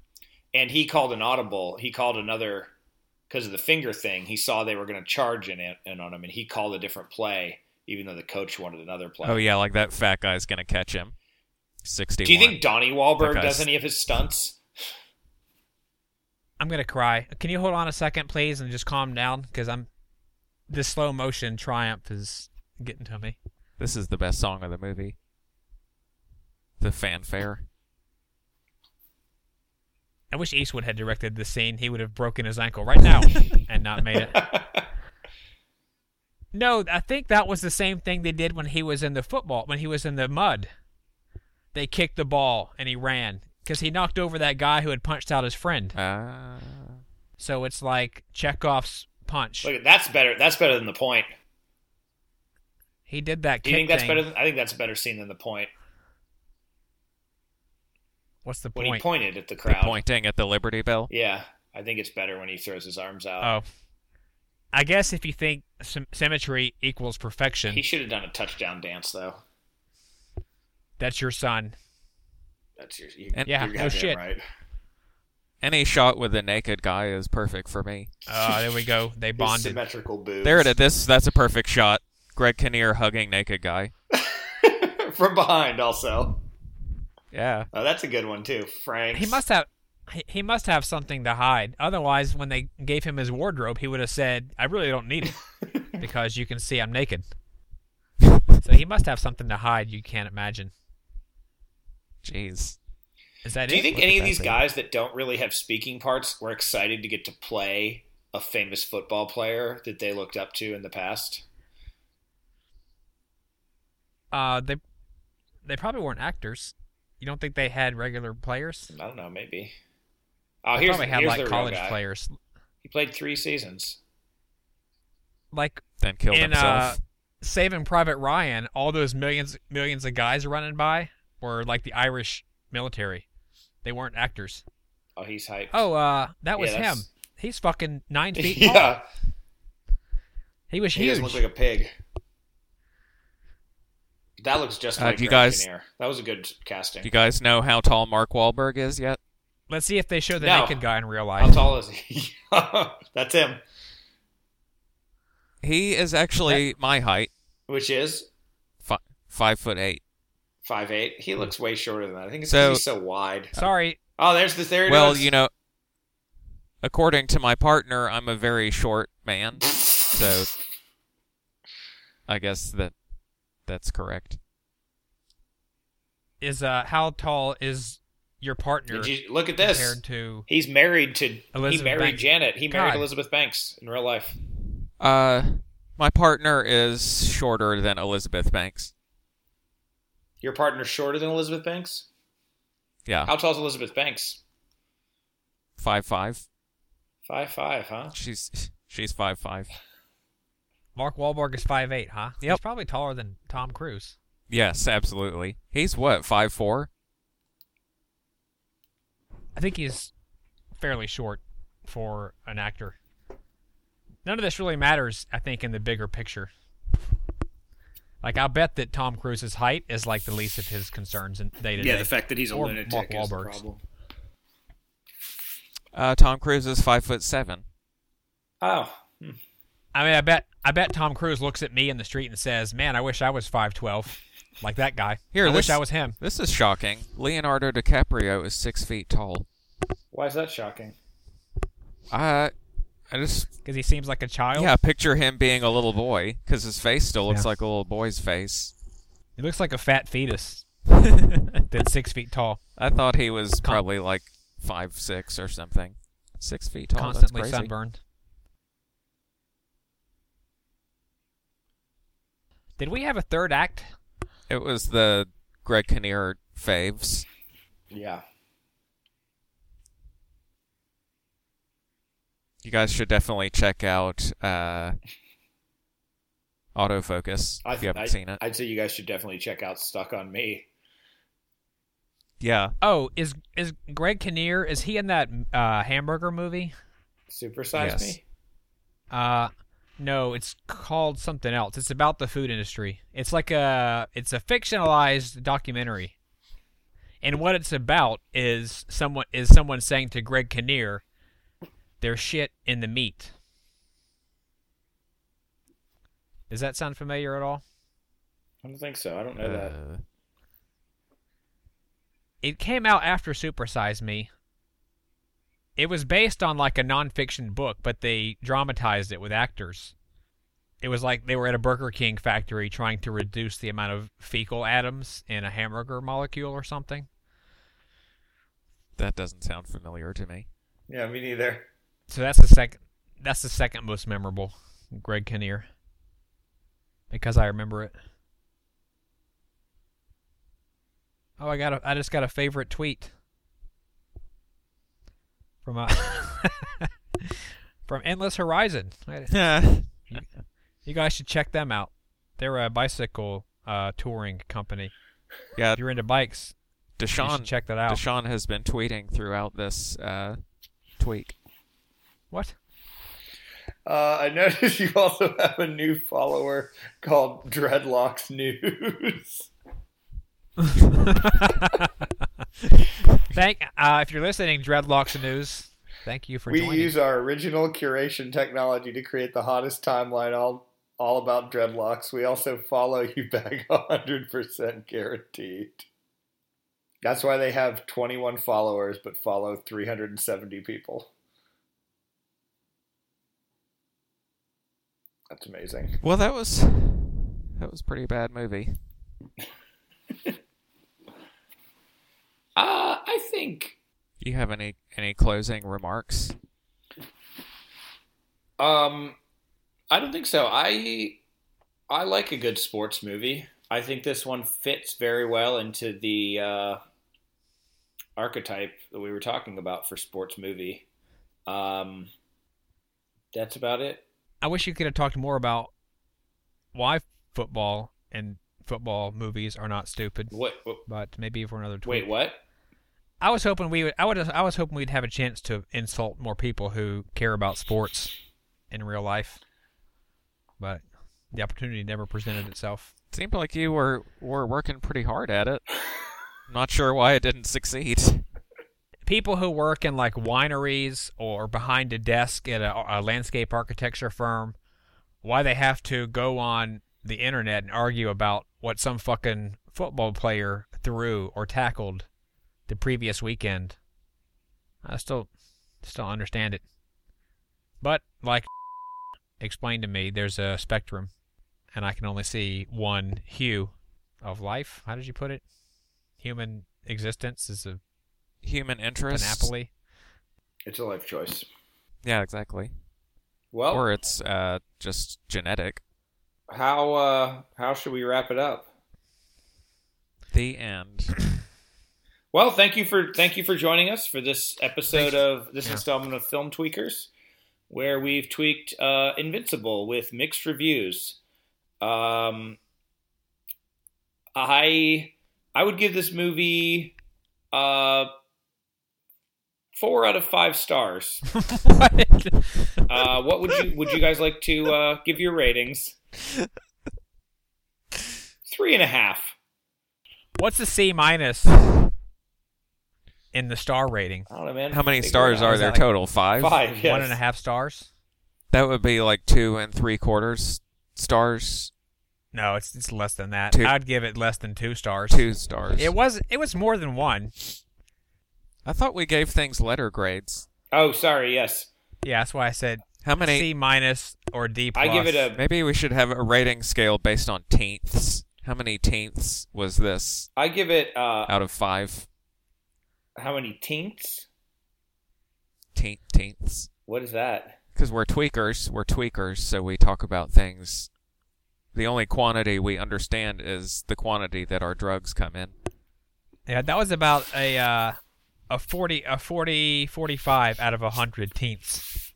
And he called an audible. He called another because of the finger thing. He saw they were going to charge in it in on him, and he called a different play, even though the coach wanted another play. Oh yeah, like that fat guy's gonna catch him. Sixty. Do you think Donnie Wahlberg does any of his stunts? I'm gonna cry. Can you hold on a second, please, and just calm down? Because I'm. This slow motion triumph is getting to me. this is the best song of the movie? The fanfare. I wish Eastwood had directed this scene. He would have broken his ankle right now and not made it. No, I think that was the same thing they did when he was in the football, when he was in the mud. They kicked the ball and he ran because he knocked over that guy who had punched out his friend. Ah. So it's like Chekhov's punch. Look, that's better. That's better than the point. He did that Do kick you think that's thing. better? Than, I think that's a better scene than the point What's the when point? he pointed at the The crowd. pointing at the Liberty Bell. Yeah, I think it's better when he throws his arms out. Oh, I guess if you think sym- symmetry equals perfection, He should have done a touchdown dance though. that's your son. That's your. You, Yeah, you're no goddamn shit. Right. Any shot with a naked guy is perfect for me. Uh, there we go. They bonded. symmetrical boobs. There it is. This that's a perfect shot. Greg Kinnear hugging naked guy. From behind, also. Yeah. Oh, that's a good one too. Frank. He must have. he- He must have something to hide. Otherwise, when they gave him his wardrobe, he would have said, "I really don't need it because you can see I'm naked." so he must have something to hide. You can't imagine. Jeez. Is that Do you it? think Look any of these thing. guys that don't really have speaking parts were excited to get to play a famous football player that they looked up to in the past? Uh, they they probably weren't actors. You don't think they had regular players? I don't know, maybe. Oh, They here's, probably had here's like the college guy. players, He played three seasons. like Then killed in himself. uh, Saving Private Ryan. All those millions millions of guys running by were like the Irish military. They weren't actors. Oh, he's hyped. Oh, uh, that was Yeah, him. He's fucking nine feet tall. yeah, He was he huge. doesn't look like a pig. That looks just Uh, like do you guys- Kinnear. That was a good casting. Do you guys know how tall Mark Wahlberg is yet? Let's see if they show the No. naked guy in real life. How tall is he? That's him. He is actually my height, Which is fi- five foot eight. five eight. He looks way shorter than that. I think it's So- he's so wide. Sorry, Oh, there's the there. Well, is. you know, according to my partner, I'm a very short man, so I guess that that's correct. is uh how tall is your partner Did you look at this? compared to? He's married to. he married Banks. Janet. He married God. Elizabeth Banks in real life. Uh, my partner is shorter than Elizabeth Banks. Your partner's shorter than Elizabeth Banks. Yeah, How tall is Elizabeth Banks? five five. Five five, huh? She's she's five five. Mark Wahlberg is five eight, huh? He's probably taller than Tom Cruise. Yes, absolutely. He's what five four. I think he's fairly short for an actor. None of this really matters, I think, in the bigger picture. Like, I'll bet that Tom Cruise's height is like the least of his concerns in day to day. Yeah, the fact that he's a Or lunatic Mark is the problem. Uh, Tom Cruise is five foot seven. Oh, I mean, I bet, I bet Tom Cruise looks at me in the street and says, "Man, I wish I was five twelve, like that guy. Here, I wish I was him." This is shocking. Leonardo DiCaprio is six feet tall. why is that shocking? Uh, I just Because he seems like a child. yeah picture him being a little boy because his face still looks Yeah. like a little boy's face. He looks like a fat fetus that's six feet tall, I thought he was Con- probably like five six or something. Six feet tall. constantly that's crazy. sunburned. Did we have a third act? It was the Greg Kinnear faves. Yeah. You guys should definitely check out uh, Autofocus I if you haven't I, seen it. I'd say you guys should definitely check out Stuck on Me. yeah, Oh, is is Greg Kinnear? Is he in that uh, hamburger movie? Supersize Yes. Me. Uh, no, it's called something else. It's about the food industry. It's like a it's a fictionalized documentary, and what it's about is someone is someone saying to Greg Kinnear, "There's shit in the meat." Does that sound familiar at all? I don't think so. I don't know that. uh, it came out after Super Size Me. It was based on like a nonfiction book, but they dramatized it with actors. It was like they were at a Burger King factory trying to reduce the amount of fecal atoms in a hamburger molecule or something. that doesn't sound familiar to me. Yeah, me neither. So that's the second. That's the second most memorable, Greg Kinnear. Because I remember it. Oh, I got a. I just got a favorite tweet from uh, from Endless Horizon. Yeah. You guys should check them out. They're a bicycle uh, touring company. Yeah, If you're into bikes, you Deshaun should check that out. Deshaun has been tweeting throughout this uh, tweak. What? Uh, I noticed you also have a new follower called Dreadlocks News. Thank uh, if you're listening, Dreadlocks News. Thank you for joining. we joining. use our original curation technology to create the hottest timeline all all about dreadlocks. We also follow you back 100% guaranteed. That's why they have 21 followers but follow 370 people. That's amazing. Well, that was that was a pretty bad movie. Uh, I think Do you have any any closing remarks? Um, I don't think so. I I like a good sports movie. I think this one fits very well into the uh, archetype that we were talking about for sports movie. Um, that's about it. I wish you could have talked more about why football and football movies are not stupid. What? what But maybe for another tweet. wait, what? I was hoping we would. I would. I was hoping we'd have a chance to insult more people who care about sports in real life, but the opportunity never presented itself. Seemed like you were were working pretty hard at it. Not sure why it didn't succeed. People who work in like wineries or behind a desk at a, a landscape architecture firm, why they have to go on the internet and argue about what some fucking football player threw or tackled the previous weekend. I still still understand it. But like explained to me, there's a spectrum and I can only see one hue of life. How did you put it? Human existence is a Human interest. panoply. It's a life choice. Yeah, exactly. Well, Or it's uh, just genetic. how uh, how should we wrap it up? The end. Well, thank you for thank you for joining us for this episode of this Yeah. installment of Film Tweakers, where we've tweaked uh, Invincible with mixed reviews. Um, I I would give this movie uh, four out of five stars. what? Uh, what would you would you guys like to uh, give your ratings? Three and a half. What's the C minus in the star rating? I don't know, man. How many Figure it stars out. are Is there that like total? Five. Five. Yes. One and a half stars? That would be like two and three quarters stars. No, it's it's less than that. Two. I'd give it less than two stars. Two stars. It was it was more than one. I thought we gave things letter grades. Oh, sorry. Yes, Yeah, that's why I said How many? C minus or D plus. I give it a Maybe we should have a rating scale based on tenths. How many tenths was this I give it uh out of five? How many tints? Tenth, tenths. What is that? Because we're tweakers. We're tweakers, so we talk about things. The only quantity we understand is the quantity that our drugs come in. Yeah, that was about a uh, a 40 a 40 45 out of a 100 tenths.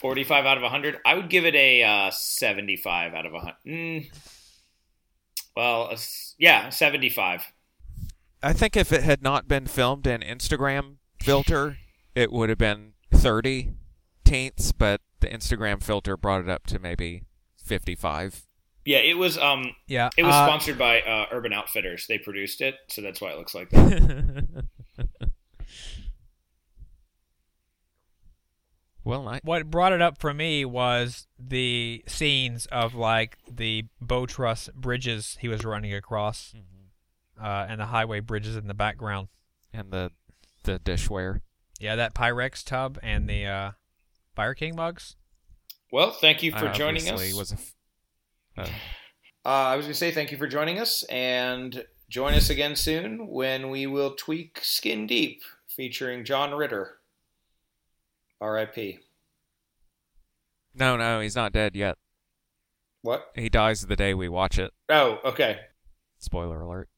45 out of 100. I would give it a uh 75 out of a 100. Mm, well, a s- yeah, 75. I think if it had not been filmed in Instagram filter, it would have been 30 tenths, but the Instagram filter brought it up to maybe 55. Yeah, it was um Yeah. it was uh, sponsored by uh, Urban Outfitters. They produced it, so that's why it looks like that. well, I, what brought it up for me was the scenes of like the bow truss bridges he was running across, uh, and the highway bridges in the background. and the the dishware. Yeah, that Pyrex tub and the uh, Fire King mugs. well, thank you for I joining us. obviously Was a f- uh, Uh, I was going to say thank you for joining us and join us again soon when we will tweak Skin Deep featuring John Ritter. R.I.P. no, no, he's not dead yet. What? He dies the day we watch it. Oh, okay. Spoiler alert.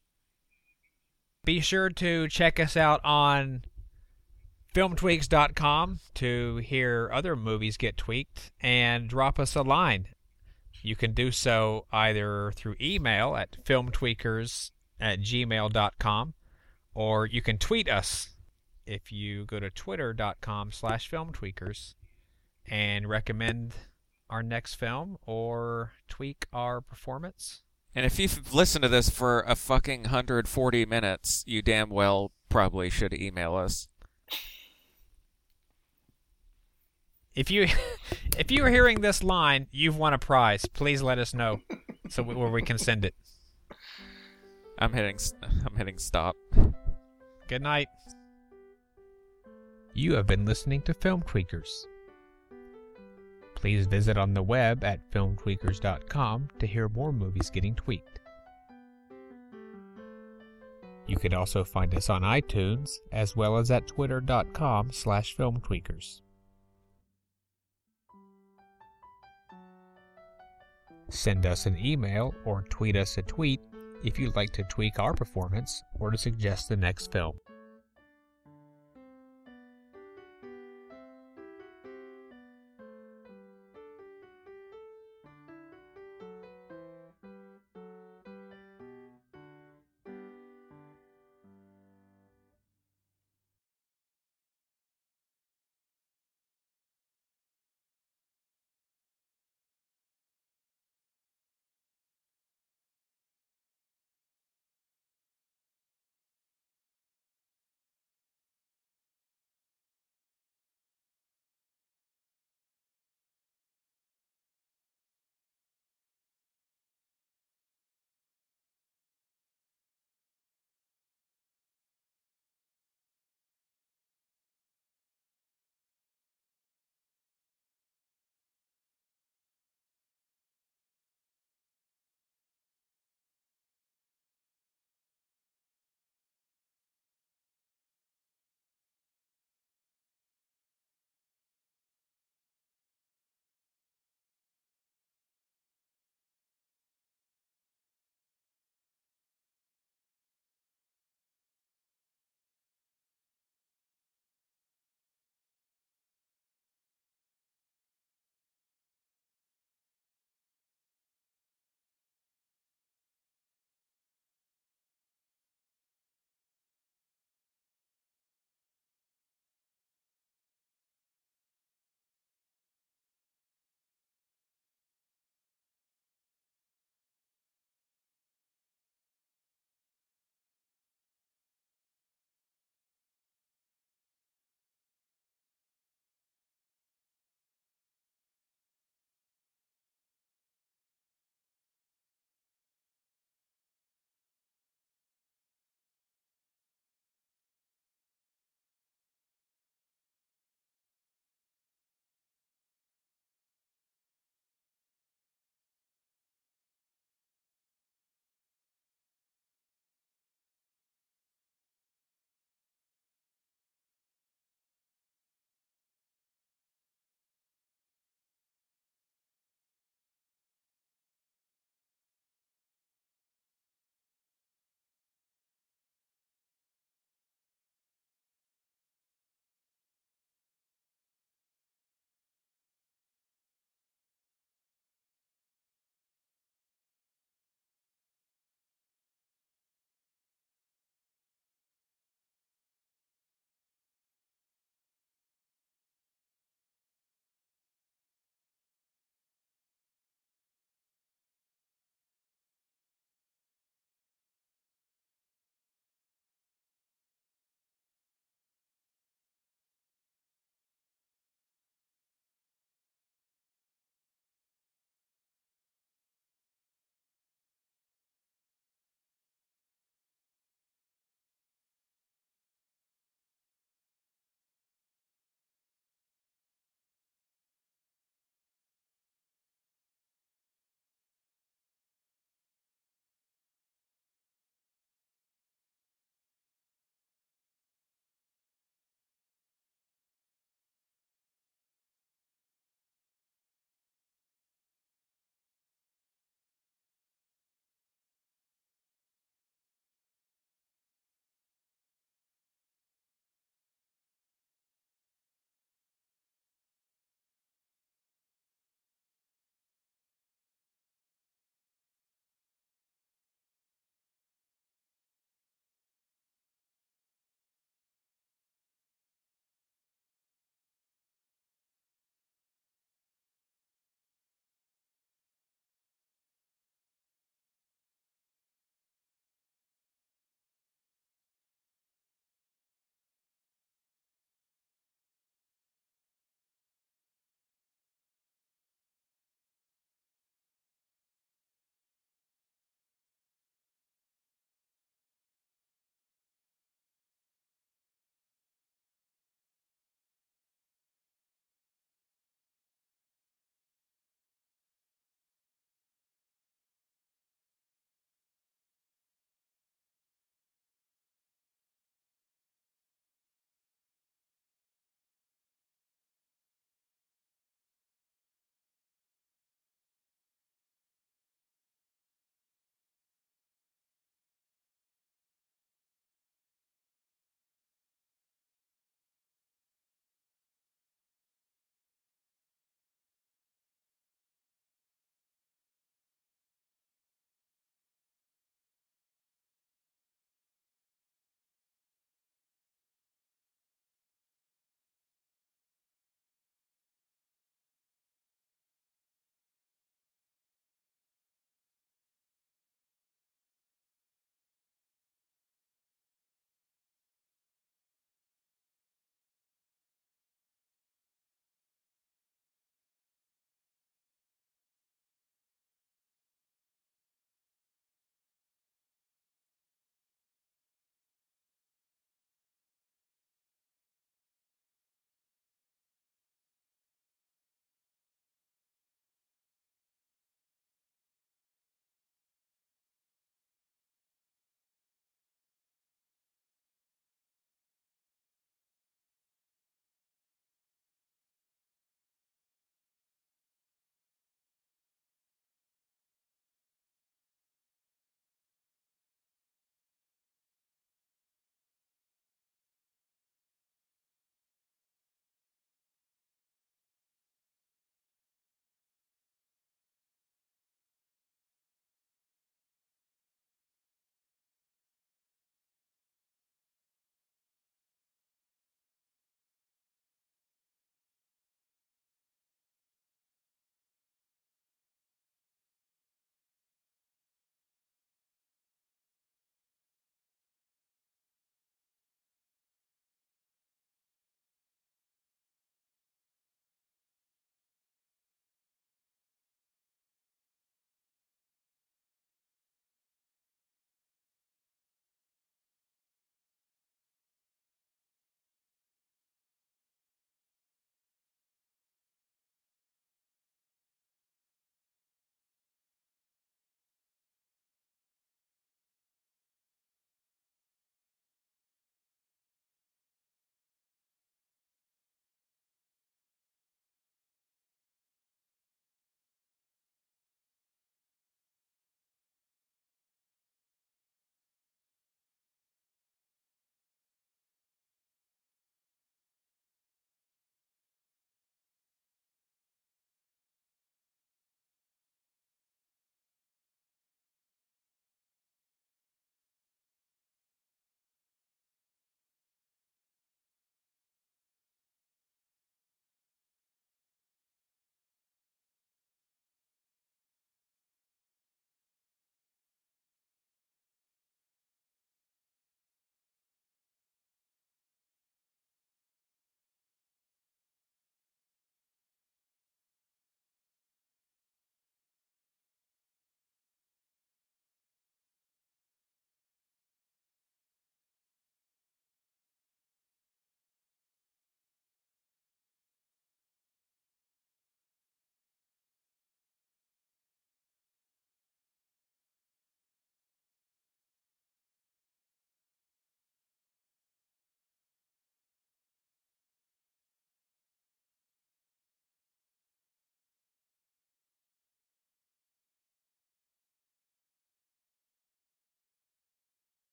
Be sure to check us out on filmtweaks.com to hear other movies get tweaked and drop us a line. You can do so either through email at filmtweakers at gmail.com or you can tweet us if you go to twitter.com slash filmtweakers and recommend our next film or tweak our performance. And if you've listened to this for a fucking 140 minutes, you damn well probably should email us. If you if you are hearing this line, you've won a prize. Please let us know so we, where we can send it. I'm hitting s- I'm hitting stop. Good night. You have been listening to Film Tweakers. Please visit on the web at filmtweakers.com to hear more movies getting tweaked. You can also find us on iTunes as well as at twitter.com slash filmtweakers. Send us an email or tweet us a tweet if you'd like to tweak our performance or to suggest the next film.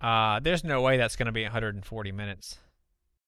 Uh, there's no way that's going to be 140 minutes.